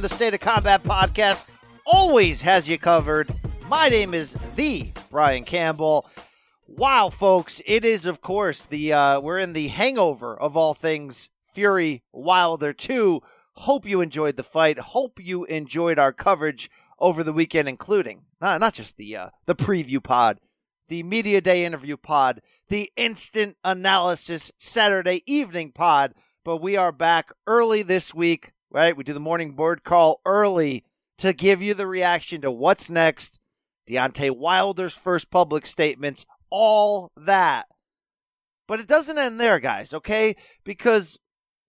The State of Combat podcast always has you covered. My name is the Brian Campbell. Wow, folks, it is, of course, the uh, we're in the hangover of all things Fury Wilder 2. Hope you enjoyed the fight. Hope you enjoyed our coverage over the weekend, including not, not just the uh, the preview pod, the media day interview pod, the instant analysis Saturday evening pod. But we are back early this week, right? We do the morning board call early to give you the reaction to what's next. Deontay Wilder's first public statements, all that. But it doesn't end there, guys, okay? Because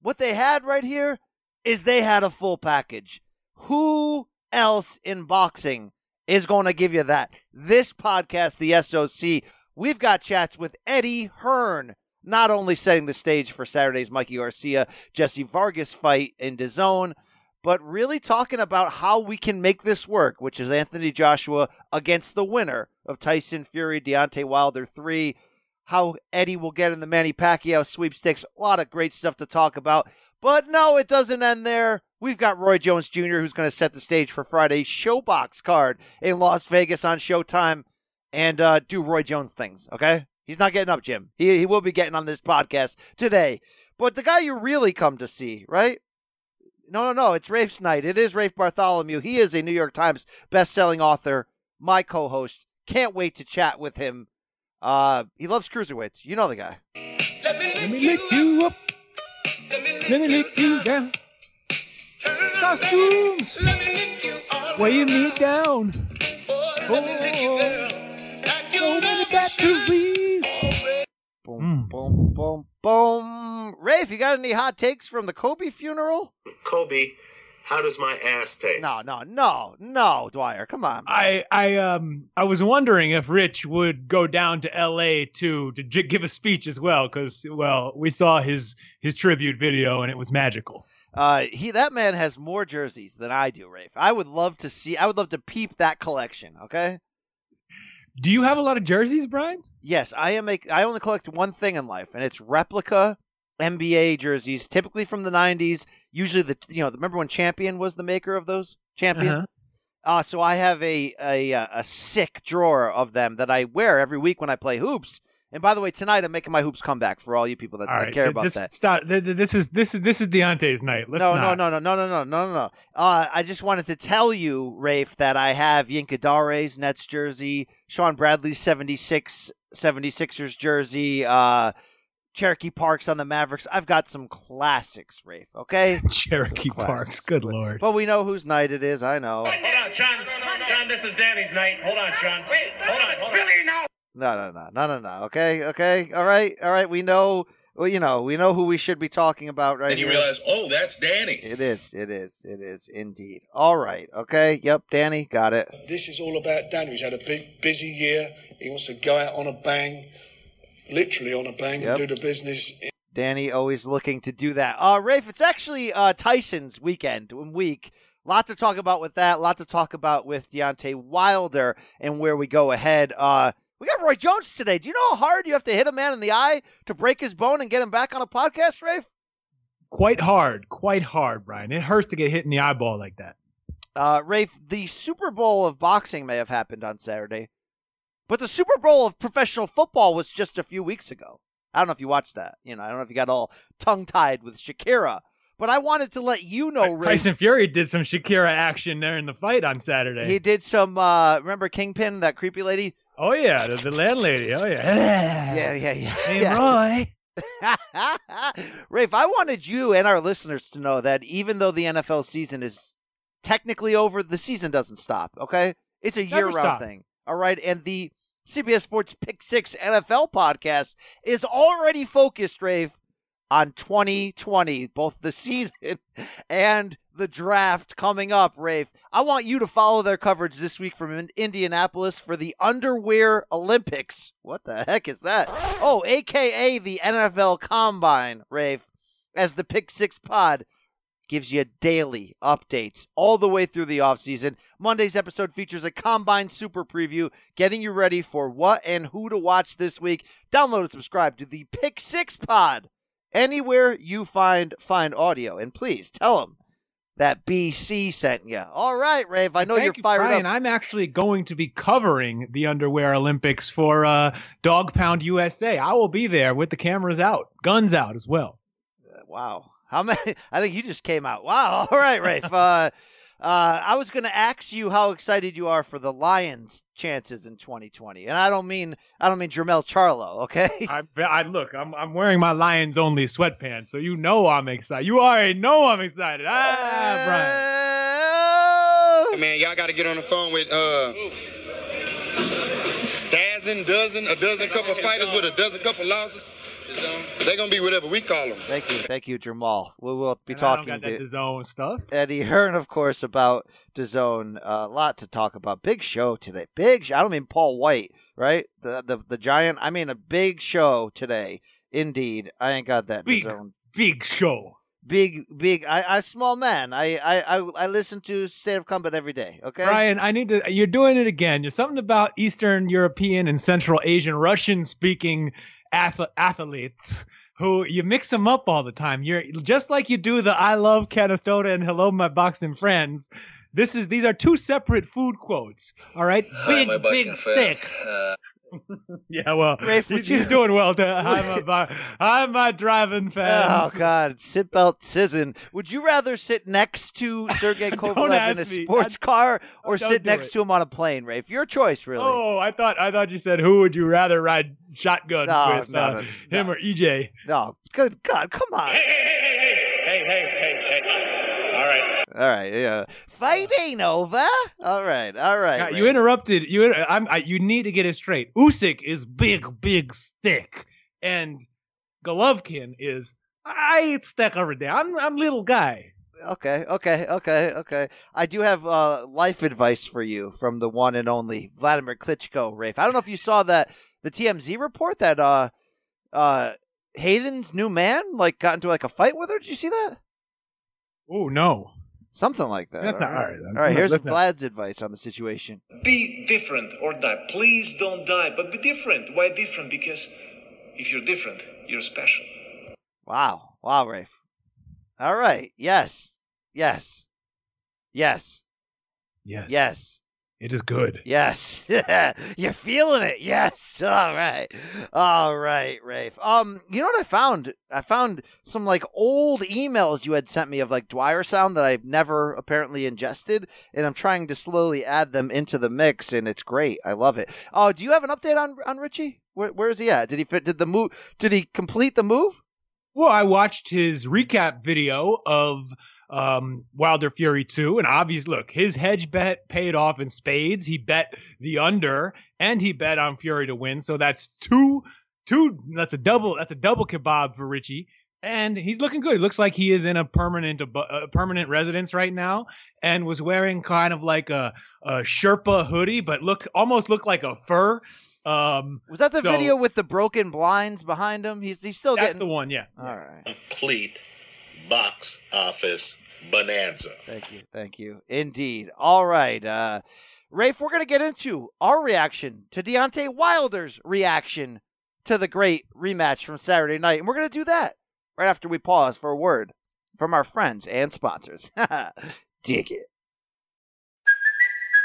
what they had right here is they had a full package. Who else in boxing is going to give you that? This podcast, the SOC, we've got chats with Eddie Hearn, not only setting the stage for Saturday's Mikey Garcia, Jessie Vargas fight in DAZN, but really talking about how we can make this work, which is Anthony Joshua against the winner of Tyson Fury, Deontay Wilder 3 how Eddie will get in the Manny Pacquiao sweepstakes. A lot of great stuff to talk about. But no, it doesn't end there. We've got Roy Jones Jr., who's going to set the stage for Friday's ShoBox card in Las Vegas on Showtime and uh, do Roy Jones things, okay? He's not getting up, Jim. He, he will be getting on this podcast today. But the guy you really come to see, right? No, no, no. It's Rafe's night. It is Rafe Bartholomew. He is a New York Times best-selling author, my co-host. Can't wait to chat with him uh, he loves cruiserweights. You know the guy. Let me lick you up. Let me lick you down. Costumes. Weighing me lick you up. Where you need down. Oh, so many batteries. Boom, boom, boom, boom. Rafe, you got any hot takes from the Kobe funeral? Kobe, how does my ass taste? No, no, no, no, Dwyer. Come on. man. I I um I was wondering if Rich would go down to L.A. to to j- give a speech as well because well we saw his his tribute video and it was magical. Uh, he that man has more jerseys than I do, Rafe. I would love to see. I would love to peep that collection. Okay. Do you have a lot of jerseys, Brian? yes, I am. A, I only collect one thing in life, and it's replica NBA jerseys, typically from the '90s. Usually, the you know, remember when Champion was the maker of those Champion. Uh-huh. Uh, so I have a, a uh, a sick drawer of them that I wear every week when I play hoops. And by the way, tonight I'm making my hoops comeback for all you people that, right. that care about just that. Stop. This is this is this is Deontay's night. Let's no, not. no, no, no, no, no, no, no, no. Uh, I just wanted to tell you, Rafe, that I have Yinka Dare's Nets jersey, Shawn Bradley's '76 76ers jersey, uh, Cherokee Parks on the Mavericks. I've got some classics, Rafe, okay? Cherokee Some Parks. classics. Good lord. But we know whose night it is. I know. Hold on, Sean. Sean, this is Danny's night. Hold on, Sean. Wait, hold on. Hold Philly now. No, no, no, no, no, no. Okay, okay, all right, all right. We know, well, you know, we know who we should be talking about right And you here. realize, oh, that's Danny. It is, it is, it is indeed. All right, okay. Yep, Danny, got it. This is all about Danny. He's had a big, busy year. He wants to go out on a bang, literally on a bang, Yep. and do the business. Danny always looking to do that. Uh, Rafe, it's actually uh, Tyson's weekend and week. Lot to talk about with that. Lot to talk about with Deontay Wilder and where we go ahead. Uh, we got Roy Jones today. Do you know how hard you have to hit a man in the eye to break his bone and get him back on a podcast, Rafe? Quite hard, quite hard, Brian. It hurts to get hit in the eyeball like that. Uh, Rafe, the Super Bowl of boxing may have happened on Saturday, but the Super Bowl of professional football was just a few weeks ago. I don't know if you watched that. You know, I don't know if you got all tongue tied with Shakira, But I wanted to let you know, Rafe. Tyson Fury did some Shakira action there in the fight on Saturday. He did some. uh Remember Kingpin, that creepy lady? Oh yeah, the, the landlady. Oh yeah. Yeah, yeah, yeah. Hey yeah. Roy. Rafe, I wanted you and our listeners to know that even though the NFL season is technically over, the season doesn't stop. Okay, it's a year-round thing. All right, and the CBS Sports Pick Six NFL podcast is already focused, Rafe, on 2020, both the season and the draft coming up, Rafe. I want you to follow their coverage this week from Indianapolis for the Underwear Olympics. What the heck is that? Oh, aka the NFL Combine, Rafe, as the Pick Six Pod gives you daily updates all the way through the offseason. Monday's episode features a combine super preview, getting you ready for what and who to watch this week. Download and subscribe to the Pick Six Pod anywhere you find find audio, and please tell them that BC sent you. All right, Rafe. I know Thank you're you, fired Brian. up. I'm actually going to be covering the Underwear Olympics for uh, Dog Pound USA. I will be there with the cameras out, guns out as well. Wow. How many? I think you just came out. Wow. All right, Rafe. uh, uh, I was going to ask you how excited you are for the Lions' chances in 2020, and I don't mean I don't mean Jermall Charlo. Okay. I, I look, I'm I'm wearing my Lions only sweatpants, so you know I'm excited. You already know I'm excited. Ah, Brian. Uh, Man, y'all got to get on the phone with uh, dozen, dozen, a dozen couple fighters with a dozen couple losses. They're gonna be whatever we call them. Thank you, thank you, Jamal. We will be And I don't talking got that to DAZN stuff. Eddie Hearn, of course, about DAZN. A lot to talk about. Big show today. Big. Sh- I don't mean Paul Wight, right? The the the giant. I mean a big show today. Indeed, I ain't got that Big. DAZN. Big show. Big, big. I, I small man. I, I, I, I listen to State of Combat every day. Okay. Brian, I need to. You're doing it again. There's something about Eastern European and Central Asian, Russian speaking ath- athletes who you mix them up all the time. You're just like you do the I love Canastota and hello my boxing friends. This is these are two separate food quotes. All right, big big stick. Yeah, well, Rafe, would he's, you- he's doing well. To, I'm a bi- I'm my driving fans. Oh God, seatbelt sizzin. Would you rather sit next to Sergey Kovalev in a ask me. sports car or Don't sit next it. to him on a plane, Rafe? Your choice, really. Oh, I thought I thought you said who would you rather ride shotgun No, with, no, uh, no, him or EJ? No, good God, come on. Hey, hey, hey, hey. All right. All right, yeah. Fight ain't over. All right, all right. God, you interrupted. You I'm, I, you need to get it straight. Usyk is big, big stick, and Golovkin is I eat stick every day. I'm I'm little guy. Okay, okay, okay, okay. I do have uh, life advice for you from the one and only Vladimir Klitschko, Rafe. I don't know if you saw that the TMZ report that uh, uh, Hayden's new man like got into like a fight with her. Did you see that? Oh no, Something like that. That's not- all all right. right, then. All right, here's Let's not- Vlad's advice on the situation. Be different or die. Please don't die, but be different. Why different? Because if you're different, you're special. Wow, wow, Rafe. All right. Yes, yes, yes, yes, yes. It is good. Yes. You're feeling it. Yes. All right. All right, Rafe. Um, you know what I found? I found some like old emails you had sent me of like Dwyer sound that I've never apparently ingested, and I'm trying to slowly add them into the mix, and it's great. I love it. Oh, do you have an update on on Richie? Where, where is he at? Did he fit? Did the move? Did he complete the move? Well, I watched his recap video of um, Wilder Fury 2, and obviously, look, his hedge bet paid off in spades. He bet the under, and he bet on Fury to win. So that's two, two. That's a double. That's a double kebab for Richie, and he's looking good. It looks like he is in a permanent, a permanent residence right now, and was wearing kind of like a, a Sherpa hoodie, but look almost looked like a fur. Um, Was that the so video with the broken blinds behind him? He's he's still That's getting the one, yeah. All right. Complete box office bonanza. Thank you. Thank you. Indeed. All right. Uh, Rafe, we're going to get into our reaction to Deontay Wilder's reaction to the great rematch from Saturday night. And we're going to do that right after we pause for a word from our friends and sponsors. Dig it.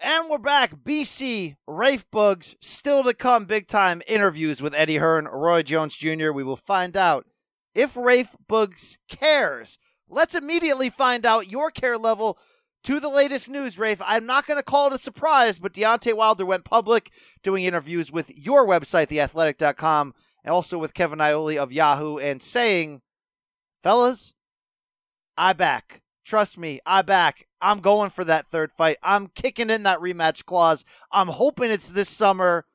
And we're back. BC, Rafe Boogs, still to come big time interviews with Eddie Hearn, Roy Jones Jr. We will find out if Rafe Boogs cares. Let's immediately find out your care level to the latest news, Rafe. I'm not going to call it a surprise, but Deontay Wilder went public doing interviews with your website, theathletic.com, and also with Kevin Iole of Yahoo, and saying, fellas, I back. Trust me, I back. I'm going for that third fight. I'm kicking in that rematch clause. I'm hoping it's this summer.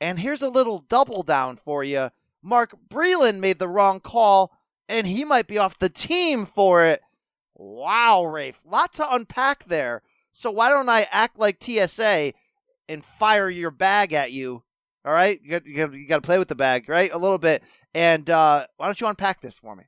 And here's a little double down for you. Mark Breland made the wrong call, and he might be off the team for it. Wow, Rafe. Lot to unpack there. So why don't I act like TSA and fire your bag at you? All right? You got, you got, you got to play with the bag, right? A little bit. And uh, why don't you unpack this for me?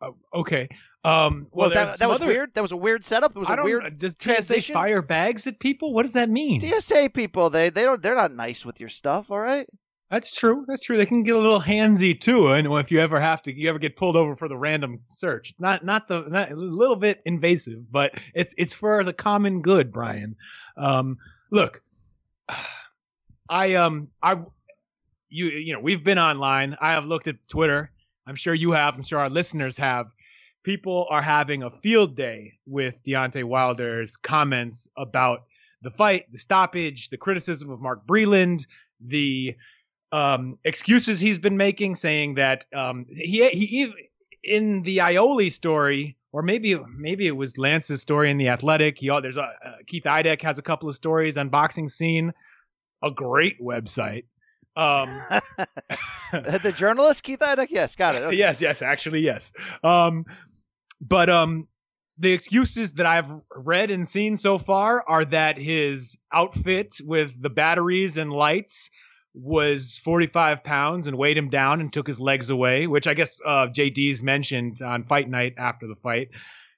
Uh, okay. Um, well, well that, that was other... weird. That was a weird setup. It was a weird does transition. Fire bags at people? What does that mean? TSA people, they they don't they're not nice with your stuff. All right. That's true. That's true. They can get a little handsy too, and if you ever have to, you ever get pulled over for the random search. Not not the not, a little bit invasive, but it's it's for the common good, Brian. Um, look, I um I you you know we've been online. I have looked at Twitter. I'm sure you have. I'm sure our listeners have people are having a field day with Deontay Wilder's comments about the fight, the stoppage, the criticism of Mark Breland, the um, excuses he's been making, saying that um, he he in the Iole story, or maybe maybe it was Lance's story in the Athletic. He there's a uh, Keith Idec has a couple of stories on boxing scene, a great website. Um, the journalist Keith Idec, yes, got it. Okay. Yes, yes, actually, yes. Um, but um, the excuses that I've read and seen so far are that his outfit with the batteries and lights was 45 pounds and weighed him down and took his legs away, which I guess uh, Jay Deas mentioned on fight night after the fight.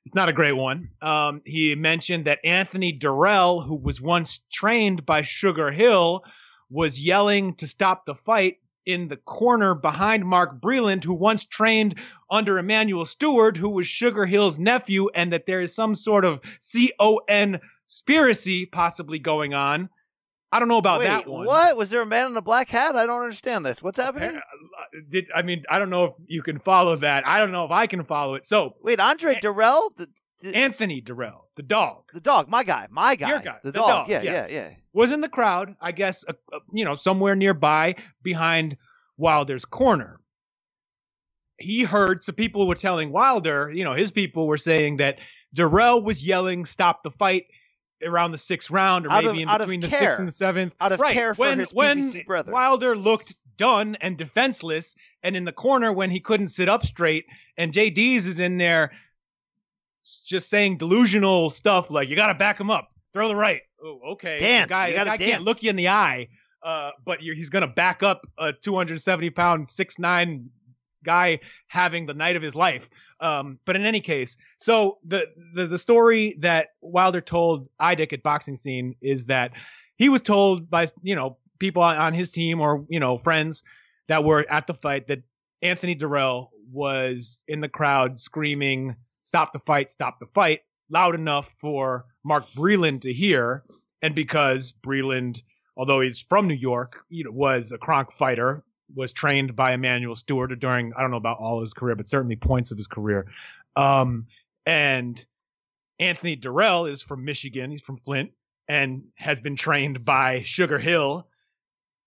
It's not a great one. Um, he mentioned that Anthony Dirrell, who was once trained by Sugar Hill, was yelling to stop the fight in the corner behind Mark Breland, who once trained under Emanuel Steward, who was Sugar Hill's nephew, and that there is some sort of CON conspiracy possibly going on. I don't know about Wait, that one. What was there a man in a black hat? I don't understand this. What's happening? Uh, did I mean I don't know if you can follow that. I don't know if I can follow it. So wait, Andre Dirrell, the, the, Anthony Dirrell, the dog, the dog, my guy, my guy, your guy, the, the dog. dog. Yeah, yes. yeah, yeah. Was in the crowd, I guess, uh, uh, you know, somewhere nearby behind Wilder's corner. He heard some people were telling Wilder, you know, his people were saying that Dirrell was yelling, "Stop the fight." around the sixth round or out maybe of, in between the care. sixth and the seventh. Out of right. care for when, his when PBC brother. Wilder looked done and defenseless and in the corner when he couldn't sit up straight and Jay Deas is in there just saying delusional stuff like you got to back him up. Throw the right. Oh, okay. Dance. The guy, you the guy dance. can't look you in the eye. Uh, but he's going to back up a 270 pound, six nine guy having the night of his life. Um, but in any case, so the, the the story that Wilder told Idec at Boxing Scene is that he was told by you know people on, on his team or you know friends that were at the fight that Anthony Dirrell was in the crowd screaming "Stop the fight! Stop the fight!" Loud enough for Mark Breland to hear, and because Breland, although he's from New York, you know, was a Kronk fighter, was trained by Emanuel Steward during I don't know about all of his career, but certainly points of his career. Um, and Anthony Dirrell is from Michigan. He's from Flint, and has been trained by Sugar Hill.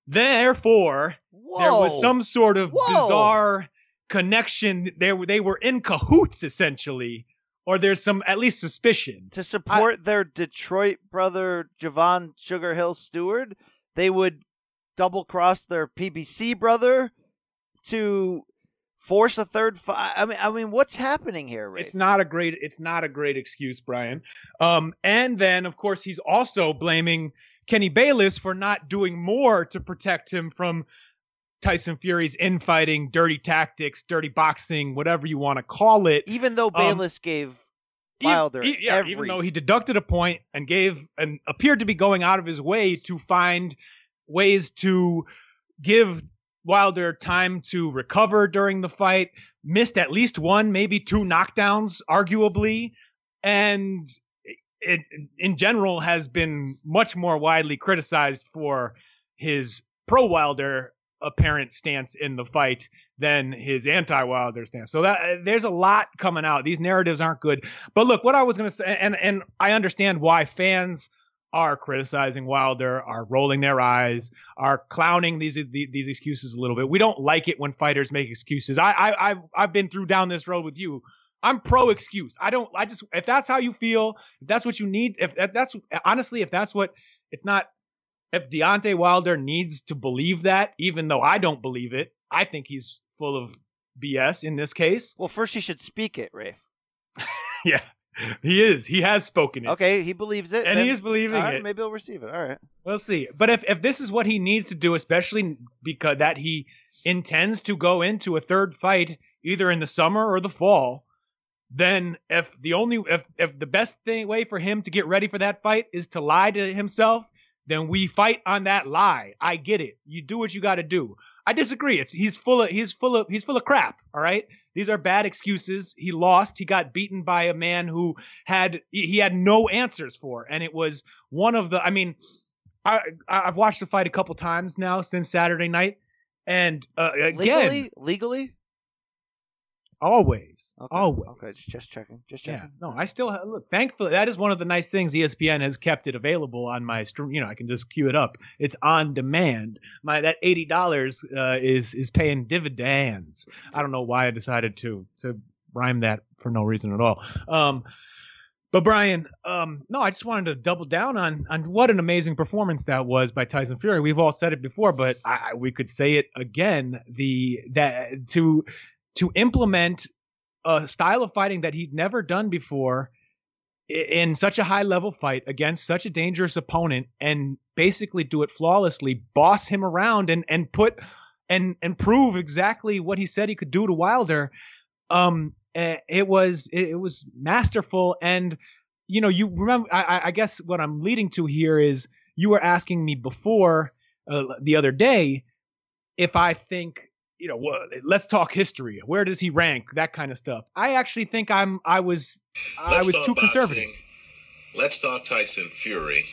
Therefore, there was some sort of Whoa. bizarre connection. They were they were in cahoots essentially, or there's some at least suspicion. to support their Detroit brother Javan Sugar Hill Steward, they would double cross their PBC brother to force a third fight. I mean, I mean, what's happening here, Ray? It's not a great it's not a great excuse, Brian. Um, and then of course he's also blaming Kenny Bayless for not doing more to protect him from Tyson Fury's infighting, dirty tactics, dirty boxing, whatever you want to call it. Even though Um, Bayless gave E- Wilder yeah, every even though he deducted a point and gave and appeared to be going out of his way to find ways to give Wilder time to recover during the fight, missed at least one, maybe two knockdowns, arguably, and it, in general has been much more widely criticized for his pro Wilder apparent stance in the fight than his anti-Wilder stance. So that uh, there's a lot coming out. These narratives aren't good. But look, what I was going to say, and and I understand why fans are criticizing Wilder, are rolling their eyes, are clowning these these, excuses a little bit. We don't like it when fighters make excuses. I I I've, I've been through down this road with you. I'm pro excuse. I don't. I just if that's how you feel, if that's what you need, if, if that's honestly, if that's what it's not. If Deontay Wilder needs to believe that, even though I don't believe it, I think he's full of BS in this case. Well, first he should speak it, Rafe. Yeah, he is. He has spoken it. Okay, he believes it, And then- he is believing right, it. Maybe he'll receive it. All right. We'll see. But if, if this is what he needs to do, especially because that he intends to go into a third fight either in the summer or the fall, then if the only if if the best thing way for him to get ready for that fight is to lie to himself, then we fight on that lie. I get it. You do what you got to do. I disagree. It's he's full of he's full of he's full of crap. All right. These are bad excuses. He lost. He got beaten by a man who had he had no answers for, and it was one of the. I mean, I I- I've watched the fight a couple times now since Saturday night, and uh, again, Legally, legally. Always, Okay. always. Okay, just, checking, just checking. Yeah, no, I still have, look. Thankfully, that is one of the nice things ESPN has kept it available on my stream. You know, I can just queue it up. It's on demand. My that eighty dollars uh, is is paying dividends. I don't know why I decided to to rhyme that for no reason at all. Um, but Brian, um, no, I just wanted to double down on on what an amazing performance that was by Tyson Fury. We've all said it before, but I- we could say it again. The that to to implement a style of fighting that he'd never done before in such a high level fight against such a dangerous opponent and basically do it flawlessly, boss him around and and put and and prove exactly what he said he could do to Wilder. Um, it was it, was masterful, and you know you remember. I, I- I guess what I'm leading to here is you were asking me before uh, the other day if I think you know let's talk history. Where does he rank? That kind of stuff. I actually think I'm I was I Let's was talk too conservative. Let's talk Tyson Fury.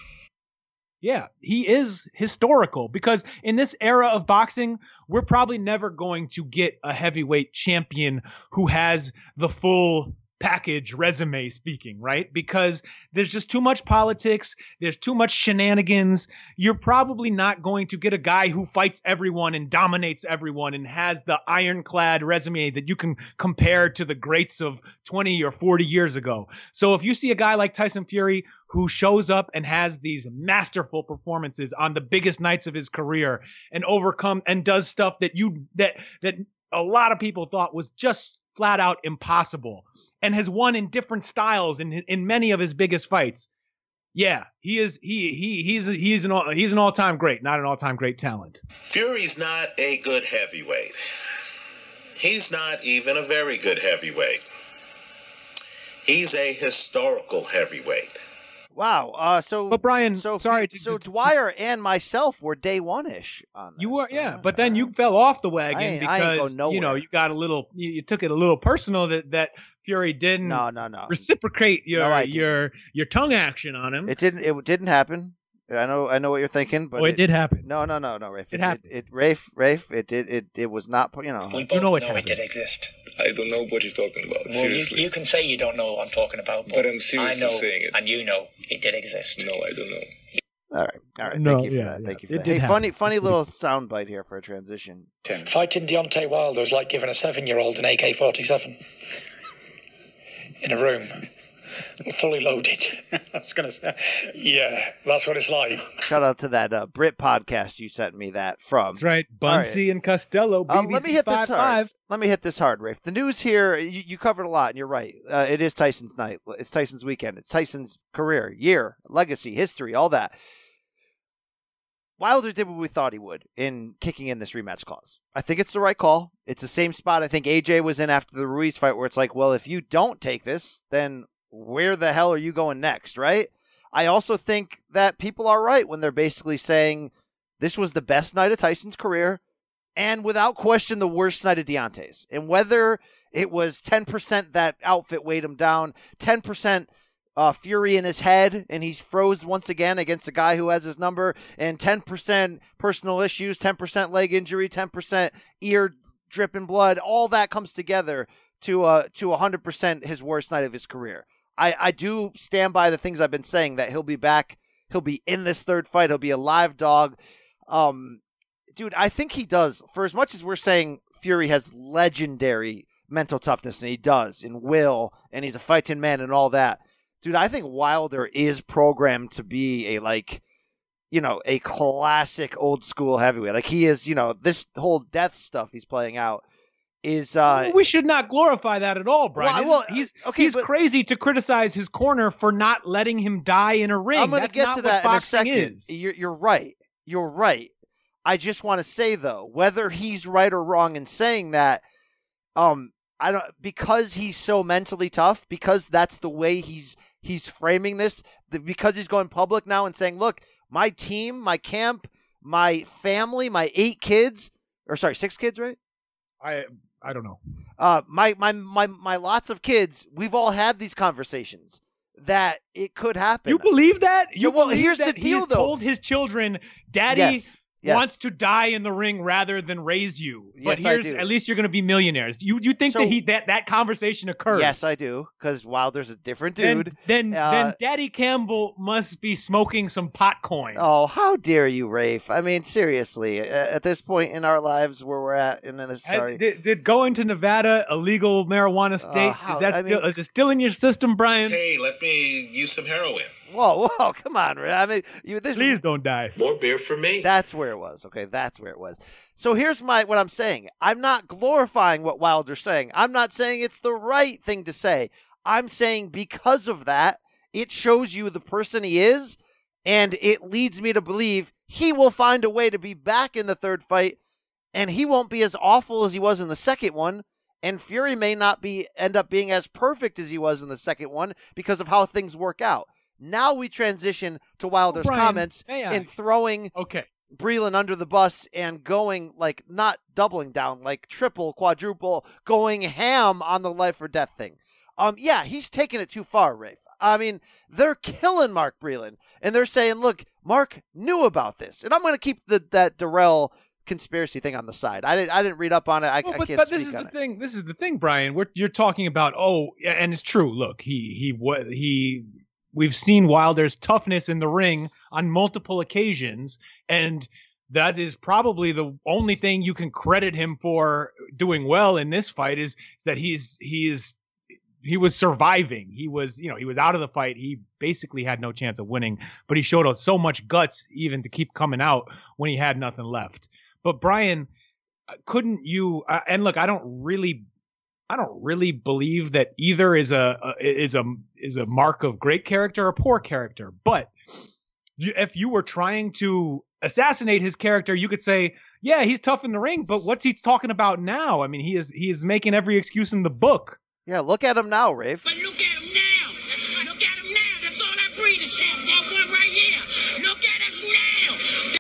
Yeah, he is historical because in this era of boxing, we're probably never going to get a heavyweight champion who has the full package resume speaking, right? Because there's just too much politics, there's too much shenanigans. You're probably not going to get a guy who fights everyone and dominates everyone and has the ironclad resume that you can compare to the greats of 20 or 40 years ago. So if you see a guy like Tyson Fury who shows up and has these masterful performances on the biggest nights of his career and overcome and does stuff that you that that a lot of people thought was just flat out impossible and has won in different styles in in many of his biggest fights. Yeah, he is he he he's he's an all, he's an all-time great, not an all-time great talent. Fury's not a good heavyweight. He's not even a very good heavyweight. He's a historical heavyweight. Wow. Uh, so, but Brian, so sorry, so Dwyer and myself were day one ish on this. You were, yeah, but then you fell off the wagon I ain't- I because you know you got a little, you, you took it a little personal that that Fury didn't No, no, no. reciprocate your No, your your tongue action on him. It didn't. It didn't happen. I know. I know what you're thinking, but Oh, it did happen. No, no, no, no, Rafe. It happened. It, it Rafe, Rafe. It did. It. It was not. You know. We You both know know it it, did exist. I don't know what you're talking about. Well, you, seriously. you can say you don't know what I'm talking about, but, But I'm seriously I know, saying it. and you know it did exist. No, I don't know. All right, all right. No, Thank you for yeah, that. yeah. Thank you for It that. Hey, happen. funny, funny little soundbite here for a transition. Fighting Deontay Wilder is like giving a seven-year-old an AK-47 in a room, fully loaded. I was going to say, yeah, that's what it's like. Shout out to that uh, Brit podcast you sent me that from. That's right. All right. Bunsey and Costello. BBC Um, let me hit this hard. five. Let me hit this hard, Rafe. The news here, you, you covered a lot, and you're right. Uh, it is Tyson's night. It's Tyson's weekend. It's Tyson's career, year, legacy, history, all that. Wilder did what we thought he would in kicking in this rematch clause. I think it's the right call. It's the same spot I think AJ was in after the Ruiz fight, where it's like, well, if you don't take this, then where the hell are you going next, right? I also think that people are right when they're basically saying this was the best night of Tyson's career and without question the worst night of Deontay's. And whether it was 10% that outfit weighed him down, 10% uh, fury in his head, and he's froze once again against a guy who has his number, and 10% personal issues, 10% leg injury, 10% ear dripping blood, all that comes together to uh, to 100% his worst night of his career. I, I do stand by the things I've been saying that he'll be back. He'll be in this third fight. He'll be a live dog. Um, dude, I think he does. For as much as we're saying Fury has legendary mental toughness, and he does, and will, and he's a fighting man, and all that. Dude, I think Wilder is programmed to be a like, you know, a classic old school heavyweight. Like he is, you know, this whole death stuff he's playing out is uh we should not glorify that at all, Brian. Well, well, he's okay, he's crazy to criticize his corner for not letting him die in a ring. I'm going to That's get to that in a second. is. You're, you're right. You're right. I just want to say though, whether he's right or wrong in saying that, um, I don't because he's so mentally tough, because that's the way he's he's framing this, the, because he's going public now and saying, "Look, my team, my camp, my family, my eight kids, or sorry, six kids, right? I I don't know. uh, my my my my lots of kids, we've all had these conversations that it could happen. You believe that? You well, believe here's the that he has though. told his children, "Daddy Yes, yes. wants to die in the ring rather than raise you." But Yes, I here's do. at least you're going to be millionaires. You you think So- that he that that conversation occurred? Yes, I do, because Wilder's a different dude. then, Uh, then Daddy Campbell must be smoking some pot coin. Oh, how dare you, Rafe? I mean, seriously, at this point in our lives where we're at, and this, Has- sorry, did, did going to Nevada a legal marijuana state? Uh, how- is that I still mean- is it still in your system, Brian? Hey, let me use some heroin. Whoa, whoa, come on, Ra- I mean, you, this Please don't die. More beer for me. That's where it was. Okay, that's where it was. So here's my what I'm saying. I'm not glorifying what Wilder's saying. I'm not saying it's the right thing to say. I'm saying because of that, it shows you the person he is, and it leads me to believe he will find a way to be back in the third fight, and he won't be as awful as he was in the second one. And Fury may not be end up being as perfect as he was in the second one because of how things work out. Now we transition to Wilder's Brian, comments and throwing Okay. Breland under the bus and going like not doubling down, like triple, quadruple, going ham on the life or death thing. Um, yeah, he's taking it too far, Rafe. I mean, they're killing Mark Breland, and they're saying, "Look, Mark knew about this," and I'm going to keep the that Dirrell conspiracy thing on the side. I didn't, I didn't read up on it. I, Well, I can't but speak this is on the it. thing. This is the thing, Brian. What you're talking about? Oh, yeah, and it's true. Look, he he what he. We've seen Wilder's toughness in the ring on multiple occasions, and that is probably the only thing you can credit him for doing well in this fight is, is that he's he he was surviving. He was, you know, he was out of the fight. He basically had no chance of winning, but he showed us so much guts even to keep coming out when he had nothing left. But Brian, uh, couldn't you? Uh, and look, I don't really, I don't really believe that either is a, a is a is a mark of great character or poor character. But you, if you were trying to assassinate his character, you could say, yeah, he's tough in the ring, but what's he talking about now? I mean, he is he is making every excuse in the book. Yeah, look at him now, Rafe. But look at him now. Look at him now. That's all that breed is have. That one right here. Look at us now.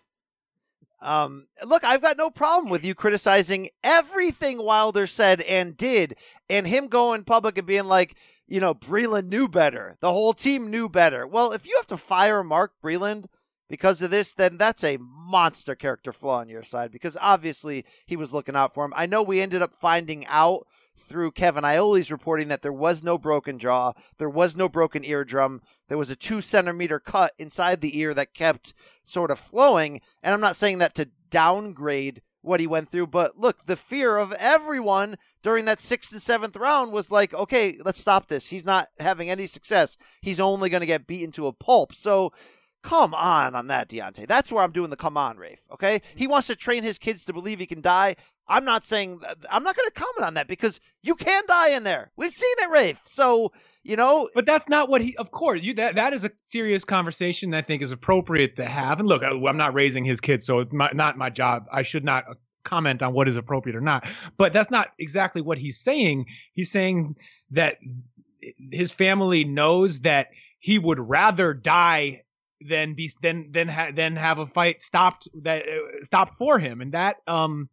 Um, look, I've got no problem with you criticizing everything Wilder said and did, and him going public and being like, you know, Breland knew better. The whole team knew better. Well, if you have to fire Mark Breland because of this, then that's a monster character flaw on your side because obviously he was looking out for him. I know we ended up finding out through Kevin Iole's reporting that there was no broken jaw, there was no broken eardrum, there was a two centimeter cut inside the ear that kept sort of flowing. And I'm not saying that to downgrade what he went through, but look, the fear of everyone during that sixth and seventh round was like, okay, let's stop this. He's not having any success. He's only going to get beaten to a pulp. So Come on on that, Deontay. That's where I'm doing the come on, Rafe. Okay? He wants to train his kids to believe he can die. I'm not saying, I'm not going to comment on that because you can die in there. We've seen it, Rafe. So, you know. But that's not what he, of course, you that that is a serious conversation I think is appropriate to have. And look, I, I'm not raising his kids, so it's my, not my job. I should not uh, comment on what is appropriate or not. But that's not exactly what he's saying. He's saying that his family knows that he would rather die than be then then ha- have a fight stopped that uh, stopped for him and that um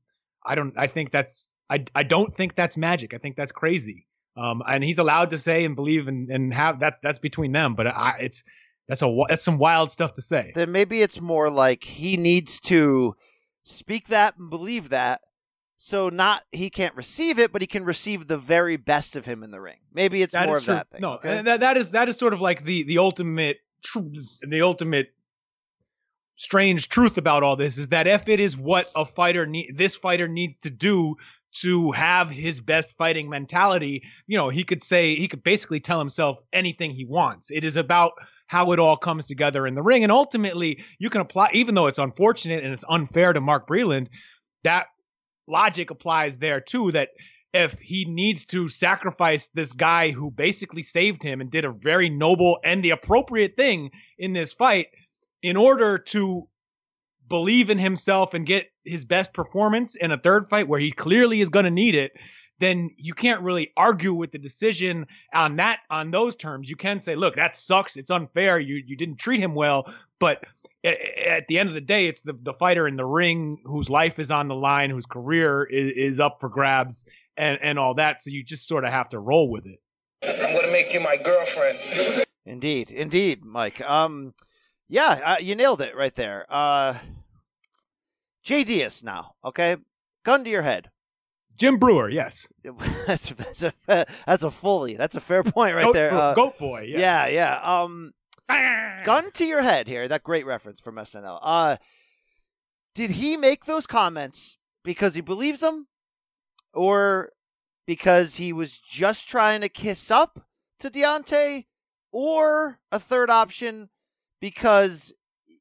I don't I think that's I I don't think that's magic I think that's crazy um and he's allowed to say and believe and and have that's that's between them but I it's that's a that's some wild stuff to say then maybe it's more like he needs to speak that and believe that so not he can't receive it but he can receive the very best of him in the ring maybe it's that more of true. that thing no okay? that that is that is sort of like the the ultimate the ultimate strange truth about all this is that if it is what a fighter need this fighter needs to do to have his best fighting mentality. You know he could say he could basically tell himself anything he wants. It is about how it all comes together in the ring. And ultimately you can apply even though it's unfortunate and it's unfair to Mark Breland that logic applies there too that if he needs to sacrifice this guy who basically saved him and did a very noble and the appropriate thing in this fight in order to believe in himself and get his best performance in a third fight where he clearly is going to need it then you can't really argue with the decision on that on those terms you can say look that sucks it's unfair you you didn't treat him well but at the end of the day, it's the, the fighter in the ring whose life is on the line, whose career is, is up for grabs, and, and all that. So you just sort of have to roll with it. I'm going to make you my girlfriend. Indeed, indeed, Mike. Um, yeah, uh, you nailed it right there. Uh, Diaz now, okay? Gun to your head. Jim Breuer, yes. that's that's a that's a fully that's a fair point right goat, there. Uh, goat boy, yes. yeah, yeah. Um, gun to your head here. That great reference from SNL. Uh, did he make those comments because he believes them, or because he was just trying to kiss up to Deontay, or a third option because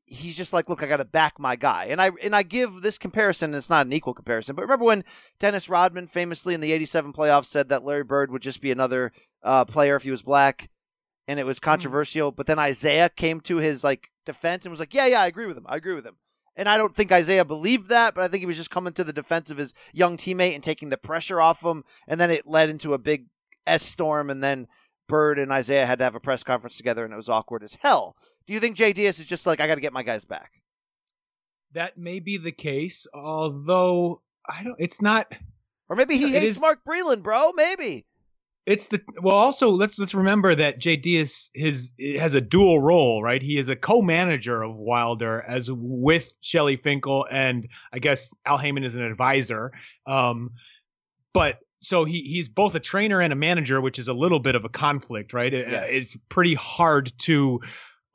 he's just like, look, I got to back my guy. And I and I give this comparison. And it's not an equal comparison, but remember when Dennis Rodman famously in the '87 playoffs said that Larry Bird would just be another uh, player if he was black, and it was controversial. But then Isiah came to his like defense and was like, yeah, yeah, I agree with him. I agree with him. And I don't think Isiah believed that, but I think he was just coming to the defense of his young teammate and taking the pressure off him. And then it led into a big S storm, and then Bird and Isiah had to have a press conference together, and it was awkward as hell. Do you think Jay Deas is just like, I got to get my guys back? That may be the case, although I don't. It's not. Or maybe he hates is- Mark Breland, bro. Maybe. It's the well. Also, let's let's remember that Jay Deas his has a dual role, right? He is a co-manager of Wilder as with Shelly Finkel, and I guess Al Haymon is an advisor. Um, but so he he's both a trainer and a manager, which is a little bit of a conflict, right? Yes. It's pretty hard to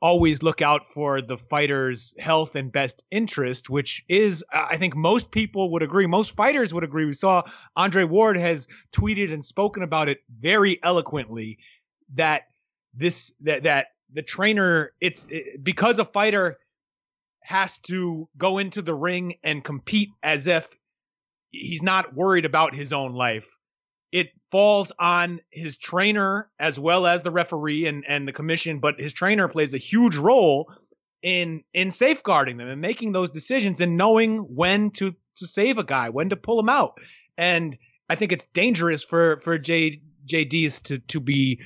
always look out for the fighter's health and best interest, which is, I think most people would agree, most fighters would agree. We saw Andre Ward has tweeted and spoken about it very eloquently that this, that, that the trainer, it's it, because a fighter has to go into the ring and compete as if he's not worried about his own life it falls on his trainer as well as the referee and, and the commission, but his trainer plays a huge role in in safeguarding them and making those decisions and knowing when to to save a guy, when to pull him out. And I think it's dangerous for for J JDs to to be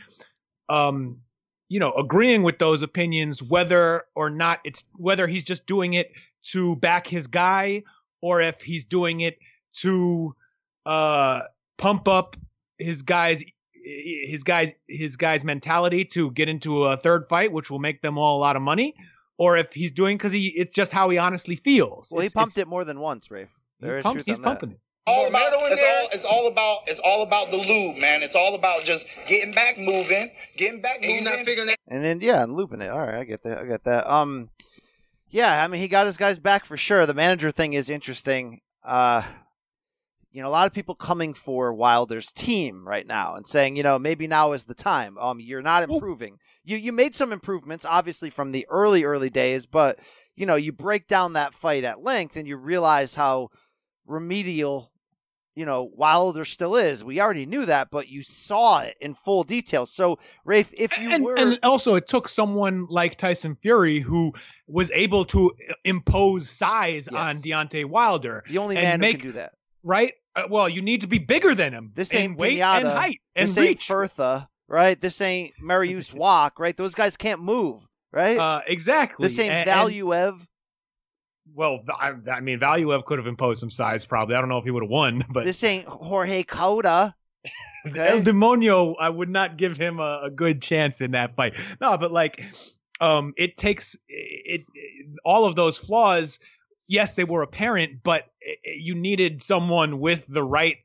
um you know agreeing with those opinions whether or not it's whether he's just doing it to back his guy or if he's doing it to uh pump up his guys his guys his guys mentality to get into a third fight which will make them all a lot of money or if he's doing because he it's just how he honestly feels. Well, he pumped it more than once, Rafe. he There is pumps- truth he's on that. pumping it. all about it's all it's all about it's all about the lube, man. It's all about just getting back moving, getting back moving. not figuring that And then yeah, and looping it. All right, I get that. I get that. Um, yeah, I mean he got his guys back for sure. The manager thing is interesting. Uh, you know, a lot of people coming for Wilder's team right now and saying, you know, maybe now is the time. Um, you're not improving. You you made some improvements, obviously from the early early days, but you know, you break down that fight at length and you realize how remedial you know, Wilder still is. We already knew that, but you saw it in full detail. So, Rafe, if you and, were and also it took someone like Tyson Fury who was able to impose size on Deontay Wilder. the only and man make, who can do that, right? Uh, well, you need to be bigger than him. this ain't weight Pinata, and height and this ain't reach. Firtha, right? This ain't Mariusz Walk, right? Those guys can't move, right? Uh, exactly. this ain't And- and- Well, I, I mean, Valuev could have imposed some size. Probably. I don't know if he would have won, but This ain't Jorge Cota. El Demonio, I would not give him a, a good chance in that fight. No, but like, um, it takes it, it all of those flaws. Yes, they were apparent, but you needed someone with the right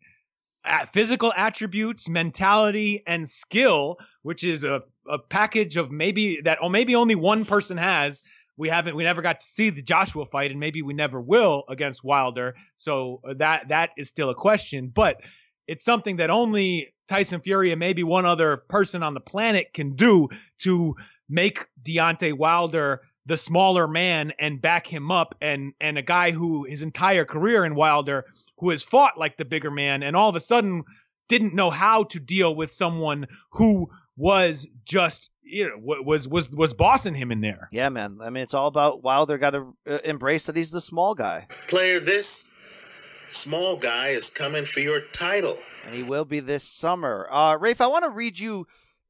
physical attributes, mentality, and skill, which is a, a package of maybe that, or maybe only one person has. We haven't, we never got to see the Joshua fight, and maybe we never will against Wilder. So uh, that that is still a question, but it's something that only Tyson Fury and maybe one other person on the planet can do to make Deontay Wilder the smaller man and back him up and and a guy who his entire career in Wilder who has fought like the bigger man and all of a sudden didn't know how to deal with someone who was just you know was was was bossing him in there. Yeah, man. I mean, it's all about Wilder. Got to uh, embrace that he's the small guy, Player, this small guy is coming for your title. and he will be this summer. Uh, Rafe, I want to read you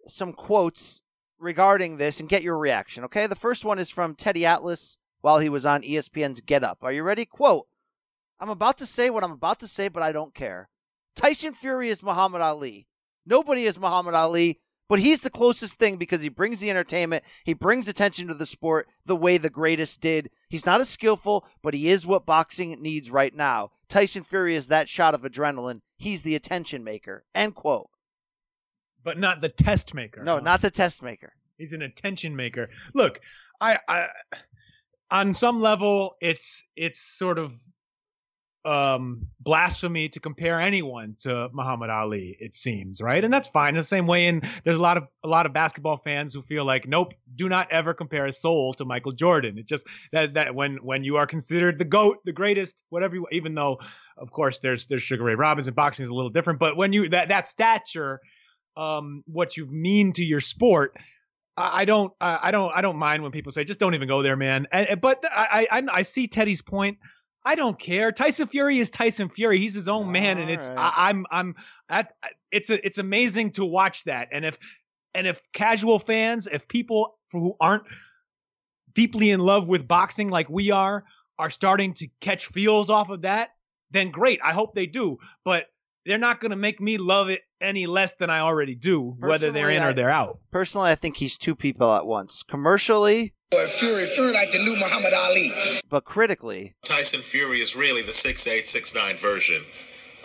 some quotes regarding this and get your reaction. Okay, the first one is from Teddy Atlas while he was on ESPN's Get Up. Are you ready? Quote: I'm about to say what I'm about to say, but I don't care. Tyson Fury is Muhammad Ali. Nobody is Muhammad Ali, but he's the closest thing because he brings the entertainment, he brings attention to the sport the way the greatest did. He's not as skillful, but he is what boxing needs right now. Tyson Fury is that shot of adrenaline. He's the attention maker. End quote. But not the test maker. No, not the test maker. He's an attention maker. Look, I, I on some level it's it's sort of um blasphemy to compare anyone to Muhammad Ali it seems right and that's fine the same way and there's a lot of a lot of basketball fans who feel like nope do not ever compare a soul to Michael Jordan it just that that when when you are considered the goat the greatest whatever you, even though of course there's there's Sugar Ray Robinson boxing is a little different but when you that that stature um what you mean to your sport I don't, I don't, I don't mind when people say just don't even go there, man. But I, I, I see Teddy's point. I don't care. Tyson Fury is Tyson Fury. He's his own man, and it's Alright. I, I'm, I'm at. It's a, it's amazing to watch that. And if, and if casual fans, if people who aren't deeply in love with boxing like we are, are starting to catch feels off of that, then great. I hope they do. But they're not going to make me love it any less than I already do, whether they're in I- or they're out. Personally, I think he's two people at once. Commercially, Fury, Fury like the new Muhammad Ali. but critically, Tyson Fury is really the six eight six nine version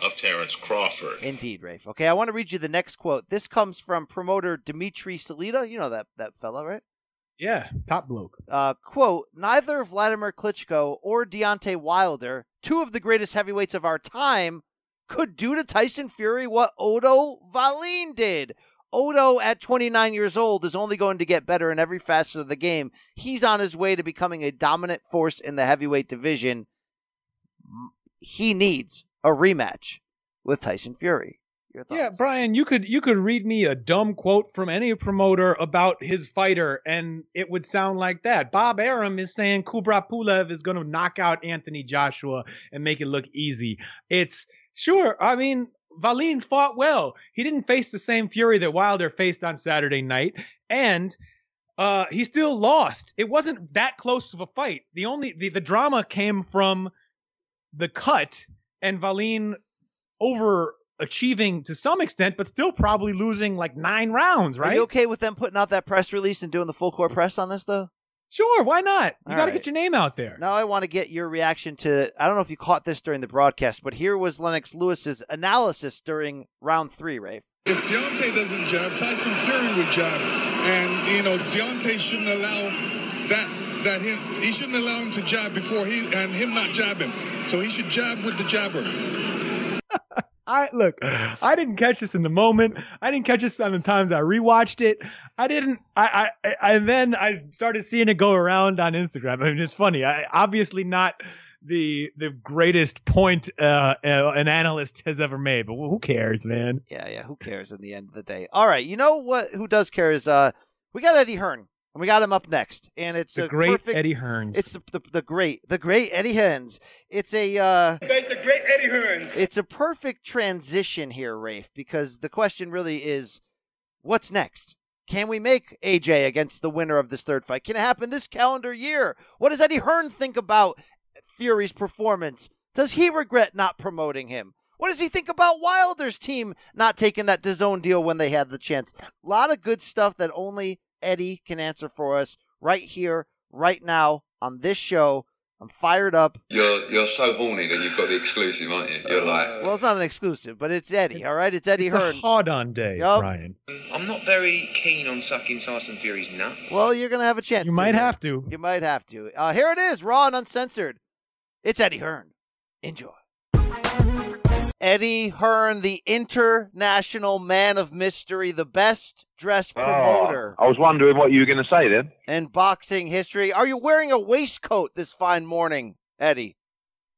of Terrence Crawford. Indeed, Rafe. Okay, I want to read you the next quote. This comes from promoter Dmitry Salita. You know that that fella, right? Yeah, top bloke. Uh, quote: Neither Vladimir Klitschko or Deontay Wilder, two of the greatest heavyweights of our time, could do to Tyson Fury what Otto Wallin did. Otto, at 29 years old, is only going to get better in every facet of the game. He's on his way to becoming a dominant force in the heavyweight division. He needs a rematch with Tyson Fury. Yeah, Brian, you could you could read me a dumb quote from any promoter about his fighter, and it would sound like that. Bob Arum is saying Kubrat Pulev is going to knock out Anthony Joshua and make it look easy. It's sure. I mean, Wallin fought well. He didn't face the same fury that Wilder faced on Saturday night, and uh, he still lost. It wasn't that close of a fight. The only the, the drama came from the cut and Wallin overachieving to some extent, but still probably losing like nine rounds, Are right? you okay with them putting out that press release and doing the full court press on this, though? Sure, why not? You got to right. get your name out there. Now I want to get your reaction to. I don't know if you caught this during the broadcast, but here was Lennox Lewis's analysis during round three, Rafe. If Deontay doesn't jab, Tyson Fury would jab. And, you know, Deontay shouldn't allow that that him he shouldn't allow him to jab before he and him not jabbing. So he should jab with the jabber. I look, I didn't catch this in the moment. I didn't catch this on the times I rewatched it. I didn't. I, I, and then I started seeing it go around on Instagram. I mean, it's funny. I obviously not the the greatest point uh, uh, an analyst has ever made, but who cares, man? Yeah, yeah. Who cares in the end of the day? All right. You know what? Who does care is uh, we got Eddie Hearn. And we got him up next, and it's The a great perfect, Eddie Hearns. It's the, the, the great, the great Eddie Hearns. It's a uh, the great Eddie Hearns. It's a perfect transition here, Rafe, because the question really is, what's next? Can we make AJ against the winner of this third fight? Can it happen this calendar year? What does Eddie Hearn think about Fury's performance? Does he regret not promoting him? What does he think about Wilder's team not taking that DAZN deal when they had the chance? A lot of good stuff that only Eddie can answer for us right here, right now on this show. I'm fired up. You're you're so horny that you've got the exclusive, aren't you? You're like, Well, it's not an exclusive, but it's Eddie, all right? It's Eddie It's Hearn. a hard on day, Yup. Brian. I'm not very keen on sucking Tyson Fury's nuts. Well, you're going to have a chance. You to might here. have to. You might have to. Uh, here it is, raw and uncensored. It's Eddie Hearn. Enjoy. Eddie Hearn, the international man of mystery, the best dressed promoter Oh, I was wondering what you were going to say then. in boxing history. Are you wearing a waistcoat this fine morning, Eddie?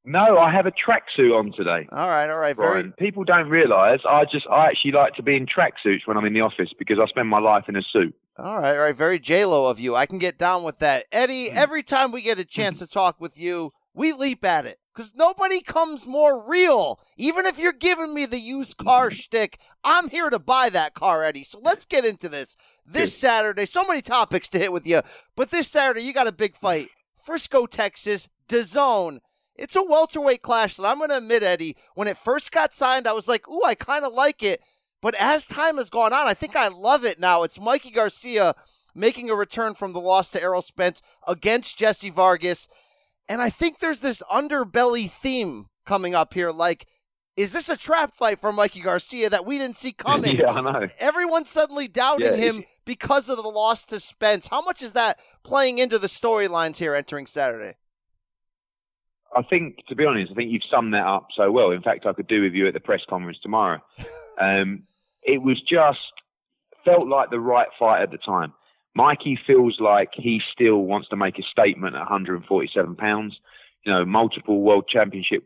No, I have a tracksuit on today. All right, all right. Very. People don't realise I just I actually like to be in tracksuits when I'm in the office because I spend my life in a suit. All right, all right. Very J-Lo of you. I can get down with that. Eddie, Hmm. every time we get a chance to talk with you, we leap at it. Because nobody comes more real. Even if you're giving me the used car shtick, I'm here to buy that car, Eddie. So let's get into this. This Saturday, so many topics to hit with you. But this Saturday, you got a big fight. Frisco, Texas, DAZN. It's a welterweight clash that I'm going to admit, Eddie, when it first got signed, I was like, ooh, I kind of like it. But as time has gone on, I think I love it now. It's Mikey Garcia making a return from the loss to Errol Spence against Jessie Vargas. And I think there's this underbelly theme coming up here. Like, is this a trap fight for Mikey Garcia that we didn't see coming? yeah, I know. Everyone's suddenly doubting Yeah, him because of the loss to Spence. How much is that playing into the storylines here entering Saturday? I think, to be honest, I think you've summed that up so well. In fact, I could do with you at the press conference tomorrow. Um, it was just felt like the right fight at the time. Mikey feels like he still wants to make a statement at 147 pounds. You know, multiple world championship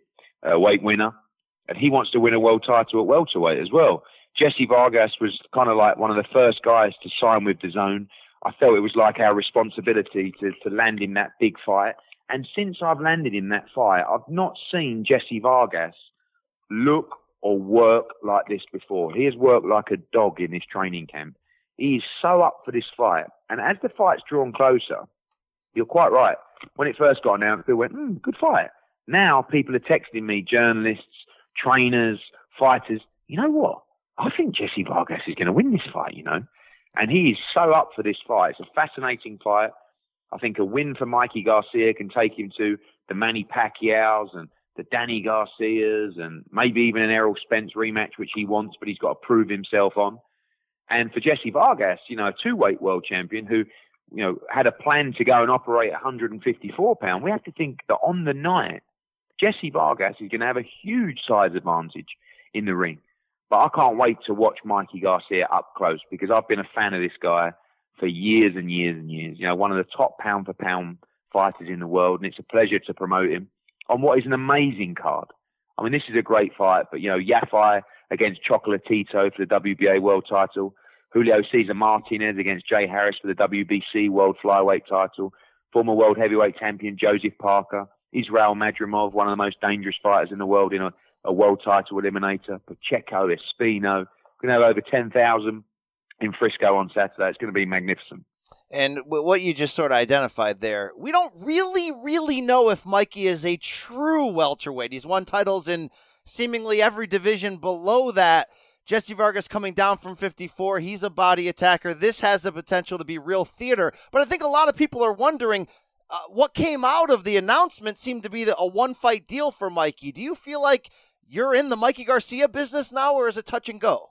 uh, weight winner, and he wants to win a world title at welterweight as well. Jessie Vargas was kind of like one of the first guys to sign with DAZN. I felt it was like our responsibility to, to land in that big fight. And since I've landed in that fight, I've not seen Jessie Vargas look or work like this before. He has worked like a dog in this training camp. He is so up for this fight. And as the fight's drawn closer, you're quite right. When it first got announced, people went, hmm, good fight. Now people are texting me, journalists, trainers, fighters. You know what? I think Jessie Vargas is going to win this fight, you know? And he is so up for this fight. It's a fascinating fight. I think a win for Mikey Garcia can take him to the Manny Pacquiao's and the Danny Garcias and maybe even an Errol Spence rematch, which he wants, but he's got to prove himself on. And for Jessie Vargas, you know, a two-weight world champion who, you know, had a plan to go and operate 154 pound, we have to think that on the night, Jessie Vargas is going to have a huge size advantage in the ring. But I can't wait to watch Mikey Garcia up close because I've been a fan of this guy for years and years and years. You know, one of the top pound for pound fighters in the world, and it's a pleasure to promote him on what is an amazing card. I mean, this is a great fight, but you know, Yafai against Chocolatito for the WBA world title, Julio Cesar Martinez against Jay Harris for the WBC world flyweight title, former world heavyweight champion Joseph Parker, Israel Madrimov, one of the most dangerous fighters in the world in a, a world title eliminator, Pacheco, Espino. Going to have over 10,000 in Frisco on Saturday. It's going to be magnificent. And what you just sort of identified there, we don't really, really know if Mikey is a true welterweight. He's won titles in seemingly every division below that. Jessie Vargas coming down from 54. He's a body attacker. This has the potential to be real theater. But I think a lot of people are wondering uh, what came out of the announcement seemed to be a one fight deal for Mikey. Do you feel like you're in the Mikey Garcia business now, or is it touch and go?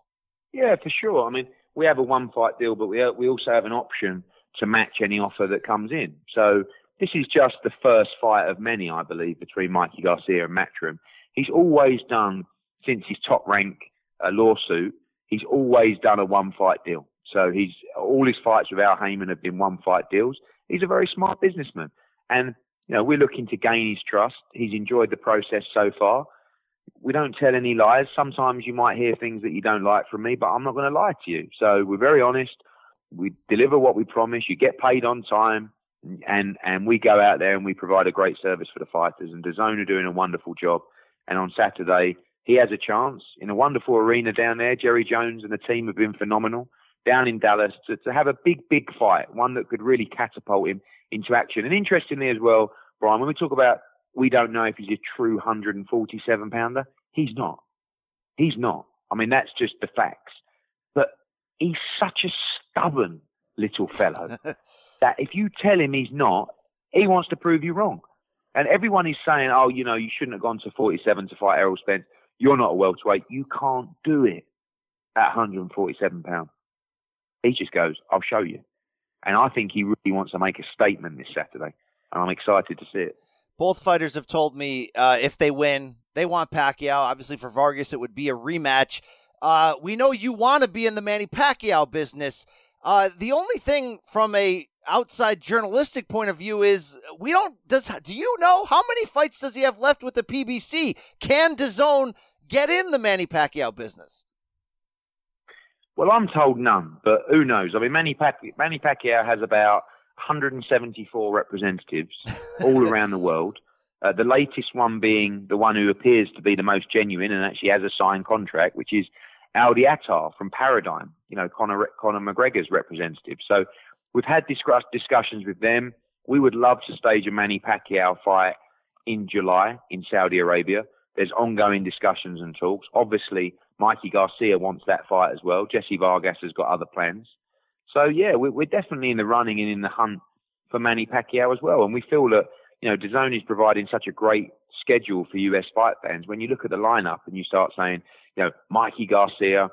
Yeah, for sure. I mean, we have a one fight deal, but we we also have an option to match any offer that comes in. So this is just the first fight of many, I believe, between Mikey Garcia and Matchroom. He's always done since his top rank uh, lawsuit. He's always done a one fight deal. So he's all his fights with Al Haymon have been one fight deals. He's a very smart businessman, and you know we're looking to gain his trust. He's enjoyed the process so far. We don't tell any lies. Sometimes you might hear things that you don't like from me, but I'm not going to lie to you. So we're very honest. We deliver what we promise. You get paid on time and and we go out there and we provide a great service for the fighters. And DAZN are doing a wonderful job. And on Saturday, he has a chance in a wonderful arena down there. Jerry Jones and the team have been phenomenal down in Dallas to, to have a big, big fight, one that could really catapult him into action. And interestingly as well, Brian, when we talk about we don't know if he's a true 147 pounder, he's not. He's not. I mean, that's just the facts. But he's such a stubborn little fellow that if you tell him he's not, he wants to prove you wrong. And everyone is saying, oh, you know, you shouldn't have gone to 47 to fight Errol Spence. You're not a welterweight. You can't do it at 147 pounds. He just goes, I'll show you. And I think he really wants to make a statement this Saturday. And I'm excited to see it. Both fighters have told me uh, if they win, they want Pacquiao. Obviously, for Vargas, it would be a rematch. Uh, we know you want to be in the Manny Pacquiao business. Uh, the only thing from a outside journalistic point of view is we don't does do you know how many fights does he have left with the PBC? Can DAZN get in the Manny Pacquiao business? Well, I'm told none, but who knows? I mean, Manny, Pac- Manny Pacquiao has about 174 representatives all around the world. Uh, the latest one being the one who appears to be the most genuine and actually has a signed contract, which is Audie Attar from Paradigm, you know, Conor, Conor McGregor's representative. So we've had discuss, discussions with them. We would love to stage a Manny Pacquiao fight in July in Saudi Arabia. There's ongoing discussions and talks. Obviously, Mikey Garcia wants that fight as well. Jessie Vargas has got other plans. So yeah, we're, we're definitely in the running and in the hunt for Manny Pacquiao as well. And we feel that you know DAZN is providing such a great schedule for US fight fans. When you look at the lineup and you start saying, you know, Mikey Garcia,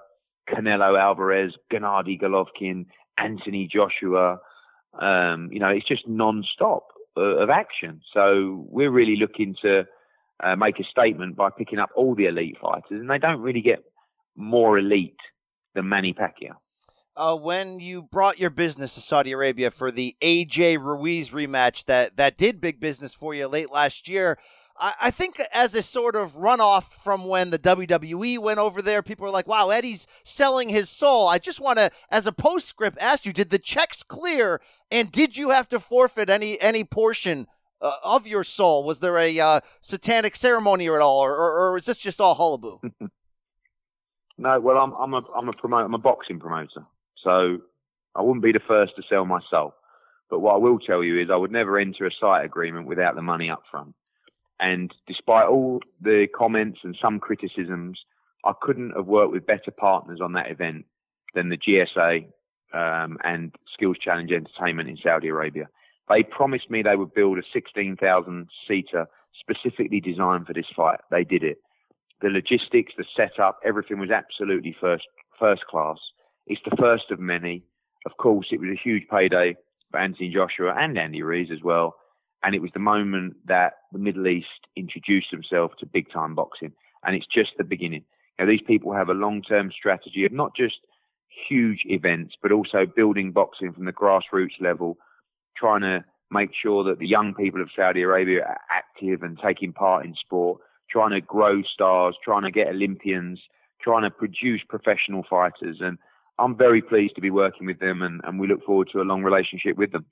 Canelo Alvarez, Gennady Golovkin, Anthony Joshua, um, you know, it's just non-stop uh, of action. So we're really looking to uh, make a statement by picking up all the elite fighters, and they don't really get more elite than Manny Pacquiao. Uh, when you brought your business to Saudi Arabia for the AJ Ruiz rematch that that did big business for you late last year, I, I think as a sort of runoff from when the WWE went over there, people were like, "Wow, Eddie's selling his soul." I just want to, as a postscript, ask you: Did the checks clear, and did you have to forfeit any any portion uh, of your soul? Was there a uh, satanic ceremony or at all, or, or, or is this just all hullabaloo? no, well, I'm I'm a I'm a. I'm a boxing promoter, so I wouldn't be the first to sell my soul. But what I will tell you is, I would never enter a site agreement without the money up front. And despite all the comments and some criticisms, I couldn't have worked with better partners on that event than the GSA um, and Skills Challenge Entertainment in Saudi Arabia. They promised me they would build a 16,000 seater specifically designed for this fight. They did it. The logistics, the setup, everything was absolutely first first class. It's the first of many. Of course, it was a huge payday for Anthony Joshua and Andy Ruiz as well. And it was the moment that the Middle East introduced themselves to big time boxing. And it's just the beginning. Now, these people have a long term strategy of not just huge events, but also building boxing from the grassroots level, trying to make sure that the young people of Saudi Arabia are active and taking part in sport, trying to grow stars, trying to get Olympians, trying to produce professional fighters. And I'm very pleased to be working with them, and, and we look forward to a long relationship with them.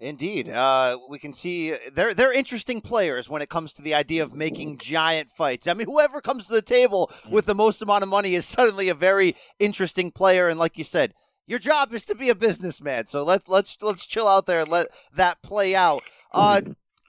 Indeed, uh, we can see they're they're interesting players when it comes to the idea of making giant fights. I mean, whoever comes to the table with the most amount of money is suddenly a very interesting player. And like you said, your job is to be a businessman. So let's let's let's chill out there and let that play out. Uh,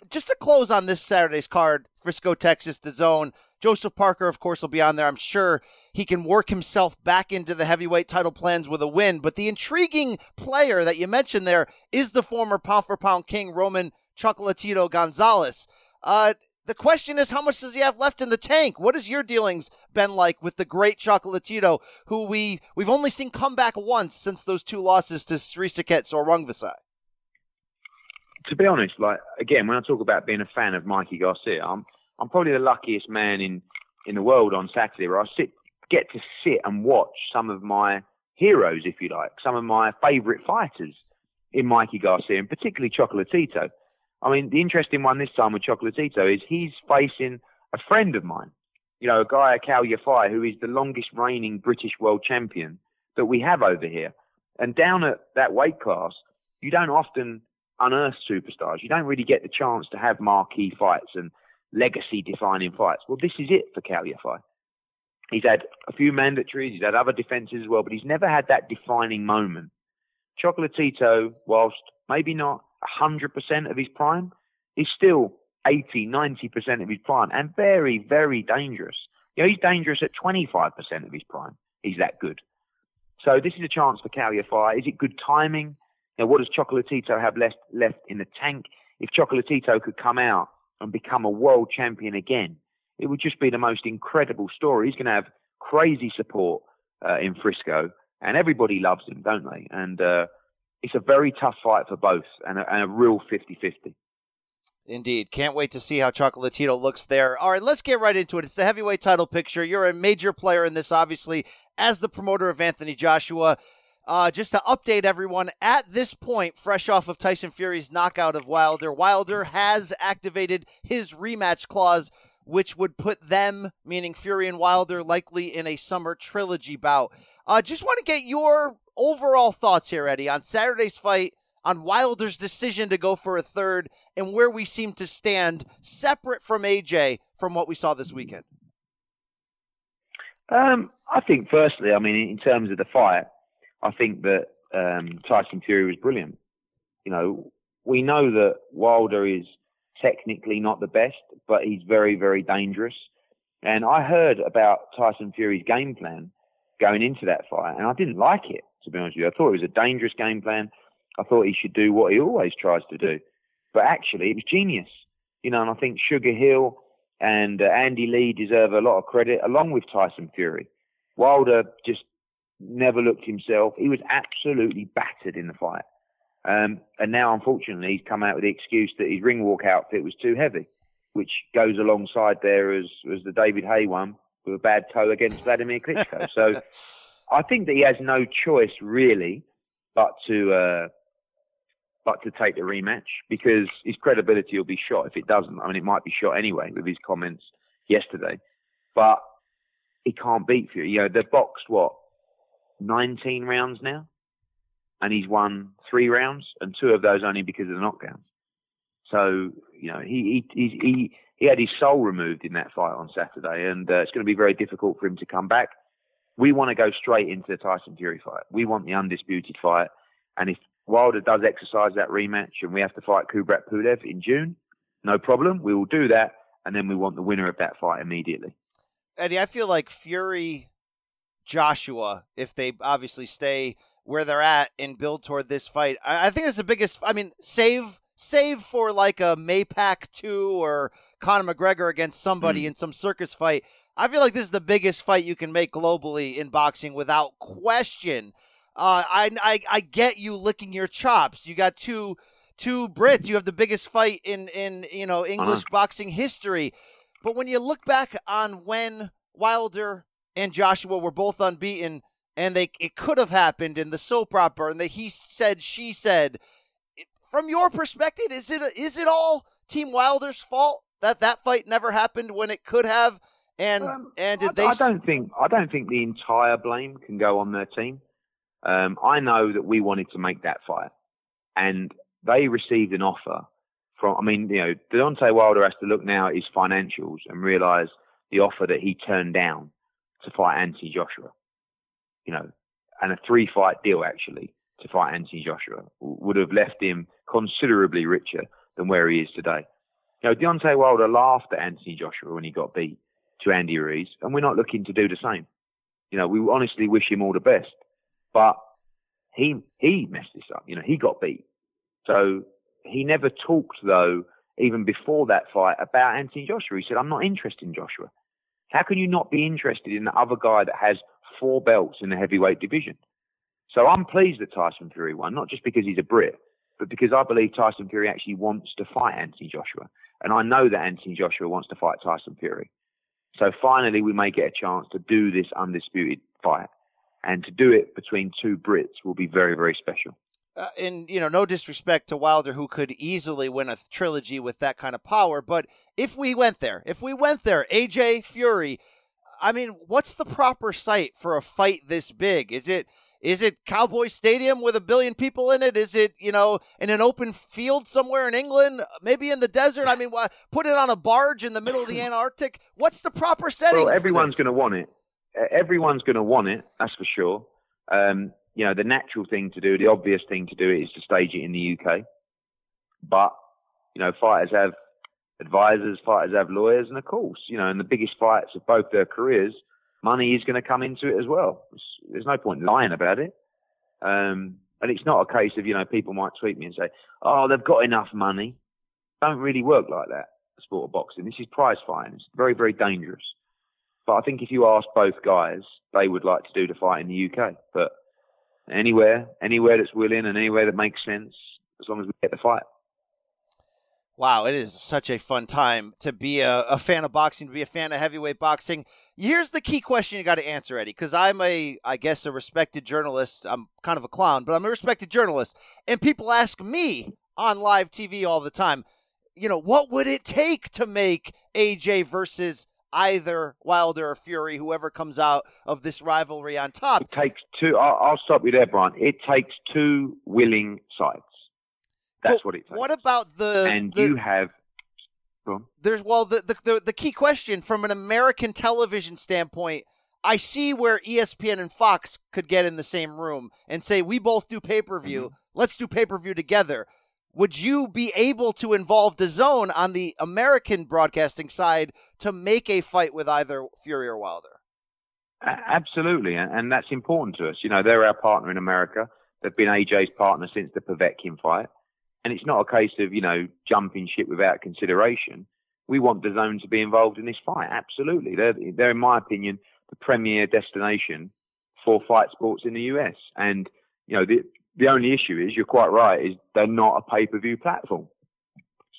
just to close on this Saturday's card, Frisco, Texas, DAZN. Joseph Parker, of course, will be on there. I'm sure he can work himself back into the heavyweight title plans with a win. But the intriguing player that you mentioned there is the former pound for pound king, Roman Chocolatito Gonzalez. Uh, the question is, how much does he have left in the tank? What has your dealings been like with the great Chocolatito, who we we've only seen come back once since those two losses to Srisaket Sor Rungvisai? To be honest, like again, when I talk about being a fan of Mikey Garcia, I'm I'm probably the luckiest man in in the world on Saturday, where I sit get to sit and watch some of my heroes, if you like, some of my favourite fighters in Mikey Garcia, and particularly Chocolatito. I mean, the interesting one this time with Chocolatito is he's facing a friend of mine, you know, a guy, Kal Yafai, who is the longest reigning British world champion that we have over here. And down at that weight class, you don't often unearth superstars. You don't really get the chance to have marquee fights and legacy defining fights. Well, this is it for Kal Yafai. He's had a few mandatories, he's had other defenses as well, but he's never had that defining moment. Chocolatito, whilst maybe not 100% of his prime, is still 80, 90% of his prime and very, very dangerous. You know, he's dangerous at 25% of his prime. He's that good. So this is a chance for Yafai. Is it good timing? Know, what does Chocolatito have left, left in the tank? If Chocolatito could come out and become a world champion again, it would just be the most incredible story. He's going to have crazy support uh, in Frisco, and everybody loves him, don't they? And uh, it's a very tough fight for both and a, and a real 50 50. Indeed. Can't wait to see how Chocolatito looks there. All right, let's get right into it. It's the heavyweight title picture. You're a major player in this, obviously, as the promoter of Anthony Joshua. Uh, just to update everyone, at this point, fresh off of Tyson Fury's knockout of Wilder, Wilder has activated his rematch clause, which would put them, meaning Fury and Wilder, likely in a summer trilogy bout. Uh, just want to get your overall thoughts here, Eddie, on Saturday's fight, on Wilder's decision to go for a third, and where we seem to stand separate from AJ from what we saw this weekend. Um, I think, firstly, I mean, in terms of the fight, I think that um, Tyson Fury was brilliant. You know, we know that Wilder is technically not the best, but he's very, very dangerous. And I heard about Tyson Fury's game plan going into that fight, and I didn't like it to be honest with you. I thought it was a dangerous game plan. I thought he should do what he always tries to do. But actually, it was genius. You know, and I think Sugar Hill and uh, Andy Lee deserve a lot of credit, along with Tyson Fury. Wilder just never looked himself. He was absolutely battered in the fight. Um, and now, unfortunately, he's come out with the excuse that his ring walk outfit was too heavy, which goes alongside there as, as the David Haye one with a bad toe against Vladimir Klitschko. so I think that he has no choice really but to uh, but to take the rematch because his credibility will be shot if it doesn't. I mean, it might be shot anyway with his comments yesterday, but he can't beat Fury. You You know, they've boxed what 19 rounds now, and he's won three rounds, and two of those only because of the knockdowns. So you know, he he he he had his soul removed in that fight on Saturday, and uh, it's going to be very difficult for him to come back we want to go straight into the Tyson Fury fight. We want the undisputed fight. And if Wilder does exercise that rematch and we have to fight Kubrat Pulev in June, no problem. We will do that. And then we want the winner of that fight immediately. Eddie, I feel like Fury, Joshua, if they obviously stay where they're at and build toward this fight, I, think it's the biggest. I mean, save save for like a Maypac two or Conor McGregor against somebody mm. in some circus fight. I feel like this is the biggest fight you can make globally in boxing without question. Uh, I, I I get you licking your chops. You got two two Brits. You have the biggest fight in in you know English uh-huh. boxing history. But when you look back on when Wilder and Joshua were both unbeaten, and they it could have happened in the soap opera, and the he said she said. From your perspective, is it is it all Team Wilder's fault that that fight never happened when it could have? And um, and did I, they? I don't think I don't think the entire blame can go on their team. Um, I know that we wanted to make that fight, and they received an offer from. I mean, you know, Deontay Wilder has to look now at his financials and realise the offer that he turned down to fight Anthony Joshua. You know, and a three-fight deal actually to fight Anthony Joshua would have left him considerably richer than where he is today. You know, Deontay Wilder laughed at Anthony Joshua when he got beat to Andy Ruiz, and we're not looking to do the same. You know, we honestly wish him all the best, but he he messed this up. You know, he got beat, so he never talked though, even before that fight, about Anthony Joshua. He said, "I'm not interested in Joshua." How can you not be interested in the other guy that has four belts in the heavyweight division? So I'm pleased that Tyson Fury won, not just because he's a Brit, but because I believe Tyson Fury actually wants to fight Anthony Joshua. And I know that Anthony Joshua wants to fight Tyson Fury. So finally, we may get a chance to do this undisputed fight. And to do it between two Brits will be very, very special. Uh, and you know, no disrespect to Wilder, who could easily win a trilogy with that kind of power. But if we went there, if we went there, AJ Fury, I mean, what's the proper site for a fight this big? Is it is it Cowboy Stadium with a billion people in it? Is it you know in an open field somewhere in England? Maybe in the desert? I mean, put it on a barge in the middle of the Antarctic. What's the proper setting? Well, everyone's going to want it. Everyone's going to want it. That's for sure. Um, you know, the natural thing to do, the obvious thing to do is to stage it in the UK. But, you know, fighters have advisors, fighters have lawyers, and of course, you know, in the biggest fights of both their careers, money is going to come into it as well. There's no point lying about it. Um, and it's not a case of, you know, people might tweet me and say, oh, they've got enough money. Don't really work like that, the sport of boxing. This is prize fighting. It's very, very dangerous. But I think if you ask both guys, they would like to do the fight in the UK. But anywhere, anywhere that's willing and anywhere that makes sense, as long as we get the fight. Wow, it is such a fun time to be a, a, fan of boxing, to be a fan of heavyweight boxing. Here's the key question you got to answer, Eddie, because I'm a, I guess, a respected journalist. I'm kind of a clown, but I'm a respected journalist. And people ask me on live TV all the time, you know, what would it take to make AJ versus either Wilder or Fury, whoever comes out of this rivalry on top. It takes two. I'll, I'll stop you there, Brian. It takes two willing sides. That's but what it takes. What about the and the, you have. There's well the, the the the key question from an American television standpoint. I see where ESPN and Fox could get in the same room and say we both do pay per view. Mm-hmm. Let's do pay per view together would you be able to involve DAZN on the American broadcasting side to make a fight with either Fury or Wilder? Absolutely, and that's important to us. You know, they're our partner in America. They've been AJ's partner since the Povetkin fight, and it's not a case of you know jumping ship without consideration. We want DAZN to be involved in this fight. Absolutely, they're they're in my opinion the premier destination for fight sports in the US, and you know the the only issue is, you're quite right, is they're not a pay-per-view platform.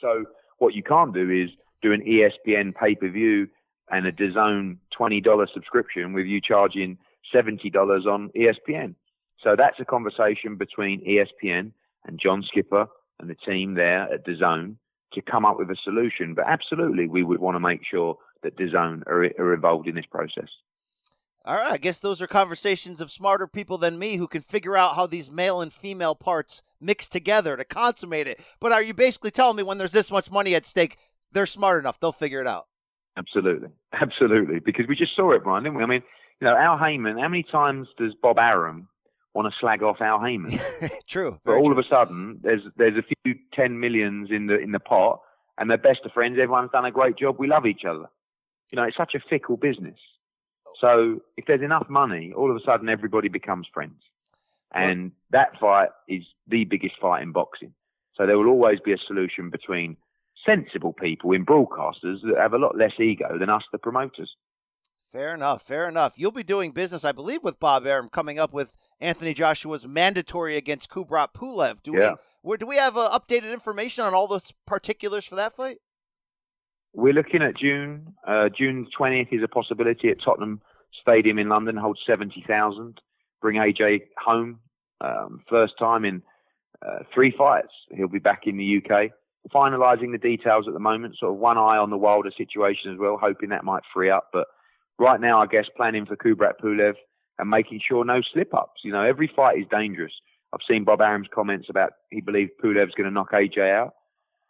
So what you can't do is do an ESPN pay-per-view and a DAZN $20 subscription with you charging $70 on E ESPN. So that's a conversation between ESPN and John Skipper and the team there at DAZN to come up with a solution. But absolutely, we would want to make sure that DAZN are, are involved in this process. All right, I guess those are conversations of smarter people than me who can figure out how these male and female parts mix together to consummate it. But are you basically telling me when there's this much money at stake, they're smart enough, they'll figure it out? Absolutely, absolutely, because we just saw it, Brian, didn't we? I mean, you know, Al Haymon. How many times does Bob Arum want to slag off Al Haymon? true. But all true. of a sudden, there's there's a few ten millions in the in the pot, and they're best of friends. Everyone's done a great job. We love each other. You know, it's such a fickle business. So if there's enough money, all of a sudden everybody becomes friends. And that fight is the biggest fight in boxing. So there will always be a solution between sensible people in broadcasters that have a lot less ego than us, the promoters. Fair enough. Fair enough. You'll be doing business, I believe, with Bob Arum coming up with Anthony Joshua's mandatory against Kubrat Pulev. Do yeah. we? Do we have uh, updated information on all those particulars for that fight? We're looking at June. Uh, June 20th is a possibility at Tottenham Stadium in London. Holds 70,000. Bring AJ home. Um, first time in uh, three fights. He'll be back in the UK. Finalising the details at the moment. Sort of one eye on the Wilder situation as well, hoping that might free up. But right now, I guess planning for Kubrat Pulev and making sure no slip ups. You know, every fight is dangerous. I've seen Bob Arum's comments about he believes Pulev's going to knock AJ out.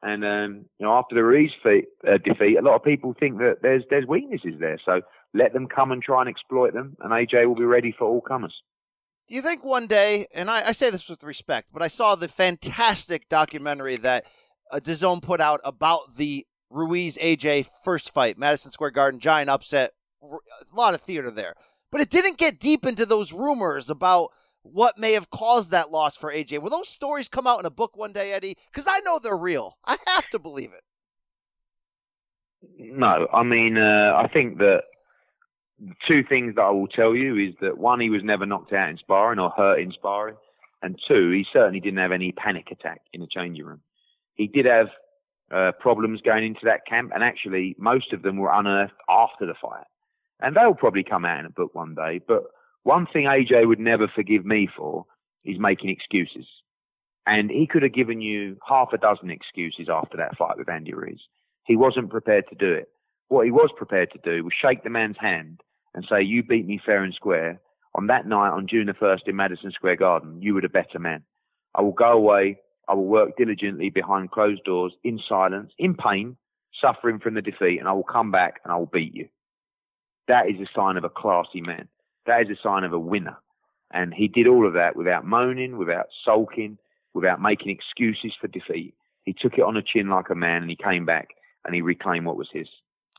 And um, you know, after the Ruiz uh, defeat, a lot of people think that there's there's weaknesses there. So let them come and try and exploit them, and AJ will be ready for all comers. Do you think one day, and I, I say this with respect, but I saw the fantastic documentary that uh, DAZN put out about the Ruiz AJ first fight, Madison Square Garden, giant upset, a lot of theater there. But it didn't get deep into those rumors about what may have caused that loss for AJ. Will those stories come out in a book one day, Eddie? Because I know they're real. I have to believe it. No, I mean, uh, I think that two things that I will tell you is that one, he was never knocked out in sparring or hurt in sparring, and two, he certainly didn't have any panic attack in the changing room. He did have uh, problems going into that camp, and actually, most of them were unearthed after the fight, and they'll probably come out in a book one day. But one thing AJ would never forgive me for is making excuses, and he could have given you half a dozen excuses after that fight with Andy Ruiz. He wasn't prepared to do it. What he was prepared to do was shake the man's hand and say, You beat me fair and square. On that night, on June the 1st in Madison Square Garden, you were the better man. I will go away. I will work diligently behind closed doors, in silence, in pain, suffering from the defeat, and I will come back and I will beat you. That is a sign of a classy man. That is a sign of a winner. And he did all of that without moaning, without sulking, without making excuses for defeat. He took it on the chin like a man and he came back and he reclaimed what was his.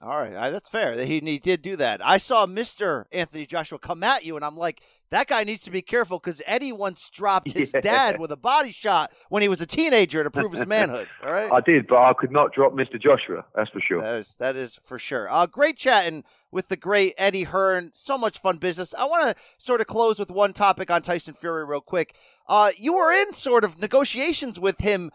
All right, that's fair. He, he did do that. I saw Mr. Anthony Joshua come at you, and I'm like, that guy needs to be careful because Eddie once dropped his Yeah. dad with a body shot when he was a teenager to prove his manhood. All right. I did, but I could not drop Mr. Joshua. That's for sure. That is that is for sure. Uh, great chatting with the great Eddie Hearn. So much fun business. I want to sort of close with one topic on Tyson Fury real quick. Uh, you were in sort of negotiations with him,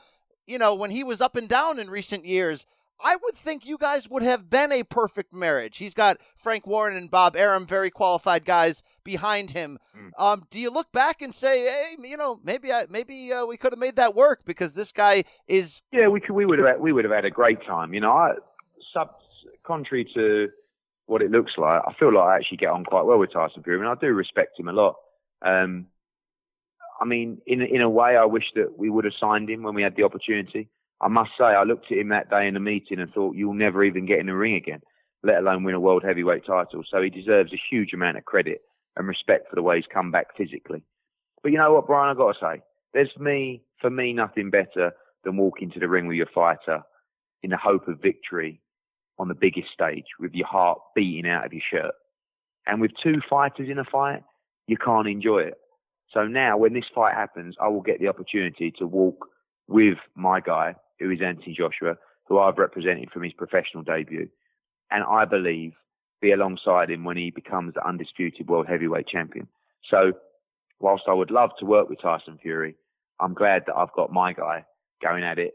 you know, when he was up and down in recent years. I would think you guys would have been a perfect marriage. He's got Frank Warren and Bob Arum, very qualified guys behind him. Um, do you look back and say, hey, you know, maybe I, maybe uh, we could have made that work because this guy is Yeah, we could, we would have had, we would have had a great time. You know, I sub contrary to what it looks like, I feel like I actually get on quite well with Tyson Fury, and I do respect him a lot. Um, I mean, in in a way, I wish that we would have signed him when we had the opportunity. I must say, I looked at him that day in the meeting and thought, you'll never even get in the ring again, let alone win a world heavyweight title. So he deserves a huge amount of credit and respect for the way he's come back physically. But you know what, Brian? I've got to say, there's me, for me, nothing better than walking to the ring with your fighter in the hope of victory on the biggest stage with your heart beating out of your shirt. And with two fighters in a fight, you can't enjoy it. So now, when this fight happens, I will get the opportunity to walk with my guy, who is Anthony Joshua, who I've represented from his professional debut, and I believe be alongside him when he becomes the undisputed world heavyweight champion. So, whilst I would love to work with Tyson Fury, I'm glad that I've got my guy going at it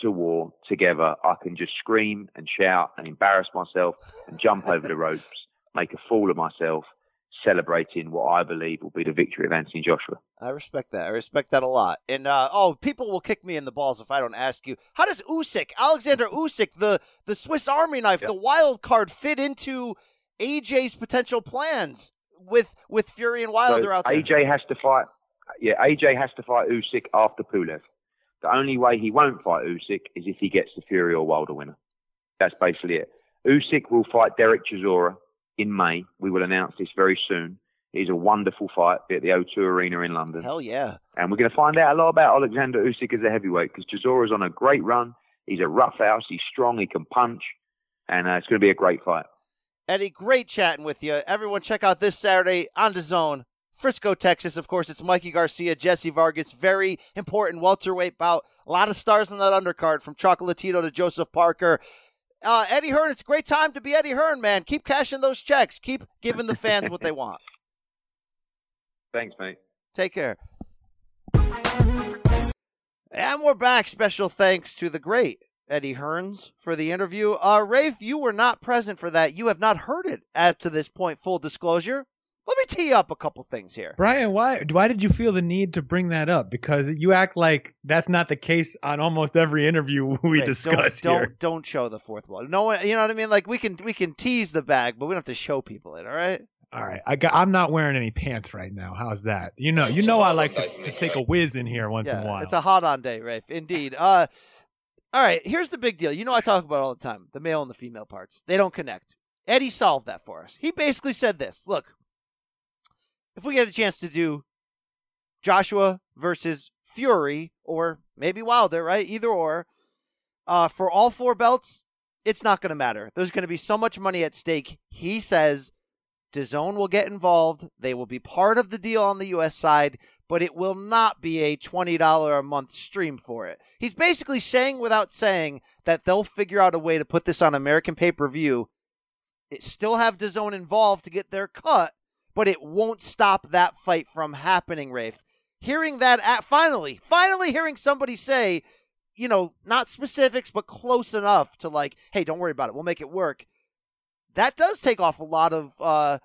to war together. I can just scream and shout and embarrass myself and jump over the ropes, make a fool of myself, celebrating what I believe will be the victory of Anthony Joshua. I respect that. I respect that a lot. And uh, oh, people will kick me in the balls if I don't ask you. How does Usyk, Alexander Usyk, the the Swiss Army knife, the wild card, fit into AJ's potential plans with with Fury and Wilder So out there? AJ has to fight. Yeah, AJ has to fight Usyk after Pulev. The only way he won't fight Usyk is if he gets the Fury or Wilder winner. That's basically it. Usyk will fight Derek Chisora in May. We will announce this very soon. It's a wonderful fight at the O2 Arena in London. Hell yeah. And we're going to find out a lot about Alexander Usyk as a heavyweight because Chisora's on a great run. He's a rough house. He's strong. He can punch. And uh, it's going to be a great fight. Eddie, great chatting with you. Everyone, check out this Saturday on DAZN. Frisco, Texas. Of course, it's Mikey Garcia, Jessie Vargas. Very important welterweight bout. A lot of stars on that undercard from Chocolatito to Joseph Parker. Uh, Eddie Hearn, it's a great time to be Eddie Hearn, man. Keep cashing those checks. Keep giving the fans what they want. Thanks, mate. Take care. And we're back. Special thanks to the great Eddie Hearns for the interview. Uh, Rafe, you were not present for that. You have not heard it up to this point, full disclosure. Let me tee up a couple things here. Brian, why why did you feel the need to bring that up? Because you act like that's not the case on almost every interview we Rafe, discuss don't, here. Don't, don't show the fourth wall. No one, you know what I mean? Like we can we can tease the bag, but we don't have to show people it. All right. All right, I got, I'm not wearing any pants right now. How's that? You know, you know, I like to, to take a whiz in here once in a while. It's a hot on day, Rafe. Indeed. Uh, all right. Here's the big deal. You know, I talk about it all the time the male and the female parts. They don't connect. Eddie solved that for us. He basically said this Look, if we get a chance to do Joshua versus Fury or maybe Wilder, right? Either or, uh, for all four belts, it's not going to matter. There's going to be so much money at stake. He says DAZN will get involved. They will be part of the deal on the U.S. side, but it will not be a $20 a month stream for it. He's basically saying without saying that they'll figure out a way to put this on American pay per view, It still have DAZN involved to get their cut, but it won't stop that fight from happening, Rafe. Hearing that, at, finally, finally hearing somebody say, you know, not specifics, but close enough to like, hey, don't worry about it. We'll make it work. That does take off a lot of uh,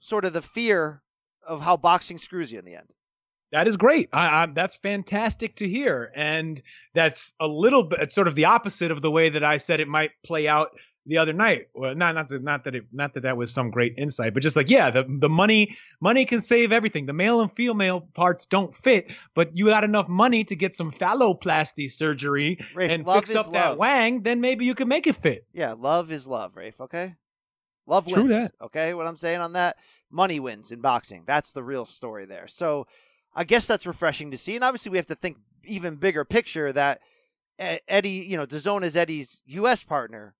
sort of the fear of how boxing screws you in the end. That is great. I, I, that's fantastic to hear, and that's a little bit sort of the opposite of the way that I said it might play out the other night. Well, not not to, not that it not that that was some great insight, but just like yeah, the the money money can save everything. The male and female parts don't fit, but you got enough money to get some phalloplasty surgery Rafe, and fix up that love. wang, then maybe you can make it fit. Yeah, love is love, Rafe. Okay, love wins. True that. Okay, what I'm saying on that, money wins in boxing. That's the real story there. So, I guess that's refreshing to see. And obviously, we have to think even bigger picture that Eddie, you know, DAZN is Eddie's U.S. partner,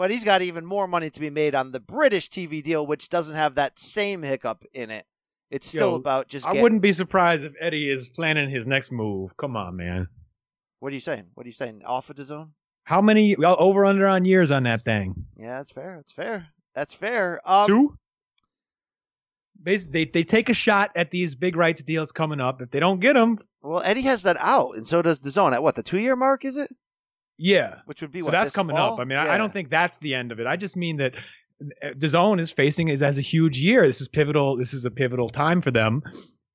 but he's got even more money to be made on the British TV deal, which doesn't have that same hiccup in it. It's still Yo, about just. I getting- wouldn't be surprised if Eddie is planning his next move. Come on, man. What are you saying? What are you saying? Off of the zone? How many over under on years on that thing? Yeah, that's fair. That's fair. That's fair. Um, Two. Basically, they they take a shot at these big rights deals coming up. If they don't get them, Well, Eddie has that out, and so does the zone At what the two year mark is it? Yeah, Which would be so what, that's coming fall? up. I mean, I, Yeah. I don't think that's the end of it. I just mean that the zone is facing is as a huge year. This is pivotal. This is a pivotal time for them,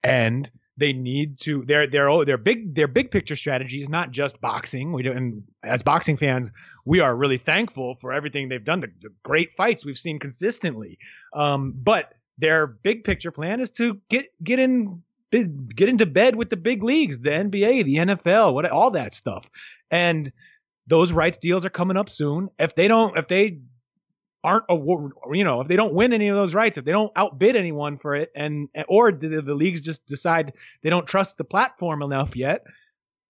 and they need to. Their their their big their big picture strategy is not just boxing. We do, and as boxing fans, we are really thankful for everything they've done. The, the great fights we've seen consistently, um, but their big picture plan is to get get in get into bed with the big leagues, the NBA, the NFL, what all that stuff, and those rights deals are coming up soon. If they don't, if they aren't award, you know, if they don't win any of those rights, if they don't outbid anyone for it, and or the, the leagues just decide they don't trust the platform enough yet,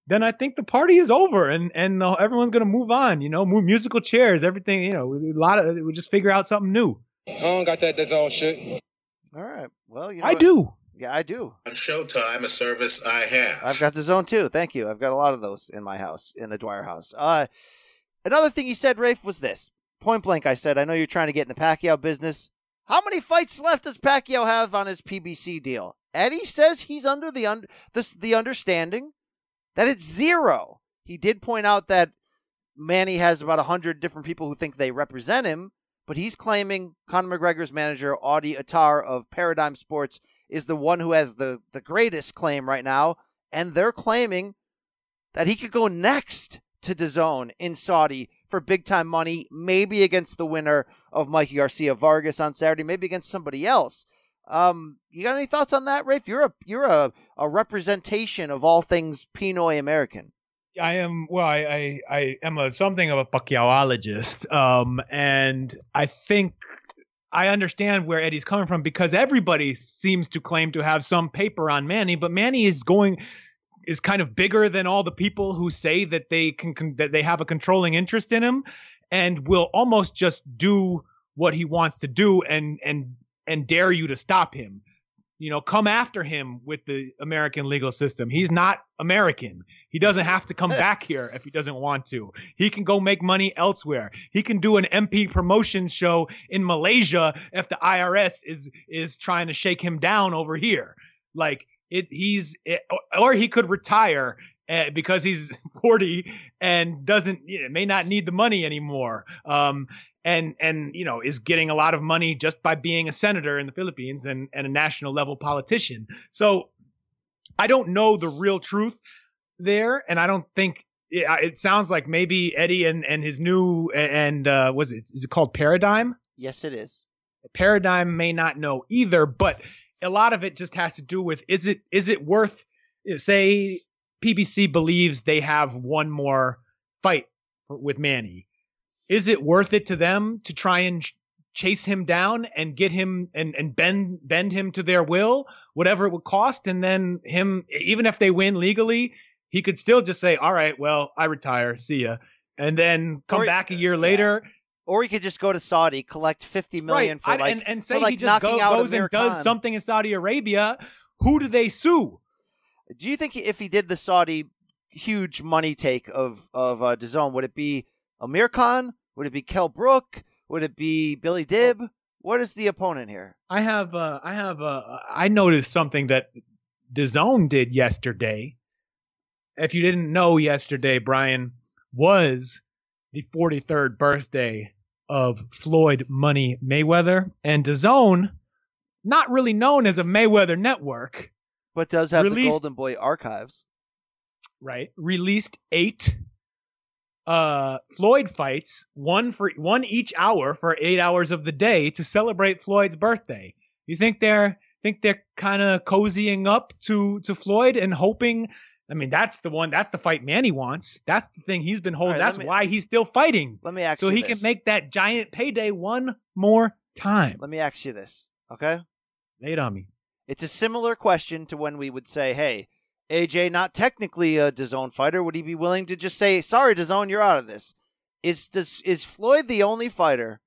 then I think the party is over, and and everyone's gonna move on. You know, move musical chairs, everything. You know, a lot of we just figure out something new. I don't got that DAZN shit. All right. Well, you know I what? do. Yeah, I do. On Showtime, a service I have. I've got the zone too. Thank you. I've got a lot of those in my house, in the Dwyer house. Uh, another thing you said, Rafe, was this. Point blank, I said, I know you're trying to get in the Pacquiao business. How many fights left does Pacquiao have on his PBC deal? Eddie says he's under the un- this, the understanding that it's zero. He did point out that Manny has about 100 different people who think they represent him, but he's claiming Conor McGregor's manager, Audie Attar of Paradigm Sports, is the one who has the, the greatest claim right now. And they're claiming that he could go next to DAZN in Saudi for big time money, maybe against the winner of Mikey Garcia Vargas on Saturday, maybe against somebody else. Um, you got any thoughts on that, Rafe? You're a you're a, a representation of all things Pinoy American. I am well. I I, I am a something of a Pacquiaologist, um, and I think I understand where Eddie's coming from because everybody seems to claim to have some paper on Manny, but Manny is going is kind of bigger than all the people who say that they can, can that they have a controlling interest in him, and will almost just do what he wants to do and and and dare you to stop him you know, come after him with the American legal system. He's not American. He doesn't have to come back here if he doesn't want to. He can go make money elsewhere. He can do an MP promotion show in Malaysia if the IRS is is trying to shake him down over here. Like it, he's it, or he could retire uh, because he's 40 and doesn't you know, may not need the money anymore. Um, and and you know is getting a lot of money just by being a senator in the Philippines and and a national level politician. So I don't know the real truth there, and I don't think it, it sounds like maybe Eddie and and his new and uh, was it is it called Paradigm? Yes, it is. Paradigm may not know either, but a lot of it just has to do with is it is it worth say PBC believes they have one more fight for, with Manny. Is it worth it to them to try and ch- chase him down and get him and, and bend bend him to their will, whatever it would cost, and then him even if they win legally, he could still just say, "All right, well, I retire, see ya," and then come back a year later Or he could just go to Saudi, collect fifty million right. for I- like and, and say like he just go, goes and does something in Saudi Arabia. Who do they sue? Do you think if he did the Saudi huge money take of of uh, DAZN, would it be Amir Khan? Would it be Kel Brook? Would it be Billy Dib? What is the opponent here? I have uh, I have uh, I noticed something that DAZN did yesterday. If you didn't know yesterday, Brian was the 43rd birthday of Floyd Money Mayweather and DAZN, not really known as a Mayweather network, but does have the Golden Boy archives. right? Released eight uh Floyd fights, one for one each hour for 8 hours of the day to celebrate Floyd's birthday. You think they're think they're kind of cozying up to to Floyd and hoping I mean that's the one that's the fight Manny wants. That's the thing he's been holding. Right, that's me- why he's still fighting. Let me ask so he this. can make that giant payday one more time. Let me ask you this, okay? Lay it on me. It's a similar question to when we would say, "Hey, AJ, not technically a DAZN fighter. Would he be willing to just say, "Sorry, DAZN, you're out of this"? Is does is Floyd the only fighter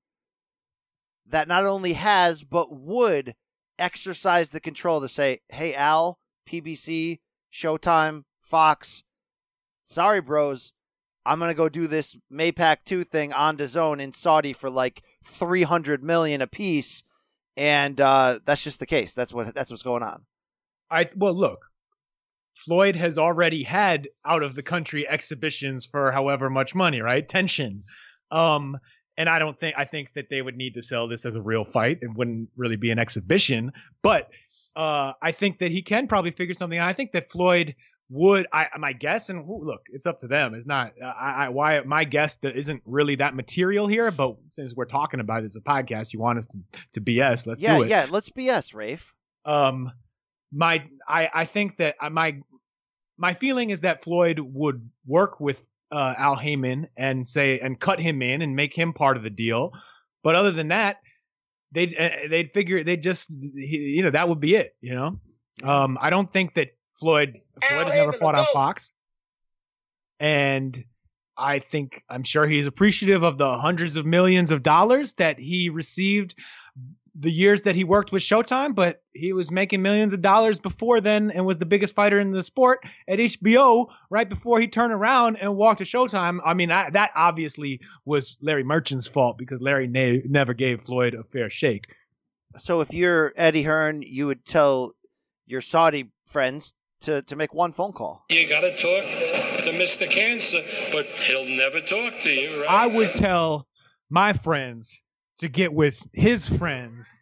that not only has but would exercise the control to say, "Hey, Al, PBC, Showtime, Fox, sorry, bros." I'm gonna go do this Maypac two thing on DAZN in Saudi for like three hundred million a piece, and uh, that's just the case. That's what that's what's going on. I well look, Floyd has already had out of the country exhibitions for however much money, right? Tension. Um and I don't think I think that they would need to sell this as a real fight. It wouldn't really be an exhibition, but uh I think that he can probably figure something out. I think that Floyd would I my guess and look, it's up to them. It's not I, I why my guess isn't really that material here, but since we're talking about it as a podcast, you want us to to BS, let's yeah, do it yeah. Let's BS, Rafe. um my I I think that uh, my my feeling is that Floyd would work with uh, Al Haymon and say and cut him in and make him part of the deal, but other than that, they'd uh, they'd figure they just you know that would be it. You know, um I don't think that Floyd Floyd has never fought on Fox, and I think I'm sure he's appreciative of the hundreds of millions of dollars that he received the years that he worked with Showtime, but he was making millions of dollars before then and was the biggest fighter in the sport at HBO right before he turned around and walked to Showtime. I mean, I, that obviously was Larry Merchant's fault because Larry ne- never gave Floyd a fair shake. So if you're Eddie Hearn, you would tell your Saudi friends to to make one phone call. You gotta talk to Mr. Cancer, but he'll never talk to you, right? I would tell my friends to get with his friends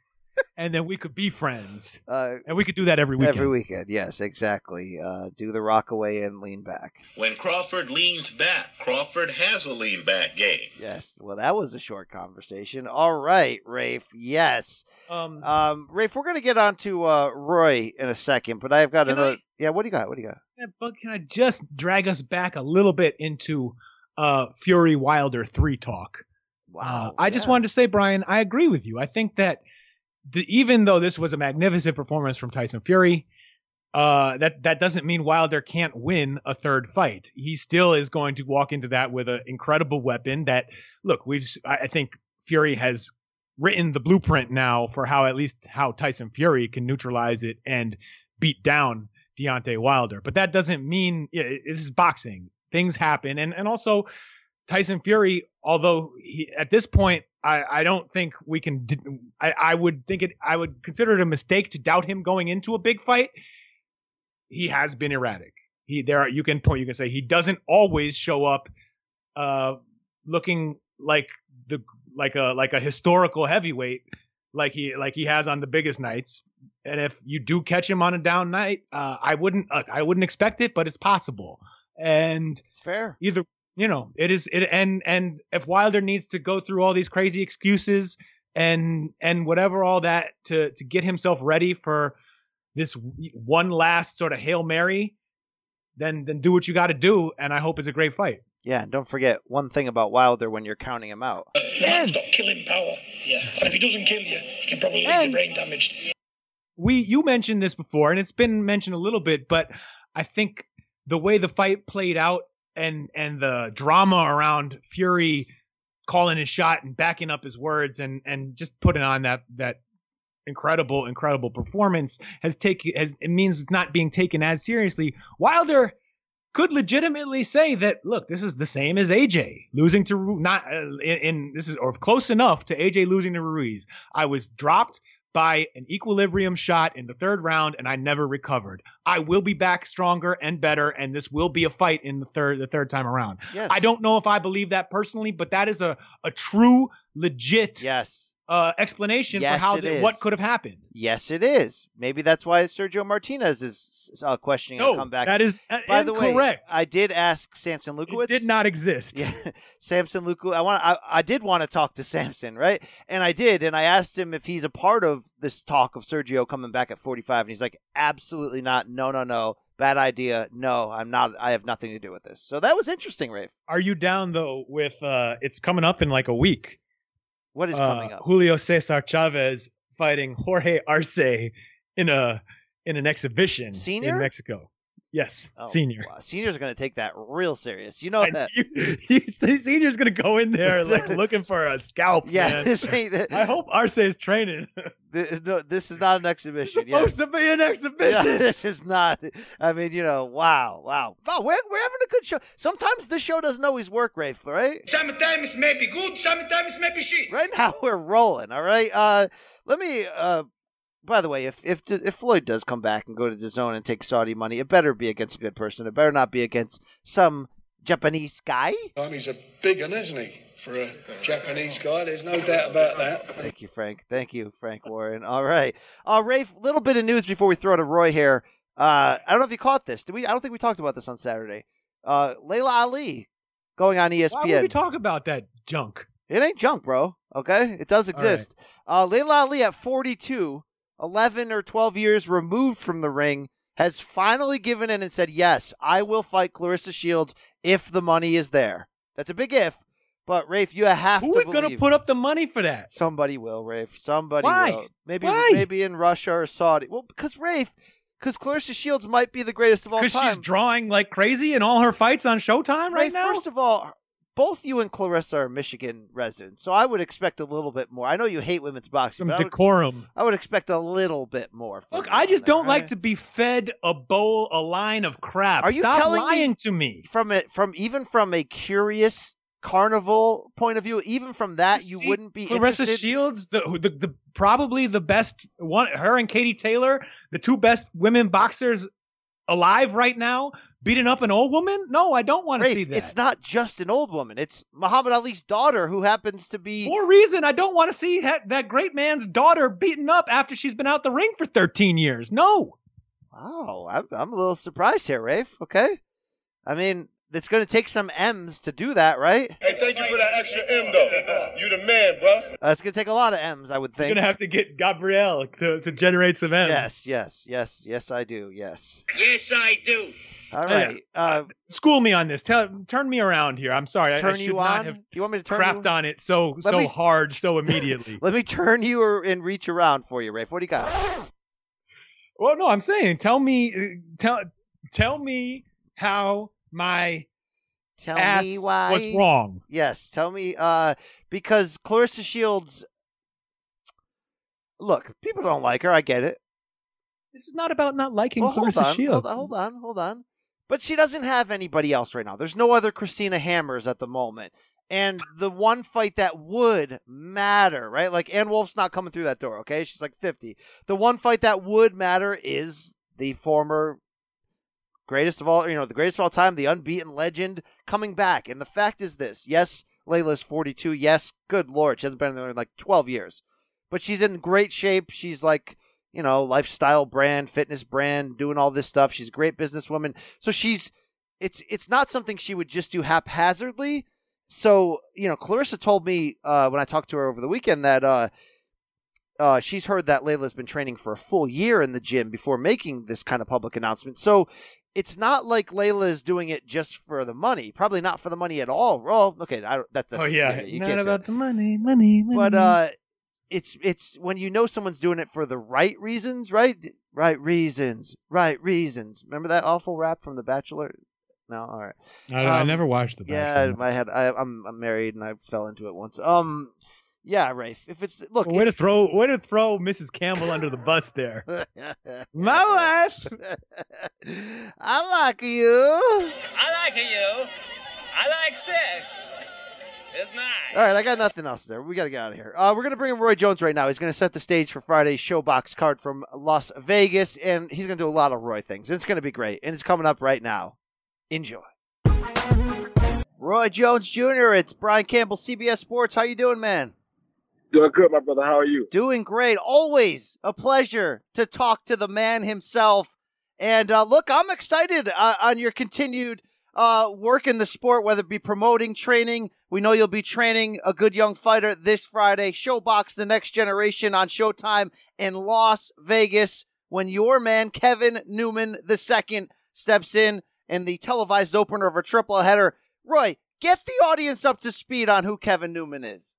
and then we could be friends. Uh, and we could do that every weekend. Every weekend, yes, exactly. Uh, do the rock away and lean back. When Crawford leans back, Crawford has a lean back game. Yes. Well, that was a short conversation. All right, Rafe. Yes. Um, um Rafe, we're gonna get on to uh, Roy in a second, but I've got Can another. I- Yeah. What do you got? What do you got? Yeah, but can I just drag us back a little bit into uh, Fury Wilder three talk? Wow. I just wanted to say, Brian, I agree with you. I think that the, even though this was a magnificent performance from Tyson Fury, uh, that that doesn't mean Wilder can't win a third fight. He still is going to walk into that with an incredible weapon. That look, we've I think Fury has written the blueprint now for how at least how Tyson Fury can neutralize it and beat down Deontay Wilder. But that doesn't mean yeah, it- this is boxing. Things happen, and and also Tyson Fury, although he, at this point, I, I don't think we can. I would think it. I would consider it a mistake to doubt him going into a big fight. He has been erratic. He there are, you can point. You can say he doesn't always show up, uh, looking like the like a like a historical heavyweight, like he like he has on the biggest nights. And if you do catch him on a down night, uh, I wouldn't uh, I wouldn't expect it, but it's possible. And it's fair. Either you know it is it and and if Wilder needs to go through all these crazy excuses and and whatever all that to to get himself ready for this one last sort of hail mary, then then do what you got to do. And I hope it's a great fight. Yeah, and don't forget one thing about Wilder when you're counting him out. Man's got killing power. Yeah. And if he doesn't kill you, he can probably leave you brain damaged. we you mentioned this before and it's been mentioned a little bit but i think the way the fight played out and and the drama around fury calling his shot and backing up his words and and just putting on that that incredible incredible performance has taken has it means it's not being taken as seriously. Wilder could legitimately say that look, this is the same as AJ losing to not uh, in, in this is or close enough to AJ losing to Ruiz. I was dropped by an equilibrium shot in the third round and I never recovered. I will be back stronger and better and this will be a fight in the third the third time around. Yes. I don't know if I believe that personally, but that is a a true legit yes uh, explanation Yes, for how the, what could have happened. Yes, it is. Maybe that's why Sergio Martinez is uh, questioning No, a comeback. that is uh, By the way, incorrect. I did ask Sampson Lewkowicz. It did not exist. Yeah, Sampson Luku. I want. I, I did want to talk to Sampson, right? And I did, and I asked him if he's a part of this talk of Sergio coming back at 45, and he's like, absolutely not. No, no, no. Bad idea. No, I'm not. I have nothing to do with this. So that was interesting, Rafe. Are you down though with uh it's coming up in like a week. What is Uh, coming up? Julio Cesar Chavez fighting Jorge Arce in a in an exhibition Senior? in Mexico. Yes, Oh, senior. wow. Seniors are going to take that real serious. You know that. You, senior's gonna go in there like looking for a scalp. Yeah, man. this ain't. I hope Arce is training. Th- no, this is not an exhibition. yes. Supposed to be an Yeah, exhibition. this is not. I mean, you know, wow, wow, wow. We're we're having a good show. Sometimes this show doesn't always work, Rafe. All right. Sometimes it may be good, sometimes it may be shit. Right now we're rolling. All right. Uh, let me. Uh, by the way, if if if Floyd does come back and go to the zone and take Saudi money, it better be against a good person. It better not be against some Japanese guy. Um, he's a big one, isn't he? For a Japanese guy, there's no doubt about that. Thank you, Frank. Thank you, Frank Warren. All right. Uh, Rafe, little bit of news before we throw to Roy here. Uh, I don't know if you caught this. Did we? I don't think we talked about this on Saturday. Uh, Laila Ali going on ESPN. Why would we talk about that junk? It ain't junk, bro. Okay? It does exist. Uh, Laila Ali at 42, 11 or 12 years removed from the ring, has finally given in and said, Yes, I will fight Claressa Shields if the money is there. That's a big if. But, Rafe, you have Who to is going to put up the money for that? Somebody will, Rafe. Somebody Why? will. Maybe, Why? maybe in Russia or Saudi. Well, because, Rafe, because Claressa Shields might be the greatest of all time. Because she's drawing like crazy in all her fights on Showtime right Rafe, now. First of all, both you and Claressa are Michigan residents, so I would expect a little bit more. I know you hate women's boxing. Some but I would, decorum. I would expect a little bit more. from Look, I just that, don't like to be fed a bowl, a line of crap. Are you Stop telling lying me to me? from it from even from a curious carnival point of view? Even from that, you See, wouldn't be Claressa interested. Shields, the, the the probably the best one. Her and Katie Taylor, the two best women boxers alive right now, beating up an old woman. No, I don't want to see that. It's not just an old woman. It's Muhammad Ali's daughter who happens to be. For reason, I don't want to see that, that great man's daughter beaten up after she's been out the ring for 13 years. No. Oh, I'm, I'm a little surprised here, Rafe. Okay, I mean it's going to take some M's to do that, right? Hey, thank you for that extra M though. You the man, bro. Uh, it's going to take a lot of M's, I would think. You're gonna have to get Gabrielle to, to generate some M's. Yes, yes, yes, yes, I do. Yes. Yes, I do. All right. Uh, School me on this. Tell turn me around here. I'm sorry. I- I, turn should you not on. have you want me to turn crapped you? on it so Let so me- hard so immediately. Let me turn you or, and reach around for you, Rafe. What do you got? well, no, I'm saying tell me uh, tell tell me how my Tell ass me why. was wrong. Yes, tell me. Uh, because Claressa Shields. Look, people don't like her. I get it. This is not about not liking Well, hold Claressa on, Shields. Hold on, hold on, hold on. But she doesn't have anybody else right now. There's no other Christina Hammers at the moment. And the one fight that would matter, right? Like Ann Wolfe's not coming through that door, okay? She's like 50. The one fight that would matter is the former greatest of all, you know, the greatest of all time, the unbeaten legend coming back. And the fact is this yes, Laila's 42. Yes, good Lord, she hasn't been there in like 12 years. But she's in great shape. She's like, you know, lifestyle brand, fitness brand, doing all this stuff. She's a great businesswoman. So she's it's it's not something she would just do haphazardly. So, you know, Claressa told me uh, when I talked to her over the weekend that uh, uh, she's heard that Laila's been training for a full year in the gym before making this kind of public announcement. So it's not like Laila is doing it just for the money. Probably not for the money at all. Well, okay, I that, that's oh yeah, you not can't about the money, money, money. but uh it's it's when you know someone's doing it for the right reasons right right reasons right reasons remember that awful rap from the bachelor No, all right. I, I Um, never watched the Yeah, Bachelor. I had. I, I'm I'm married and I fell into it once. Um, yeah, Rafe. If it's look, way to throw way to throw Mrs. Campbell under the bus there. My wife. I like you. I like you. I like sex. It's nice. All right, I got nothing else there. We got to get out of here. Uh, we're going to bring in Roy Jones right now. He's going to set the stage for Friday's ShoBox card from Las Vegas, and he's going to do a lot of Roy things. It's going to be great, and it's coming up right now. Enjoy. Roy Jones Jr. It's Brian Campbell, CBS Sports. How you doing, man? Doing good, my brother. How are you? Doing great. Always a pleasure to talk to the man himself. And uh, look, I'm excited uh, on your continued uh, work in the sport, whether it be promoting, training. We know you'll be training a good young fighter this Friday. ShoBox the next generation on Showtime in Las Vegas when your man Kevin Newman II steps in in the televised opener of a triple header. Roy, get the audience up to speed on who Kevin Newman is.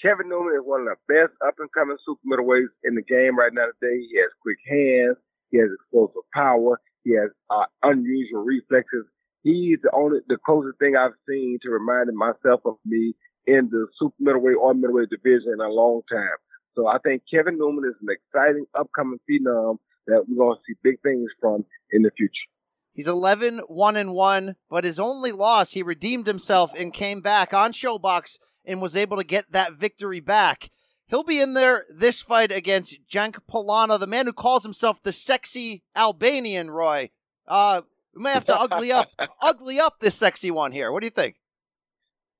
Kevin Newman is one of the best up and coming super middleweights in the game right now today. He has quick hands. He has explosive power. He has uh, unusual reflexes. He's the only, the closest thing I've seen to reminding myself of me in the super middleweight or middleweight division in a long time. So I think Kevin Newman is an exciting upcoming phenom that we're going to see big things from in the future. He's 11 1 and 1, but his only loss, he redeemed himself and came back on ShoBox and was able to get that victory back. He'll be in there this fight against Jank Polana, the man who calls himself the sexy Albanian, Roy. Uh, we may have to ugly up ugly up this sexy one here. What do you think?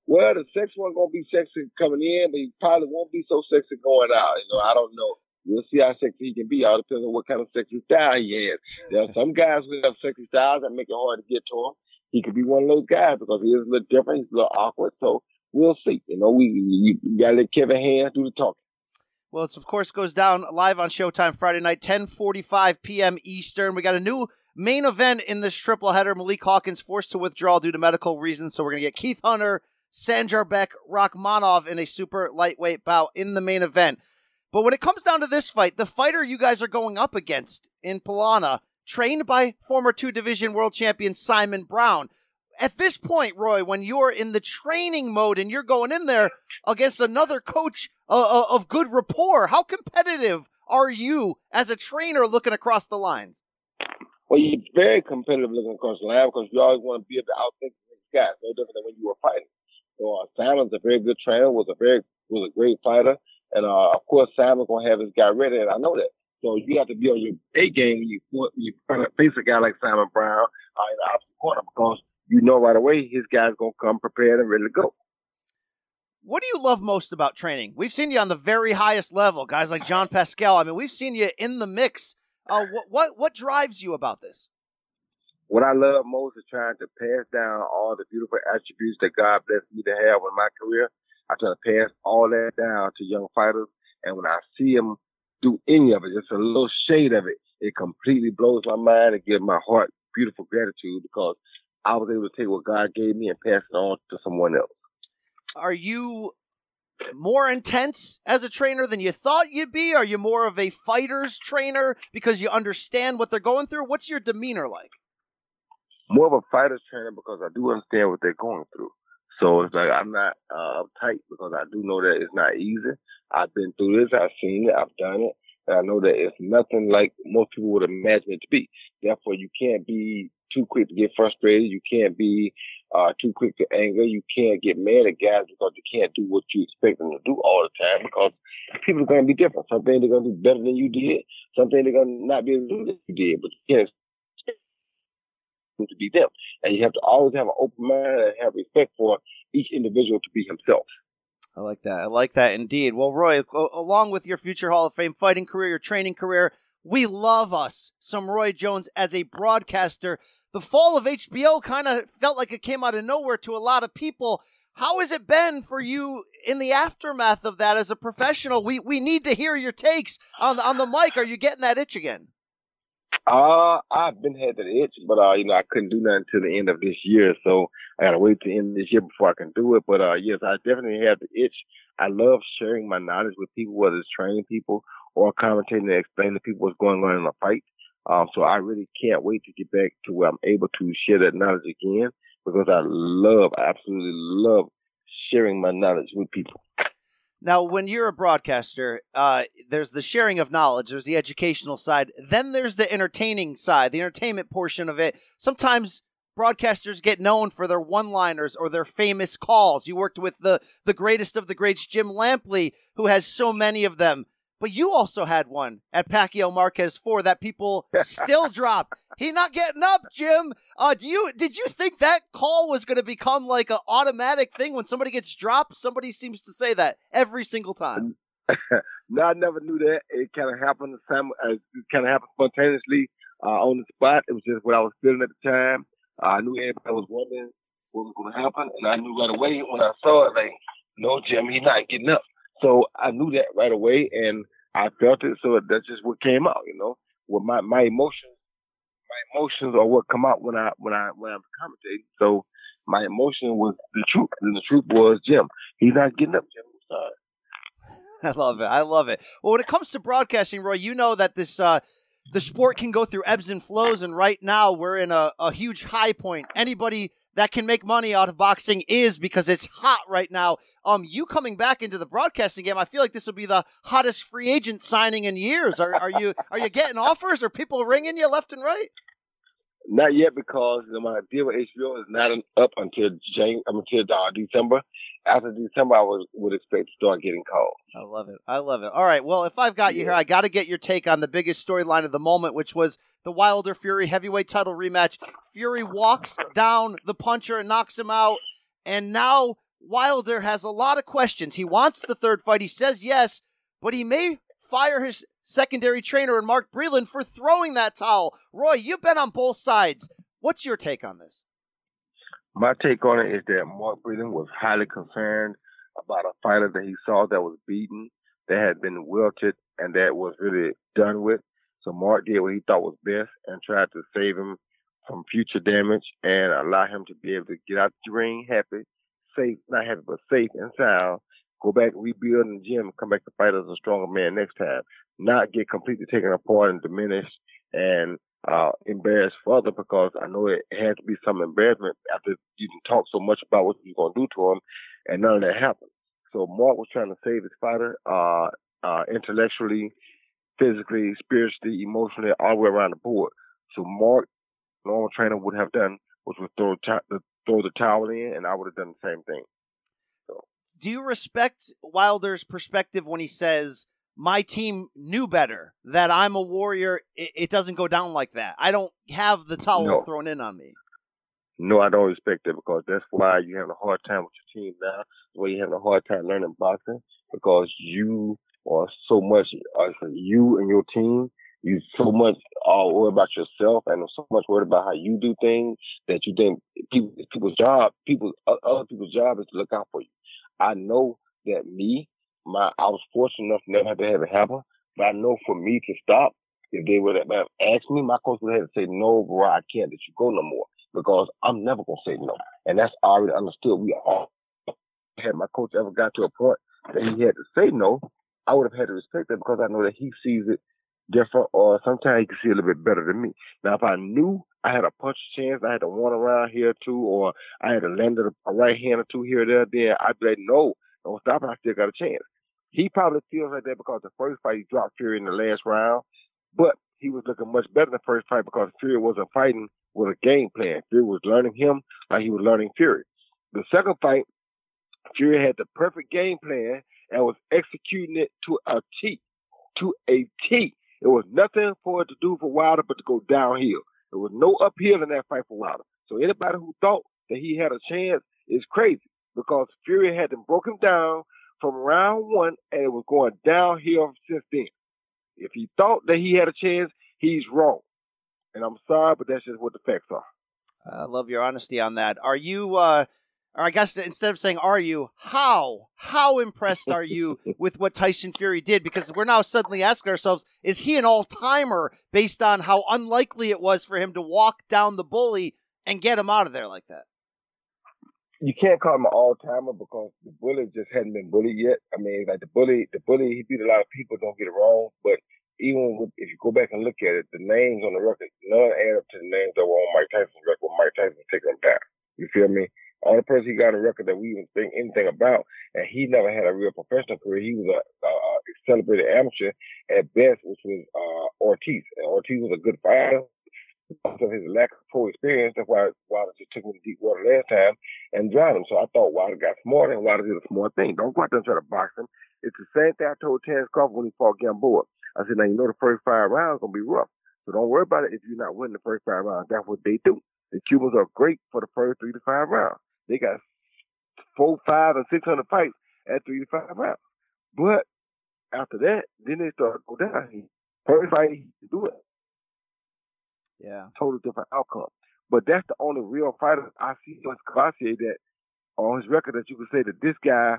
Well, the sexy one gonna be sexy coming in, but he probably won't be so sexy going out. You know, I don't know. We'll see how sexy he can be. All depends on what kind of sexy style he has. There are some guys who have sexy styles that make it hard to get to him. He could be one of those guys because he is a little different. He's a little awkward. So we'll see. You know, we, we, we gotta let Kevin Hands do the talking. Well, it's of course goes down live on Showtime Friday night, 10:45 p.m. Eastern. We got a new main event in this triple header. Malik Hawkins forced to withdraw due to medical reasons, so we're gonna get Keith Hunter, Sanjarbek Rakhmanov in a super lightweight bout in the main event. But when it comes down to this fight, the fighter you guys are going up against in Polana, trained by former two division world champion Simon Brown. At this point, Roy, when you're in the training mode and you're going in there against another coach uh, uh, of good rapport, how competitive are you as a trainer looking across the lines? Well, you're very competitive looking across the line because you always want to be able to outthink the guy. No different than when you were fighting. So uh, Simon's a very good trainer, was a very was a great fighter, and uh, of course Simon's gonna have his guy ready, and I know that. So you have to be on your A game when you when you face a guy like Simon Brown uh, in the opposite corner because you know right away his guy's gonna come prepared and ready to go. What do you love most about training? We've seen you on the very highest level, guys like Jean Pascal. I mean, we've seen you in the mix. Uh, what what what drives you about this? What I love most is trying to pass down all the beautiful attributes that God blessed me to have in my career. I try to pass all that down to young fighters, and when I see them do any of it, just a little shade of it, it completely blows my mind and gives my heart beautiful gratitude because I was able to take what God gave me and pass it on to someone else. Are you more intense as a trainer than you thought you'd be? Are you more of a fighter's trainer because you understand what they're going through? What's your demeanor like? More of a fighter's trainer because I do understand what they're going through. So it's like I'm not uh, uptight because I do know that it's not easy. I've been through this. I've seen it. I've done it. And I know that it's nothing like most people would imagine it to be. Therefore, you can't be too quick to get frustrated. You can't be uh, too quick to anger. You can't get mad at guys because you can't do what you expect them to do all the time because people are going to be different. Some things they're going to do better than you did. Some things they're going to not be able to do that you did. But you can't to be them. And you have to always have an open mind and have respect for each individual to be himself. I like that. I like that indeed. Well, Roy, along with your future Hall of Fame fighting career, your training career, we love us some Roy Jones as a broadcaster. The fall of HBO kind of felt like it came out of nowhere to a lot of people. How has it been for you in the aftermath of that as a professional? We we need to hear your takes on on the mic. Are you getting that itch again? Uh, I've been had that itch, but uh, you know, I couldn't do nothing until the end of this year, so I gotta wait to end this year before I can do it. But uh, yes, I definitely have the itch. I love sharing my knowledge with people, whether it's training people or commentating and explaining to people what's going on in a fight. Um, so I really can't wait to get back to where I'm able to share that knowledge again because I love, absolutely love sharing my knowledge with people. Now, when you're a broadcaster, uh, there's the sharing of knowledge, there's the educational side, then there's the entertaining side, the entertainment portion of it. Sometimes broadcasters get known for their one-liners or their famous calls. You worked with the the greatest of the greats, Jim Lampley, who has so many of them. But you also had one at Pacquiao Marquez Four that people still drop. He not getting up, Jim. Uh, do you did you think that call was going to become like an automatic thing when somebody gets dropped? Somebody seems to say that every single time. no, I never knew that. It kind of happened. Some, uh, it kind of happened spontaneously uh, on the spot. It was just what I was feeling at the time. Uh, I knew everybody was wondering what was going to happen, and I knew right away when I saw it, like, no, Jim, he's not getting up. So I knew that right away, and I felt it. So that's just what came out, you know. With my my emotions, my emotions are what come out when I when I when I'm commentating. So my emotion was the truth, and the truth was Jim. He's not getting up, Jim. I'm sorry. I love it. I love it. Well, when it comes to broadcasting, Roy, you know that this uh, the sport can go through ebbs and flows, and right now we're in a, a huge high point. Anybody that can make money out of boxing is because it's hot right now. Um, you coming back into the broadcasting game, I feel like this will be the hottest free agent signing in years. Are, are you are you getting offers? Are people ringing you left and right? Not yet because you know, my deal with HBO is not up until January, until uh, December. After December, I would, would expect to start getting calls. I love it. I love it. All right. Well, if I've got you here, I got to get your take on the biggest storyline of the moment, which was the Wilder Fury heavyweight title rematch. Fury walks down the puncher and knocks him out. And now Wilder has a lot of questions. He wants the third fight. He says yes, but he may fire his secondary trainer and Mark Breland for throwing that towel. Roy, you've been on both sides. What's your take on this? My take on it is that Mark Breland was highly concerned about a fighter that he saw that was beaten, that had been wilted, and that was really done with. So Mark did what he thought was best and tried to save him from future damage and allow him to be able to get out the ring happy, safe, not happy, but safe and sound, go back, rebuild in the gym, come back to fight as a stronger man next time, not get completely taken apart and diminished and uh, embarrassed further because I know it had to be some embarrassment after you talk so much about what you're going to do to him and none of that happened. So Mark was trying to save his fighter, uh, uh, intellectually, physically, spiritually, emotionally, all the way around the board. So Mark, normal trainer would have done was would throw, t- throw the towel in and I would have done the same thing. Do you respect Wilder's perspective when he says, my team knew better that I'm a warrior. It, it, doesn't go down like that. I don't have the towel no. thrown in on me. No, I don't respect it because that's why you have a hard time with your team now. That's why you're having a hard time learning boxing because you are so much, uh, you and your team, you so much all worried about yourself and so much worried about how you do things that you think people, people's job, people, other people's job is to look out for you. I know that me, my I was fortunate enough never to have it happen. But I know for me to stop, if they would have asked me, my coach would have to say, no, bro, I can't let you go no more because I'm never going to say no. And that's already understood. We all had my coach ever got to a point that he had to say no, I would have had to respect that because I know that he sees it different or sometimes he can see a little bit better than me. Now, if I knew I had a punch chance, I had to one around here too, or I had to land a right hand or two here or there, then I'd be like, no, don't stop. I still got a chance. He probably feels like that because the first fight he dropped Fury in the last round, but he was looking much better in the first fight because Fury wasn't fighting with a game plan. Fury was learning him like he was learning Fury. The second fight, Fury had the perfect game plan and was executing it to a T, to a T. It was nothing for it to do for Wilder but to go downhill. There was no uphill in that fight for Wilder. So anybody who thought that he had a chance is crazy because Fury had them broke him down from round one and it was going downhill since then. If he thought that he had a chance, he's wrong. And I'm sorry, but that's just what the facts are. I love your honesty on that. Are you, uh, or I guess instead of saying are you, how, how impressed are you with what Tyson Fury did? Because we're now suddenly asking ourselves, is he an all timer based on how unlikely it was for him to walk down the bully and get him out of there like that? You can't call him an all timer because the bully just hadn't been bullied yet. I mean, like the bully, the bully, he beat a lot of people. Don't get it wrong, but even with, if you go back and look at it, the names on the record, none add up to the names that were on Mike Tyson's record. when Mike Tyson taking them down. You feel me? Only person he got a record that we even think anything about, and he never had a real professional career. He was a, a, a celebrated amateur at best, which was uh, Ortiz. And Ortiz was a good fighter because of his lack of pro experience. That's why Wilder just took him to deep water last time and drowned him. So I thought Wilder got smart and Wilder did a smart thing. Don't go out there and try to box him. It's the same thing I told Terence Crawford when he fought Gamboa. I said, now you know the first five rounds gonna be rough. So don't worry about it if you're not winning the first five rounds. That's what they do. The Cubans are great for the first three to five rounds. They got four, five, and six hundred fights at three to five rounds. But after that, then they start to go down. First fight, he do it. Yeah. Total different outcome. But that's the only real fighter I see on Cavassier that on his record that you could say that this guy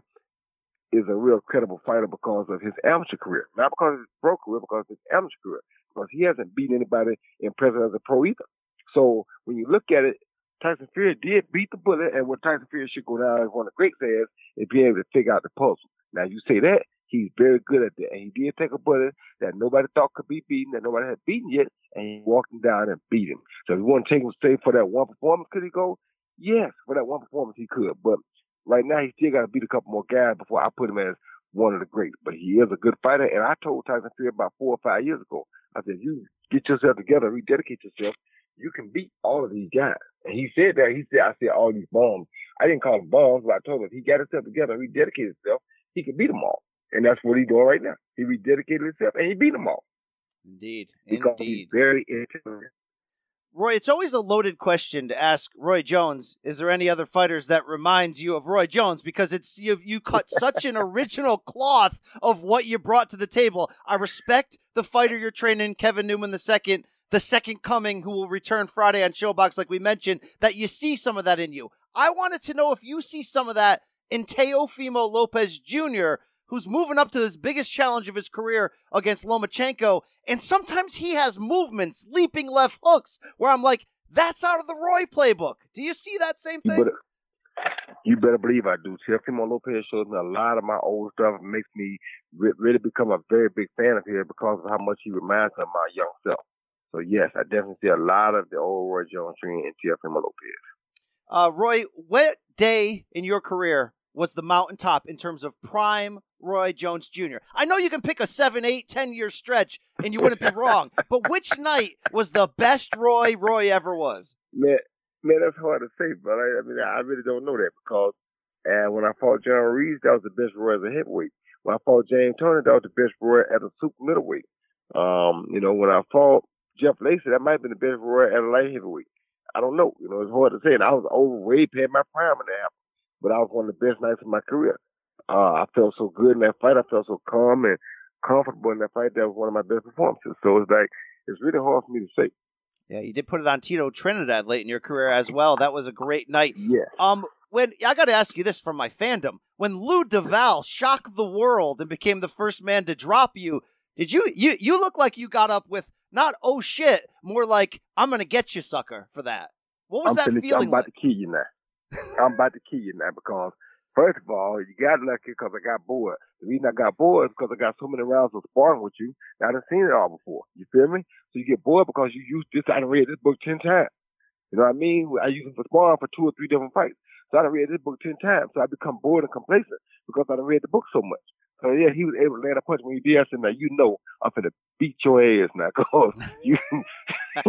is a real credible fighter because of his amateur career. Not because of his pro career, because of his amateur career. Because he hasn't beaten anybody in present as a pro either. So when you look at it, Tyson Fury did beat the bullet, and what Tyson Fury should go down as one of the great says is being able to figure out the puzzle. Now you say that, he's very good at that. And he did take a bullet that nobody thought could be beaten, that nobody had beaten yet, and he walked him down and beat him. So if you want to take him say for that one performance, could he go? Yes, for that one performance he could. But right now he still got to beat a couple more guys before I put him as one of the greats. But he is a good fighter, and I told Tyson Fury about four or five years ago. I said, you get yourself together, rededicate yourself. You can beat all of these guys. And he said that. He said, I said all these bombs. I didn't call them bombs, but I told him if he got himself together, he dedicated himself, he could beat them all. And that's what he's doing right now. He rededicated himself and he beat them all. Indeed. Because Indeed. he's very intelligent. Roy, it's always a loaded question to ask Roy Jones. Is there any other fighters that reminds you of Roy Jones? Because it's you you cut such an original cloth of what you brought to the table. I respect the fighter you're training, Kevin Newman the second, the second coming, who will return Friday on ShoBox, like we mentioned. That you see some of that in you. I wanted to know if you see some of that in Teofimo Lopez Jr., who's moving up to this biggest challenge of his career against Lomachenko. And sometimes he has movements, leaping left hooks, where I'm like, that's out of the Roy playbook. Do you see that same You thing? better, you better believe I do. Teofimo Lopez shows me a lot of my old stuff. Makes me re- really become a very big fan of him because of how much he reminds me of my young self. So yes, I definitely see a lot of the old Roy Jones training in Teofimo Lopez. Uh, Roy, what day in your career was the mountaintop in terms of prime Roy Jones Jr.? I know you can pick a seven, eight, ten year stretch and you wouldn't be wrong, but which night was the best Roy Roy ever was? Man, man, that's hard to say, but I, I mean, I really don't know that because and when I fought John Ruiz, that was the best Roy as a heavyweight. When I fought James Toney, that was the best Roy as a super middleweight. Um, you know, when I fought Jeff Lacey, that might have been the best Roy at a light heavyweight. I don't know. You know, it's hard to say. And I was overweight, past my prime in that, but I was one of the best nights of my career. Uh, I felt so good in that fight. I felt so calm and comfortable in that fight. That was one of my best performances. So it's like it's really hard for me to say. Yeah, you did put it on Tito Trinidad late in your career as well. That was a great night. Yes. Um, when I got to ask you this from my fandom, when Lou Del Valle shocked the world and became the first man to drop you, did you you you look like you got up with not oh shit, more like I'm gonna get you, sucker, for that. What was I'm that finished. feeling? I'm about like? to kill you now. I'm about to kill you now because first of all, you got lucky because I got bored. The reason I got bored is because I got so many rounds of sparring with you. I done seen it all before. You feel me? So you get bored because you used this. I done read this book ten times. You know what I mean? I use it for sparring for two or three different fights. So I done read this book ten times. So I become bored and complacent because I done read the book so much. So yeah, he was able to land a punch when he did. I said, now you know I'm gonna beat your ass now, cause you.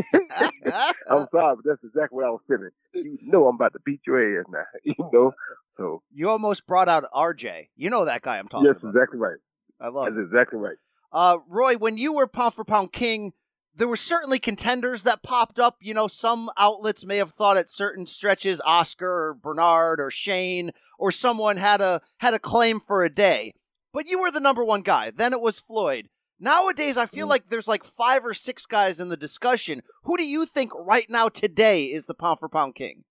I'm sorry, but that's exactly what I was feeling. You know I'm about to beat your ass now. You know, so You almost brought out RJ. You know that guy I'm talking yes, about. exactly right. I love That's it. exactly right. Uh, Roy, when you were pound for pound king, there were certainly contenders that popped up. You know, some outlets may have thought at certain stretches Oscar or Bernard or Shane or someone had a had a claim for a day. But you were the number one guy. Then it was Floyd. Nowadays, I feel mm. like there's like five or six guys in the discussion. Who do you think right now today is the pound for pound king?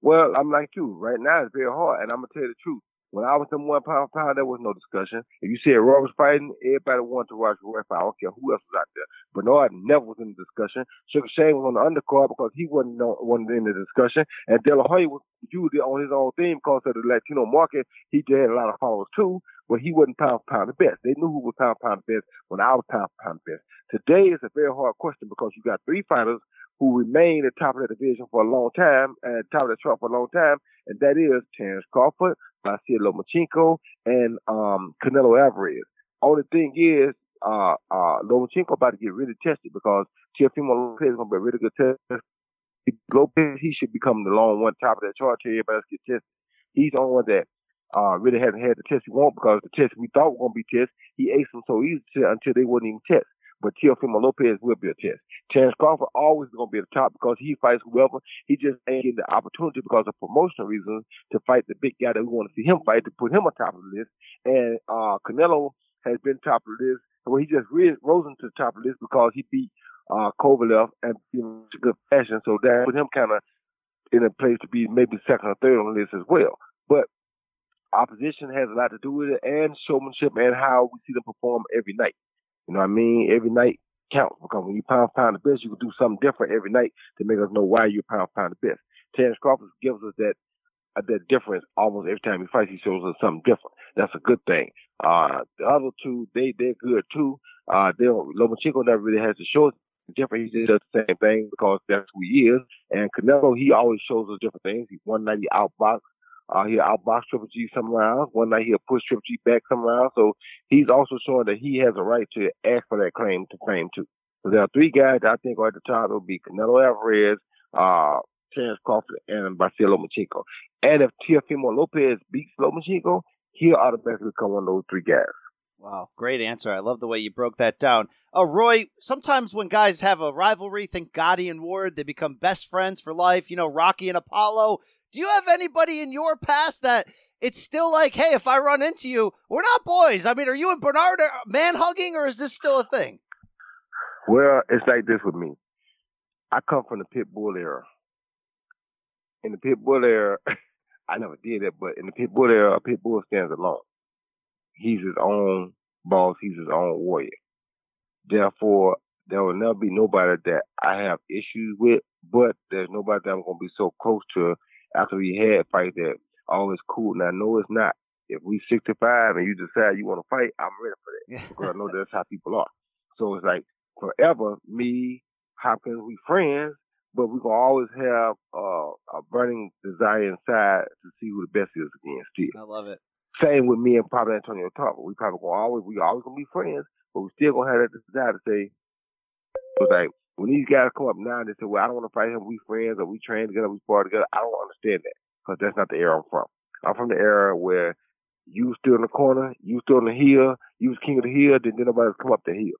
Well, I'm like you. Right now, it's very hard, and I'm gonna tell you the truth. When I was number one pound pound, there was no discussion. If you said Roy was fighting, everybody wanted to watch Roy fight. I don't care who else was out there. Bernard never was in the discussion. Sugar Shane was on the undercard because he wasn't wasn't in the discussion. And De La Hoya was usually on his own theme because of the Latino market. He had a lot of followers too, but he wasn't pound for pound the best. They knew who was pound for pound the best when I was pound for pound the best. Today is a very hard question because you got three fighters who remain at top of the division for a long time and top of the chart for a long time, and that is Terence Crawford, Vasil Lomachenko, and um, Canelo Alvarez. Only thing is, uh, uh, Lomachenko about to get really tested because Teofimo Lopez is going to be a really good test. Lopez, he should become the long one top of that chart till everybody else get tested. He's the only one that uh, really hasn't had the test he want because the test we thought were going to be test, he aced them so easy until they wouldn't even test. But Teofimo Lopez will be a test. Terence Crawford always going to be at the top because he fights whoever. He just ain't getting the opportunity because of promotional reasons to fight the big guy that we want to see him fight to put him on top of the list. And uh, Canelo has been top of the list. Well, he just re- rose into the top of the list because he beat uh, Kovalev and in good fashion. So that put him kind of in a place to be maybe second or third on the list as well. But opposition has a lot to do with it and showmanship and how we see them perform every night. You know what I mean? Every night counts because when you pound pound the best, you can do something different every night to make us know why you pound pound the best. Terence Crawford gives us that uh, that difference almost every time he fights. He shows us something different. That's a good thing. Uh, the other two, they they're good too. Uh, they don't, Lomachenko never really has to show us different. He just does the same thing because that's who he is. And Canelo, he always shows us different things. He one night he outbox uh, he'll outbox Triple G some rounds. One night he'll push Triple G back some rounds. So he's also showing that he has a right to ask for that claim to fame too. So there are three guys I think are at the top. It'll be Canelo Alvarez, uh, Terence Crawford, and Vasyl Lomachenko. And if Teofimo Lopez beats Lomachenko, he'll automatically become one of those three guys. Wow, great answer. I love the way you broke that down. Uh, Roy, sometimes when guys have a rivalry, think Gatti and Ward, they become best friends for life. You know, Rocky and Apollo. Do you have anybody in your past that it's still like, hey, if I run into you, we're not boys? I mean, are you and Bernard man hugging, or is this still a thing? Well, it's like this with me. I come from the pit bull era. In the pit bull era, I never did it, but in the pit bull era, a pit bull stands alone. He's his own boss. He's his own warrior. Therefore, there will never be nobody that I have issues with, but there's nobody that I'm going to be so close to after we had fight that all is cool. Now, no, it's not. If we 65 and you decide you want to fight, I'm ready for that because I know that's how people are. So it's like forever, me, Hopkins, we friends, but we're gonna always have uh, a burning desire inside to see who the best is again. Still, I love it. Same with me and Pablo Antonio Tarver. We probably gonna always we always gonna be friends, but we still gonna have that desire to say, it's like when these guys come up now and they say, "Well, I don't want to fight him. We friends or we train together, we spar together." I don't understand that because that's not the era I'm from. I'm from the era where you stood in the corner, you stood on the hill, you was king of the hill, then nobody come up the hill.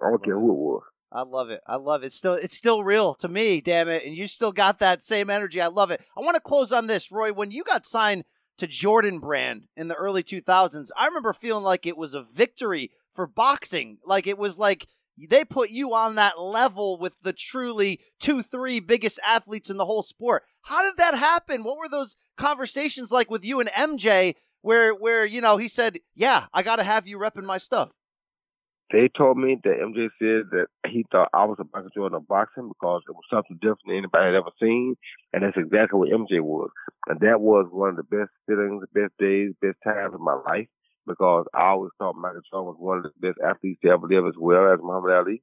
I don't care who it was. I love it. I love it. It's still it's still real to me, damn it. And you still got that same energy. I love it. I want to close on this, Roy. When you got signed to Jordan Brand in the early 2000s, I remember feeling like it was a victory for boxing. Like it was like they put you on that level with the truly two, three biggest athletes in the whole sport. How did that happen? What were those conversations like with you and MJ where where, you know, he said, Yeah, I gotta have you repping my stuff? They told me that MJ said that he thought I was a Michael Jordan of boxing because it was something different than anybody had ever seen, and that's exactly what MJ was. And that was one of the best feelings, the best days, best times of my life because I always thought Michael Jordan was one of the best athletes to ever live as well as Muhammad Ali.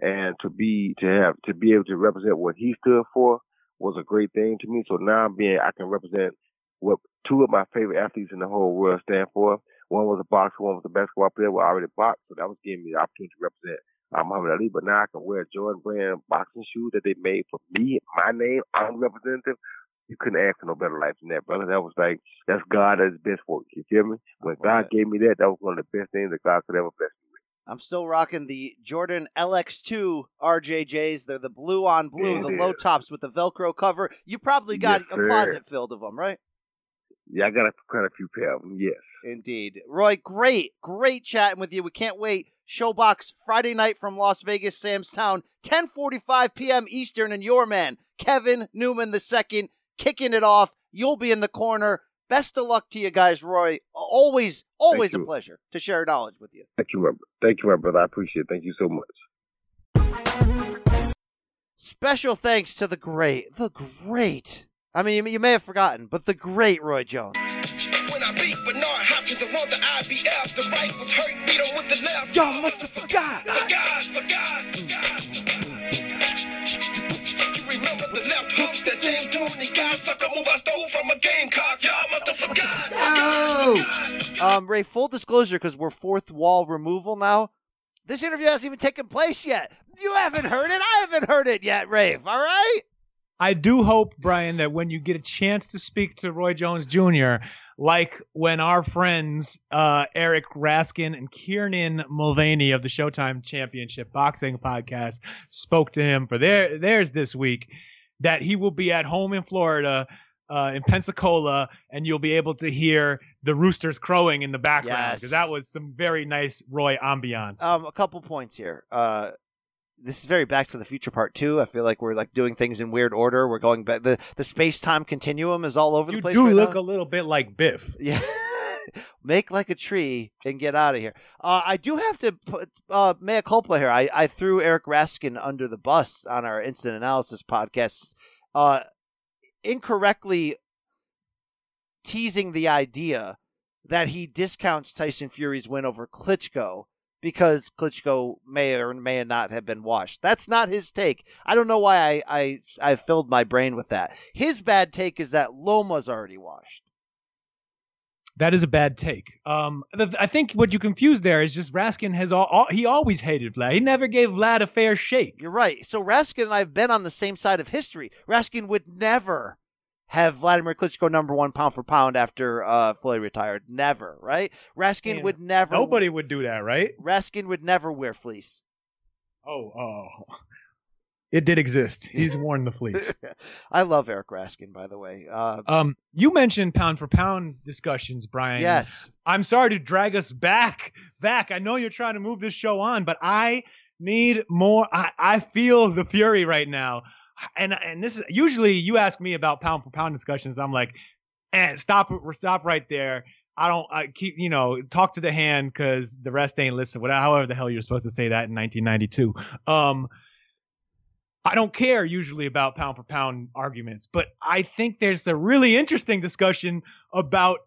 And to be to have to be able to represent what he stood for was a great thing to me. So now being I can represent what two of my favorite athletes in the whole world stand for. One was a boxer, one was a basketball player. Well, I already boxed, so that was giving me the opportunity to represent uh, Muhammad Ali. But now I can wear Jordan brand boxing shoes that they made for me, my name. I'm representative. You couldn't ask for no better life than that, brother. That was like that's God at his best for you. You feel me? When God gave me that, that was one of the best things that God could ever bless me with. I'm still rocking the Jordan LX2 RJJs. They're the blue on blue, Yeah, the low tops with the Velcro cover. You probably got Yes, a closet filled of them, right? Yeah, I got a, quite a few pair of them. Yes. Indeed. Roy, great, great chatting with you. We can't wait. ShoBox Friday night from Las Vegas, Sam's Town, 10:45 p.m. Eastern, and your man Kevin Newman II kicking it off. You'll be in the corner. Best of luck to you guys, Roy. Always, always a you. pleasure to share knowledge with you. Thank you, my thank you, my brother. I appreciate it. Thank you so much. Special thanks to the great, the great. I mean, you, you may have forgotten, but the great Roy Jones. When I beat Bernard Hopkins and won the IBF, the right was hurt, beat him with the left. Y'all must have forgot. Forgot, forgot, forgot. You remember the left hook that James Toney got? Sucker move I stole from a gamecock. Y'all must have forgot. Oh! Um, Ray, full disclosure, because we're fourth wall removal now. This interview hasn't even taken place yet. You haven't heard it. I haven't heard it yet, Rafe. All right? I do hope, Brian, that when you get a chance to speak to Roy Jones Jr., like when our friends uh, Eric Raskin and Kieran Mulvaney of the Showtime Championship Boxing Podcast spoke to him for their theirs this week, that he will be at home in Florida. Uh, in Pensacola, and you'll be able to hear the roosters crowing in the background because Yes. that was some very nice Roy ambiance. Um, a couple points here. Uh, this is very Back to the Future Part Two. I feel like we're like doing things in weird order. We're going back. the The space time continuum is all over you the place. You do right look now. a little bit like Biff. Yeah. Make like a tree and get out of here. Uh, I do have to put uh, mea culpa here. I, I threw Eric Raskin under the bus on our instant analysis podcast, uh, incorrectly teasing the idea that he discounts Tyson Fury's win over Klitschko because Klitschko may or may not have been washed. That's not his take. I don't know why I, I, I filled my brain with that. His bad take is that Loma's already washed. That is a bad take. Um, the, I think what you confuse there is just Raskin has all, all he always hated Vlad. He never gave Vlad a fair shake. You're right. So Raskin and I have been on the same side of history. Raskin would never have Vladimir Klitschko number one pound for pound after uh, Floyd retired. Never, right? Raskin Man, would never. Nobody would do that, right? Raskin would never wear fleece. Oh, oh. It did exist. He's worn the fleece. I love Eric Raskin, by the way. Uh, Um, you mentioned pound for pound discussions, Brian. Yes. I'm sorry to drag us back, back. I know you're trying to move this show on, but I need more. I, I feel the fury right now, and and this is usually you ask me about pound for pound discussions. I'm like, and stop, stop right there. I don't I keep you know talk to the hand because the rest ain't listening. Whatever, however the hell you're supposed to say that in 1992. Um, I don't care usually about pound for pound arguments, but I think there's a really interesting discussion about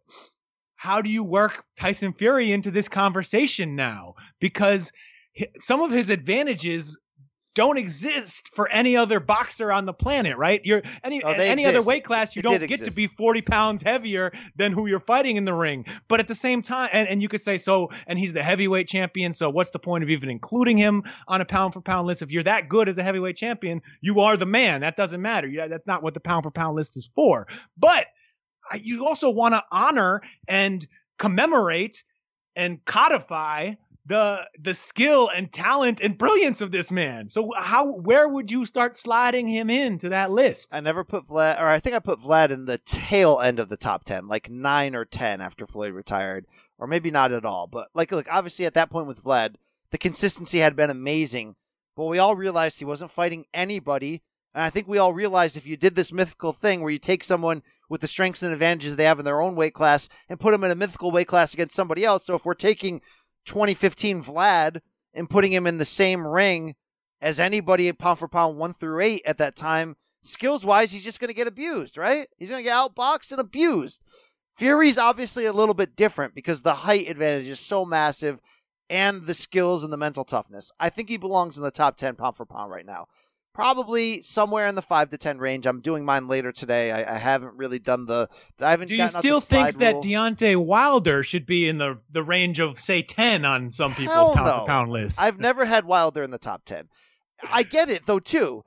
how do you work Tyson Fury into this conversation now? Because some of his advantages don't exist for any other boxer on the planet, right? You're any Oh, any other weight class, you It don't get to be 40 pounds heavier than who you're fighting in the ring. But at the same time, and, and you could say so, and he's the heavyweight champion. So what's the point of even including him on a pound for pound list? If you're that good as a heavyweight champion, you are the man. That doesn't matter. You- That's not what the pound for pound list is for. But you also want to honor and commemorate and codify the the skill and talent and brilliance of this man. So how where would you start sliding him into that list? I never put Vlad, or I think I put Vlad in the tail end of the top 10, like nine or 10 after Floyd retired, or maybe not at all. But, like, look, obviously at that point with Vlad, the consistency had been amazing, but we all realized he wasn't fighting anybody. And I think we all realized if you did this mythical thing where you take someone with the strengths and advantages they have in their own weight class and put them in a mythical weight class against somebody else. So if we're taking 2015 Vlad and putting him in the same ring as anybody at pound for pound one through eight at that time, skills wise, he's just going to get abused, right? He's going to get outboxed and abused. Fury's obviously a little bit different because the height advantage is so massive and the skills and the mental toughness. I think he belongs in the top 10 pound for pound right now. Probably somewhere in the 5 to 10 range. I'm doing mine later today. I, I haven't really done the. I haven't Do you gotten out the still think that rule. Deontay Wilder should be in the, the range of say ten on some people's Hell pound no. for pound list? I've never had Wilder in the top 10. I get it, though, too.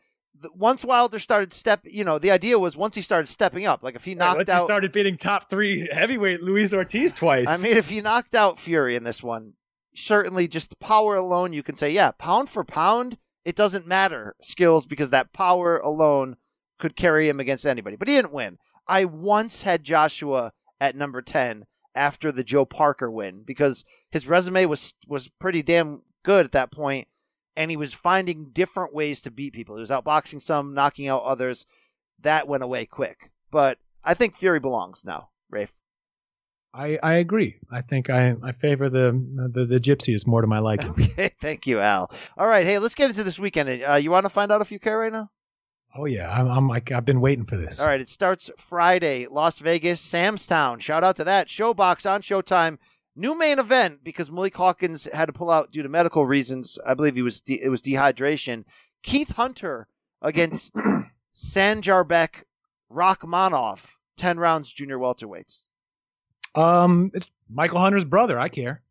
Once Wilder started step, you know, the idea was once he started stepping up, like if he knocked Once out. he started beating top three heavyweight Luis Ortiz twice. I mean, if he knocked out Fury in this one, certainly just the power alone, you can say, yeah, pound for pound, it doesn't matter skills because that power alone could carry him against anybody. But he didn't win. I once had Joshua at number 10 after the Joe Parker win because his resume was was pretty damn good at that point and he was finding different ways to beat people. He was outboxing some, knocking out others. That went away quick. But I think Fury belongs now, Rafe. I, I agree. I think I, I favor the, the the gypsy is more to my liking. Okay, thank you, Al. All right, hey, let's get into this weekend. Uh, you want to find out if you care right now? Oh yeah, I'm, I'm like I've been waiting for this. All right, it starts Friday, Las Vegas, Samstown. Shout out to that ShoBox on Showtime. New main event because Malik Hawkins had to pull out due to medical reasons. I believe he was de- it was dehydration. Keith Hunter against Sanjarbek Rakhmanov, ten rounds junior welterweights. Um, it's Michael Hunter's brother. I care.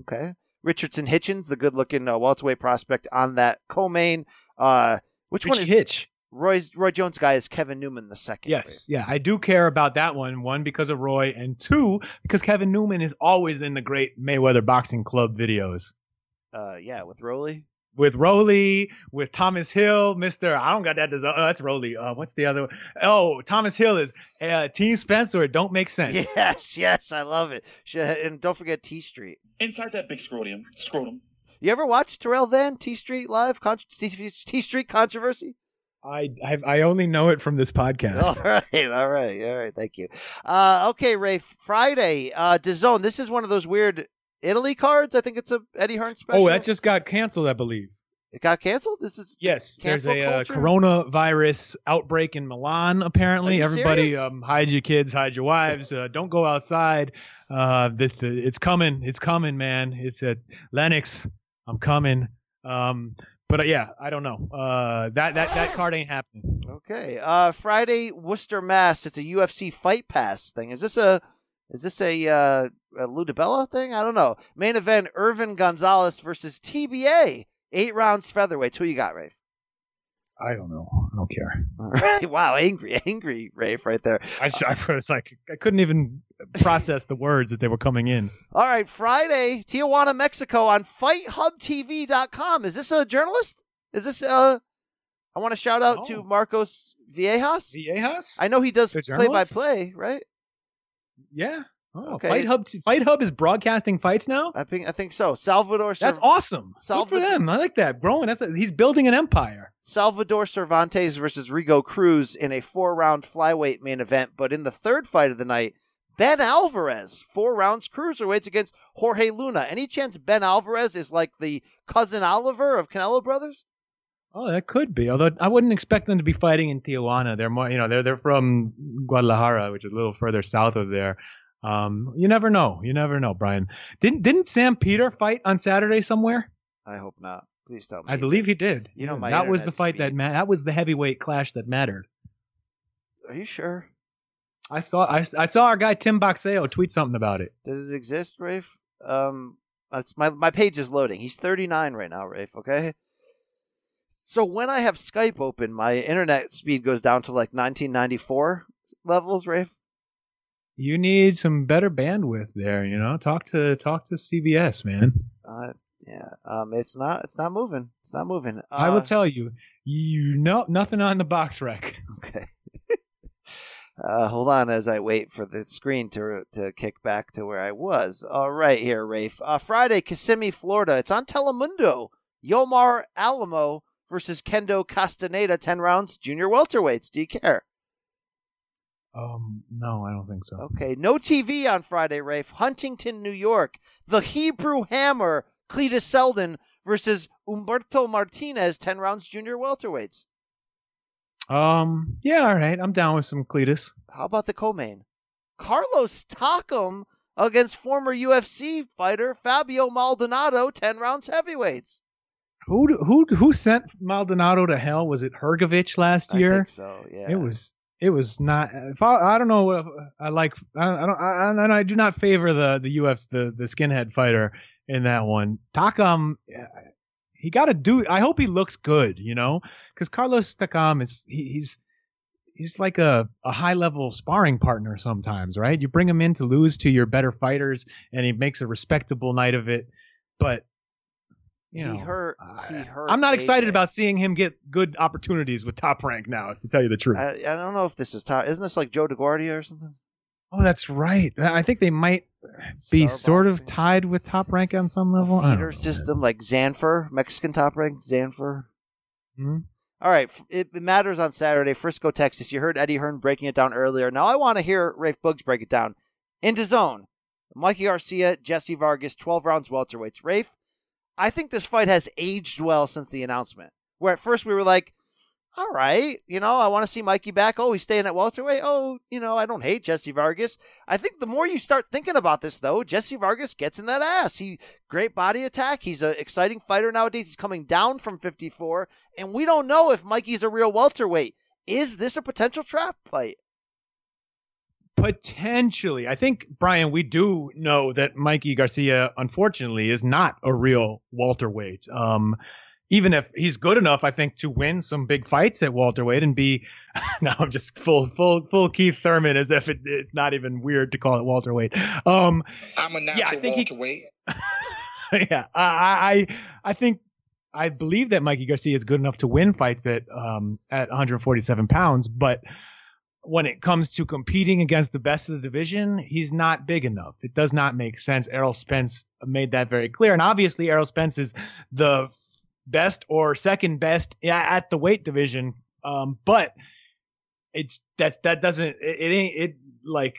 Okay. Richardson Hitchens, the good looking uh, welterweight prospect on that co-main. Uh, which one is Hitch? Roy's, Roy Jones guy is Kevin Newman the second. Yes, yeah, I do care about that one. One because of Roy, and two because Kevin Newman is always in the great Mayweather Boxing Club videos Uh, yeah, with Rowley. With Rowley, with Thomas Hill, Mister. I don't got that. Design. Oh, that's Rowley. Uh, what's the other? one? Oh, Thomas Hill is uh, Team Spencer. It don't make sense. Yes, yes, I love it. And don't forget T Street. Inside that big scrotum, scrotum. You ever watch Terrell Van T Street live? Con- T Street controversy. I, I I only know it from this podcast. All right, all right, all right. Thank you. Uh, okay, Ray. Friday, uh, DAZN. This is one of those weird Italy cards. I think it's a Eddie Hearn special. Oh, that just got canceled, I believe. it got canceled. This is Yes, there's a uh, coronavirus outbreak in Milan. Apparently, everybody um, hide your kids, hide your wives. Uh, don't go outside. Uh, this, the, it's coming. It's coming, man. It's at Lennox. I'm coming. Um, but uh, yeah, I don't know. Uh, that that that card ain't happening. Okay. Uh, Friday, Worcester, Mass. It's a UFC Fight Pass thing. Is this a is this a, uh, a Lou DiBella thing? I don't know. Main event: Irvin Gonzalez versus TBA. Eight rounds featherweight. Who you got, Rafe? I don't know. I don't care. All right. Wow, angry, angry Rafe right there. I, just- I was like, I couldn't even process the words as they were coming in. All right, Friday, Tijuana, Mexico on FightHubTV.com. Is this a journalist? Is this uh? I want to shout out to Marcos Viejas. Viejas? I know he does play by play, right? Yeah. Oh, Okay. Fight Hub. Fight Hub is broadcasting fights now. I think I think so. Salvador. That's awesome. Good for Salvador- them. I like that. Growing. That's a, he's building an empire. Salvador Cervantes versus Rigo Cruz in a four-round flyweight main event, but in the third fight of the night, Ben Alvarez four rounds cruiserweights against Jorge Luna. Any chance Ben Alvarez is like the cousin Oliver of Canelo Brothers? Oh, that could be. Although I wouldn't expect them to be fighting in Tijuana. They're more, you know, they're they're from Guadalajara, which is a little further south of there. Um, you never know. You never know, Brian. Didn't didn't Sam Peter fight on Saturday somewhere? I hope not. Please tell me. I believe he did. You know, my that was the fight that ma- that was the heavyweight clash that mattered. Are you sure? I saw I, I saw our guy Tim Boxeo tweet something about it. Did it exist, Rafe? Um, that's my my page is loading. He's 39 right now, Rafe. Okay. So when I have Skype open, my internet speed goes down to like 1994 levels, Rafe. You need some better bandwidth there. You know, talk to talk to CBS, man. Uh, yeah. Um, it's not it's not moving. It's not moving. Uh, I will tell you, you know nothing on the BoxRec. Okay. Uh, hold on as I wait for the screen to to kick back to where I was. All right, here, Rafe. Uh, Friday, Kissimmee, Florida. It's on Telemundo. Yomar Alamo versus Kendo Castaneda, ten rounds, junior welterweights. Do you care? Um, no, I don't think so. Okay, no TV on Friday, Rafe. Huntington, New York. The Hebrew Hammer, Cletus Selden versus Umberto Martinez, ten rounds, junior welterweights. Um, yeah, all right. I'm down with some Cletus. How about the co-main? Carlos Takam against former UFC fighter Fabio Maldonado, 10 rounds heavyweights. Who who who sent Maldonado to hell? Was it Hergovich last I year? think so, yeah. It was. It was not. I, I don't know. If I like. I don't. I don't. I, and I do not favor the the UFC the the skinhead fighter in that one. Takam. He got to do. I hope he looks good. You know, because Carlos Takam is he, he's he's like a, a high level sparring partner sometimes, right? You bring him in to lose to your better fighters, and he makes a respectable night of it. But you he know, hurt. He hurt. I'm not excited about seeing him get good opportunities with top rank now. To tell you the truth. I, I don't know if this is top. Isn't this like Joe DeGuardia or something? oh, that's right. I think they might be sort of tied with top rank on some level. Feeder system like Zanfer, Mexican top rank Zanfer. Hmm? All right, it, it matters on Saturday, Frisco, Texas. You heard Eddie Hearn breaking it down earlier. Now I want to hear Rafe Boogs break it down into zone. Mikey Garcia, Jessie Vargas, 12 rounds welterweights. Rafe, I think this fight has aged well since the announcement. Where at first we were like, all right, you know, I want to see Mikey back. Oh, he's staying at welterweight. Oh, you know, I don't hate Jessie Vargas. I think the more you start thinking about this, though, Jessie Vargas gets in that ass. He great body attack. He's an exciting fighter nowadays. He's coming down from 54, and we don't know if Mikey's a real welterweight. Is this a potential trap fight? Potentially. I think, Brian, we do know that Mikey Garcia, unfortunately, is not a real welterweight. Um, even if he's good enough, I think, to win some big fights at welterweight and be now I'm just full full full Keith Thurman as if it, it's not even weird to call it welterweight. Um, I'm a natural yeah, I think welterweight. He, yeah, I, I I think I believe that Mikey Garcia is good enough to win fights at um at 147 pounds, but when it comes to competing against the best of the division, he's not big enough. It does not make sense. Errol Spence made that very clear. And obviously, Errol Spence is the best or second best at the weight division. Um, but it's that's that doesn't it, it ain't it like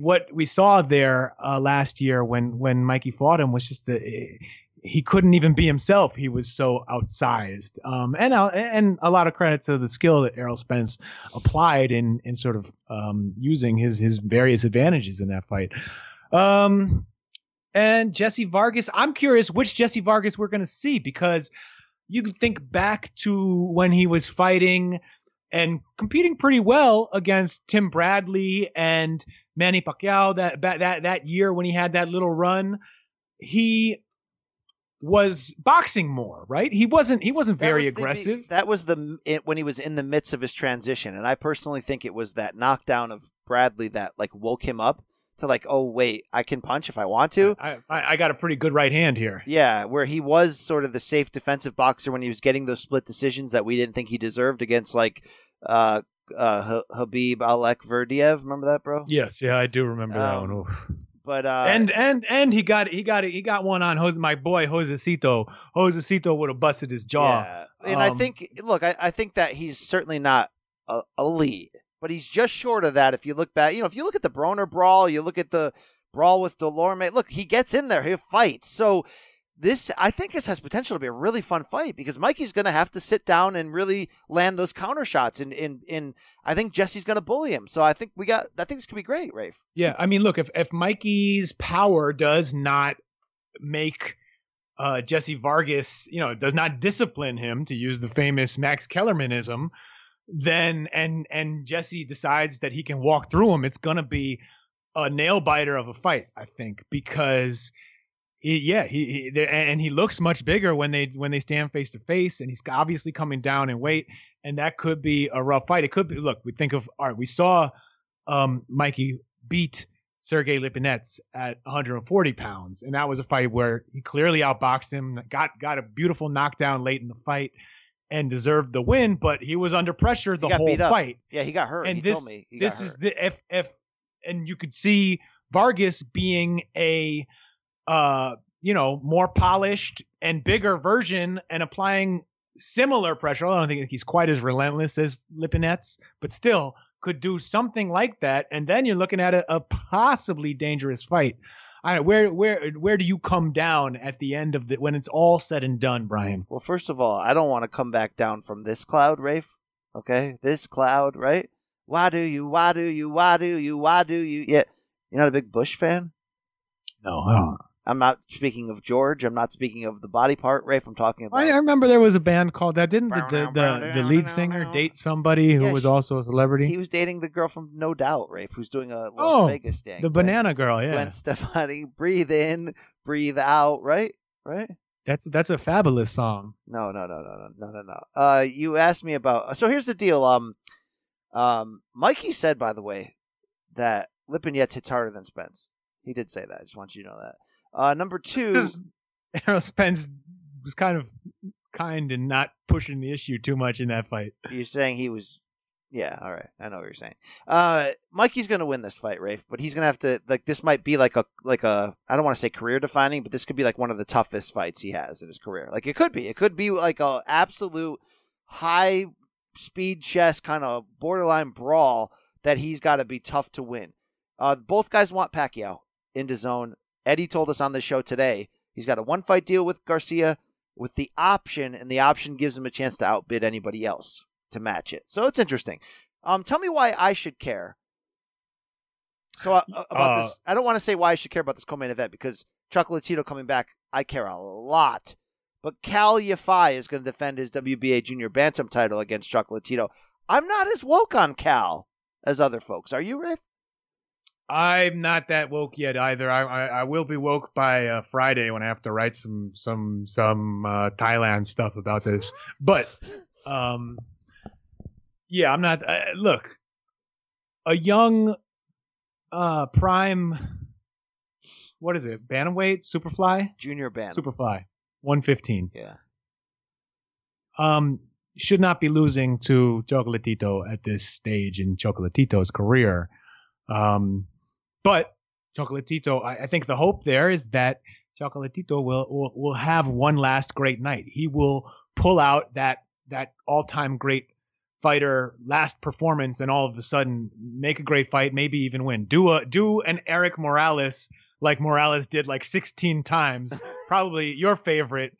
what we saw there uh, last year when when Mikey fought him was just the he couldn't even be himself. He was so outsized. Um, and uh, and a lot of credit to the skill that Errol Spence applied in in sort of um, using his his various advantages in that fight. Um, and Jessie Vargas, I'm curious which Jessie Vargas we're going to see because you think back to when he was fighting and competing pretty well against Tim Bradley and Manny Pacquiao that that that year when he had that little run. He was boxing more, right? He wasn't he wasn't That very was the- aggressive. that was the it, when he was in the midst of his transition, and I personally think it was that knockdown of Bradley that like woke him up to like, oh wait, I can punch if I want to. I, I I got a pretty good right hand here. Yeah, where he was sort of the safe defensive boxer when he was getting those split decisions that we didn't think he deserved against like uh uh Ha- Khabib Allakhverdiev. Remember that, bro? Yes, yeah, I do remember that Um, one. Oof. But uh and and and he got he got he got one on Jose, my boy Josecito. Josecito would have busted his jaw. Yeah. And I Um, think, look, I, I think that he's certainly not a, a lead, but he's just short of that. If you look back, you know, if you look at the Broner brawl, you look at the brawl with Dulorme, look, he gets in there, he fights. So this, I think this has potential to be a really fun fight because Mikey's going to have to sit down and really land those counter shots. And, and, and I think Jessie's going to bully him. So I think we got, I think this could be great, Rafe. Yeah, I mean, look, if if Mikey's power does not make uh, Jessie Vargas, you know, does not discipline him to use the famous Max Kellermanism, then and and Jesse decides that he can walk through him, it's gonna be a nail biter of a fight, I think, because. He, yeah, he, he and he looks much bigger when they when they stand face to face, and he's obviously coming down in weight, and that could be a rough fight. It could be. Look, we think of all right. We saw um, Mikey beat Sergey Lipinets at 140 pounds, and that was a fight where he clearly outboxed him, got got a beautiful knockdown late in the fight, and deserved the win. But he was under pressure the whole fight. Yeah, he got hurt. And he this told me. He got this is hurt. the if if and you could see Vargas being a uh you know more polished and bigger version and applying similar pressure. I don't think he's quite as relentless as Lipinets, but still could do something like that. And then you're looking at a, a possibly dangerous fight. I where where where do you come down at the end of the when it's all said and done, Brian? Well, first of all, I don't want to come back down from this cloud, Rafe. Okay, this cloud, right? Why do you? Why do you? Why do you? Why do you? Yeah, you're not a big Bush fan. No, I don't. I'm not speaking of George. I'm not speaking of the body part, Rafe. I'm talking about. I, I remember there was a band called that. Didn't the the, the, the lead singer date somebody who Yeah, was she- also a celebrity? He was dating the girl from No Doubt, Rafe, who's doing a Las Oh, Vegas thing. the Gwen- banana girl, yeah. Gwen Stefani. Breathe in, breathe out. Right, right. That's that's a fabulous song. No, no, no, no, no, no, no, no. Uh, you asked me about. So here's the deal. Um, um, Mikey said, by the way, that Lipinets hits harder than Spence. He did say that. I just want you to know that. Uh, number two. Because Errol Spence was kind of kind and not pushing the issue too much in that fight. You're saying he was. Yeah, all right. I know what you're saying. Uh, Mikey's gonna win this fight, Rafe, but he's gonna have to like. This might be like a like a. I don't want to say career defining, but this could be like one of the toughest fights he has in his career. Like it could be. It could be like a absolute high speed chess kind of borderline brawl that he's got to be tough to win. Uh, both guys want Pacquiao, into zone. Eddie told us on the show today he's got a one fight deal with Garcia with the option, and the option gives him a chance to outbid anybody else to match it. So it's interesting. Um, tell me why I should care. So uh, about Uh, this, I don't want to say why I should care about this co-main event because Chocolatito coming back, I care a lot. But Kal Yafai is going to defend his WBA junior bantam title against Chocolatito. I'm not as woke on Kal as other folks. Are you, Rafe? I'm not that woke yet either. I I, I will be woke by uh, Friday when I have to write some some some uh, Thailand stuff about this. But um, yeah, I'm not. Uh, look, a young uh prime. What is it? Bantamweight, Superfly, Junior bantam. Superfly, 115. Yeah. Um, should not be losing to Chocolatito at this stage in Chocolatito's career. Um, but Chocolatito, I, I think the hope there is that Chocolatito will, will will have one last great night. He will pull out that that all time great fighter last performance and all of a sudden make a great fight, maybe even win. Do a do an Erik Morales like Morales did like 16 times, probably your favorite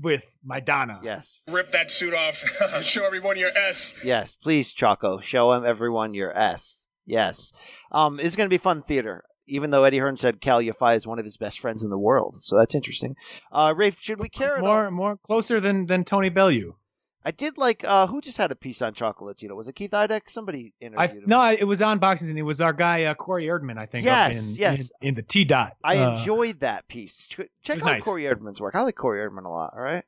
with Maidana. Yes. Rip that suit off. Show everyone your S. Yes, please, Choco. Show him everyone your S. Yes. Um, it's going to be fun theater. Even though Eddie Hearn said Kal Yafai is one of his best friends in the world, so that's interesting. Uh, Rafe, should we care at all? more more closer than than Tony Bellew. I did like uh, who just had a piece on Chocolatito? Was it Keith Idec? Somebody I interviewed him. no, I- it was on boxing and it was our guy uh, Corey Erdman, I think. up Yes, in, yes. in, in the T dot. I Uh, enjoyed that piece. Check out nice. Corey Erdman's work. I like Corey Erdman a lot. All right,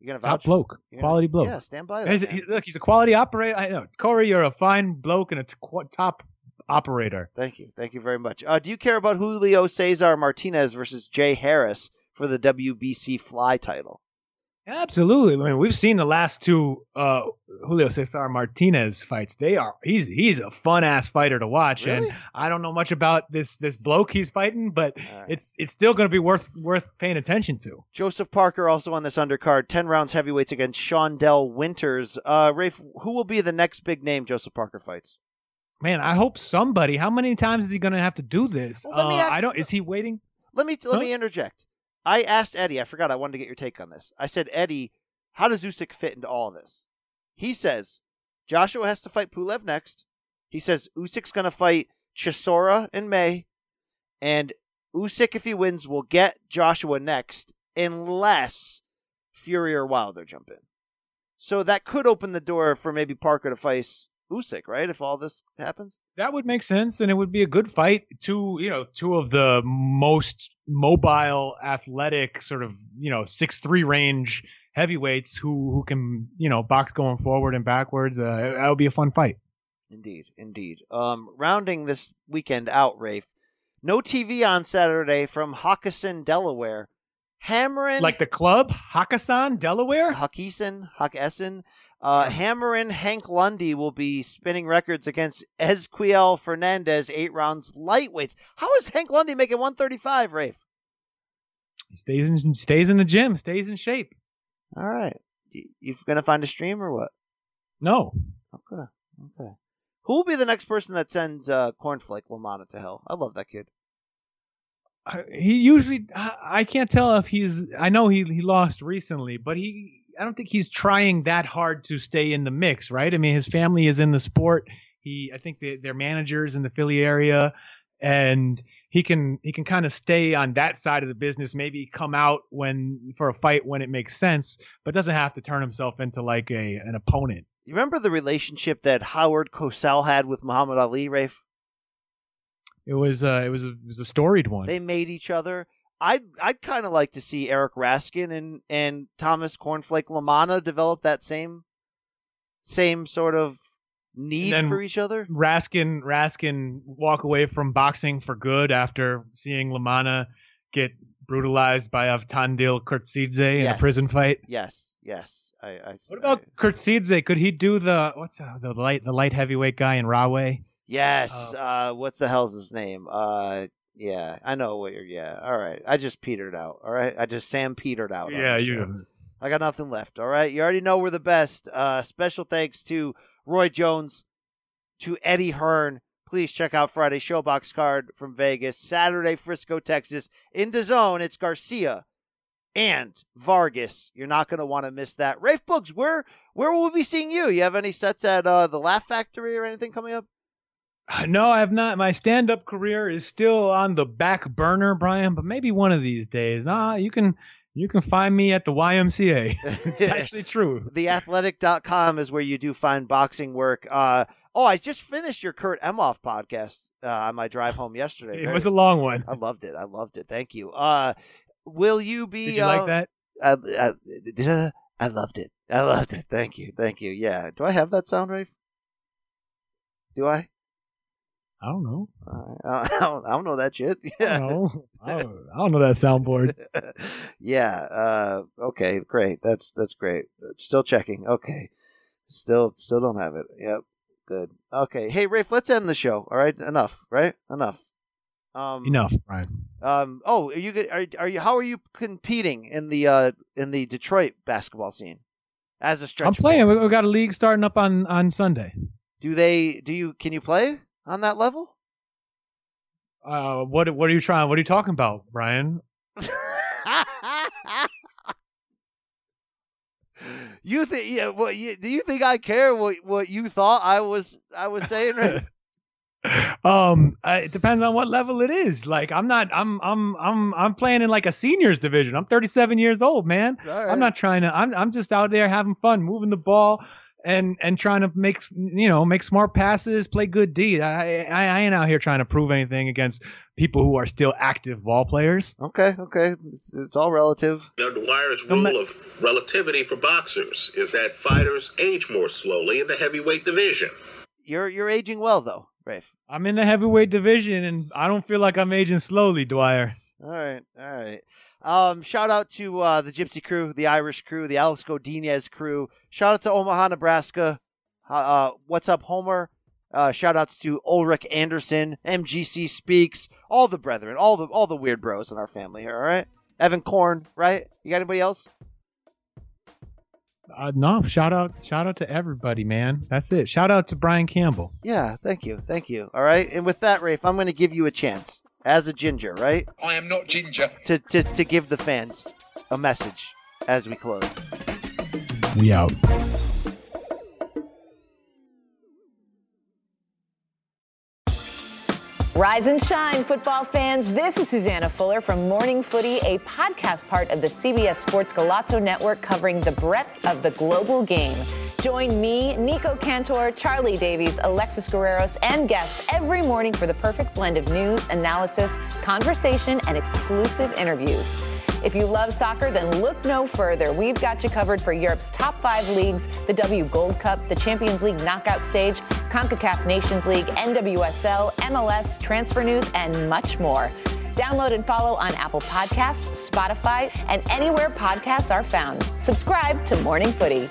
you gonna top vouch? bloke, You're gonna- quality bloke. Yeah, stand by that. He's- he- look, he's a quality operator. I know, Corey, you're a fine bloke and a t- top operator. Thank you. Thank you very much. Uh, do you care about Julio Cesar Martinez versus Jay Harris for the WBC Fly title? Absolutely. I mean, we've seen the last two uh, Julio Cesar Martinez fights. They are he's he's a fun ass fighter to watch, and I don't know much about this this bloke he's fighting, but it's it's still going to be worth worth paying attention to. Joseph Parker also on this undercard, 10 rounds heavyweights against Shawndell Winters. Uh, Rafe, who will be the next big name Joseph Parker fights? Man, I hope somebody. How many times is he going to have to do this? Well, Uh, ask- I don't. Is he waiting? Let me let Huh? me interject. I asked Eddie. I forgot. I wanted to get your take on this. I said, Eddie, how does Usyk fit into all this? He says Joshua has to fight Pulev next. He says Usyk's going to fight Chisora in May, and Usyk, if he wins, will get Joshua next, unless Fury or Wilder jump in. So that could open the door for maybe Parker to face Usyk, right? If all this happens. That would make sense, and it would be a good fight. Two, you know, two of the most mobile, athletic, sort of, you know, six three range heavyweights who who can, you know, box going forward and backwards. Uh, that would be a fun fight. Indeed, indeed. Um, rounding this weekend out, Rafe. No TV on Saturday from Hawkinson, Delaware. Hammering Like the club, Hakkasan, Delaware. Hawkinson, Hawkinson. Uh, Hammering Hank Lundy will be spinning records against Ezquiel Fernandez, eight rounds lightweights. How is Hank Lundy making 135, Rafe? He stays in stays in the gym, stays in shape. All right. You, you gonna find a stream or what? No, Okay. Okay. Who will be the next person that sends uh, Cornflake LaManna to hell? I love that kid. He usually. I I can't tell if he's. I know he he lost recently, but he. I don't think he's trying that hard to stay in the mix, right? I mean, his family is in the sport. He, I think they, they're managers in the Philly area, and he can he can kind of stay on that side of the business. Maybe come out when for a fight when it makes sense, but doesn't have to turn himself into like a an opponent. You remember the relationship that Howard Cosell had with Muhammad Ali, Rafe? It was uh, it was a, it was a storied one. They made each other. I'd I'd kind of like to see Eric Raskin and and Thomas Cornflake LaManna develop that same same sort of need for each other. Raskin Raskin walk away from boxing for good after seeing LaManna get brutalized by Avtandil Khurtsidze in a prison fight. Yes, yes. I, I What about Khurtsidze? Could he do the what's uh, the light the light heavyweight guy in Rahway? Yes. uh, what's the hell's his name? Uh, yeah, I know what you're. Yeah, all right. I just petered out. All right, I just Sam petered out. Yeah, you- I got nothing left. All right, you already know we're the best. Uh, special thanks to Roy Jones, to Eddie Hearn please check out Friday ShoBox card from Vegas. Saturday, Frisco, Texas. In the zone, it's Garcia and Vargas. You're not going to want to miss that. Rafe Boogs, where where will we be seeing you? You have any sets at uh, the Laugh Factory or anything coming up? No, I have not. My stand-up career is still on the back burner, Brian. But maybe one of these days, Ah, you can you can find me at the YMCA. it's actually true. Theathletic.com is where you do find boxing work. Uh, oh, I just finished your Kurt Emhoff podcast uh, on my drive home yesterday. It was a long one. I loved it. I loved it. Thank you. Uh, will you be? Did you uh, like that? I, I, I loved it. I loved it. Thank you. Thank you. Yeah. Do I have that sound, Rafe? Do I? I don't know. I don't, I don't know that shit. I Yeah. don't know. I don't, I don't know that soundboard. yeah. Uh, okay. Great. That's that's great. Still checking. Okay. Still still don't have it. Yep. Good. Okay. Hey, Rafe. Let's end the show. All right. Enough. Right. Enough. Um, Enough, Brian. Um. Oh, are you good? Are, are you? How are you competing in the uh in the Detroit basketball scene as a stretch? I'm playing. We we got a league starting up on on Sunday. Do they? Do you? Can you play on that level? Uh, what what are you trying? What are you talking about, Brian? You think? Yeah. What? You, do you think I care what what you thought I was I was saying? Rafe? Um, uh, it depends on what level it is. Like, I'm not. I'm. I'm. I'm. I'm playing in like a seniors division. I'm 37 years old, man. Right. I'm not trying to. I'm. I'm just out there having fun, moving the ball, and and trying to make you know make smart passes, play good D. I. I, I ain't out here trying to prove anything against people who are still active ball players. Okay. Okay. It's, it's all relative. Now, Dwyer's rule of relativity for boxers is that fighters age more slowly in the heavyweight division. You're you're aging well though, Rafe. I'm in the heavyweight division, and I don't feel like I'm aging slowly, Dwyer. All right, all right. Um, shout out to uh, the Gypsy crew, the Irish crew, the Alex Godinez crew. Shout out to Omaha, Nebraska. Uh, uh, what's up, Homer? Uh, shout outs to Ulrich Anderson, MGC Speaks, all the brethren, all the all the weird bros in our family here. All right, Evan Korn, right? You got anybody else? Uh, no, shout out, shout out to everybody, man. That's it. Shout out to Brian Campbell. Yeah, thank you, thank you. All right, and with that, Rafe, I'm going to give you a chance as a ginger, right? I am not ginger. To to to give the fans a message as we close. We out. Rise and shine, football fans. This is Susanna Fuller from Morning Footy, a podcast part of the CBS Sports Golazo Network covering the breadth of the global game. Join me, Nico Cantor, Charlie Davies, Alexis Guerreros, and guests every morning for the perfect blend of news, analysis, conversation, and exclusive interviews. If you love soccer, then look no further. We've got you covered for Europe's top five leagues the W Gold Cup, the Champions League knockout stage, CONCACAF Nations League, NWSL, MLS, transfer news, and much more. Download and follow on Apple Podcasts, Spotify, and anywhere podcasts are found. Subscribe to Morning Footy.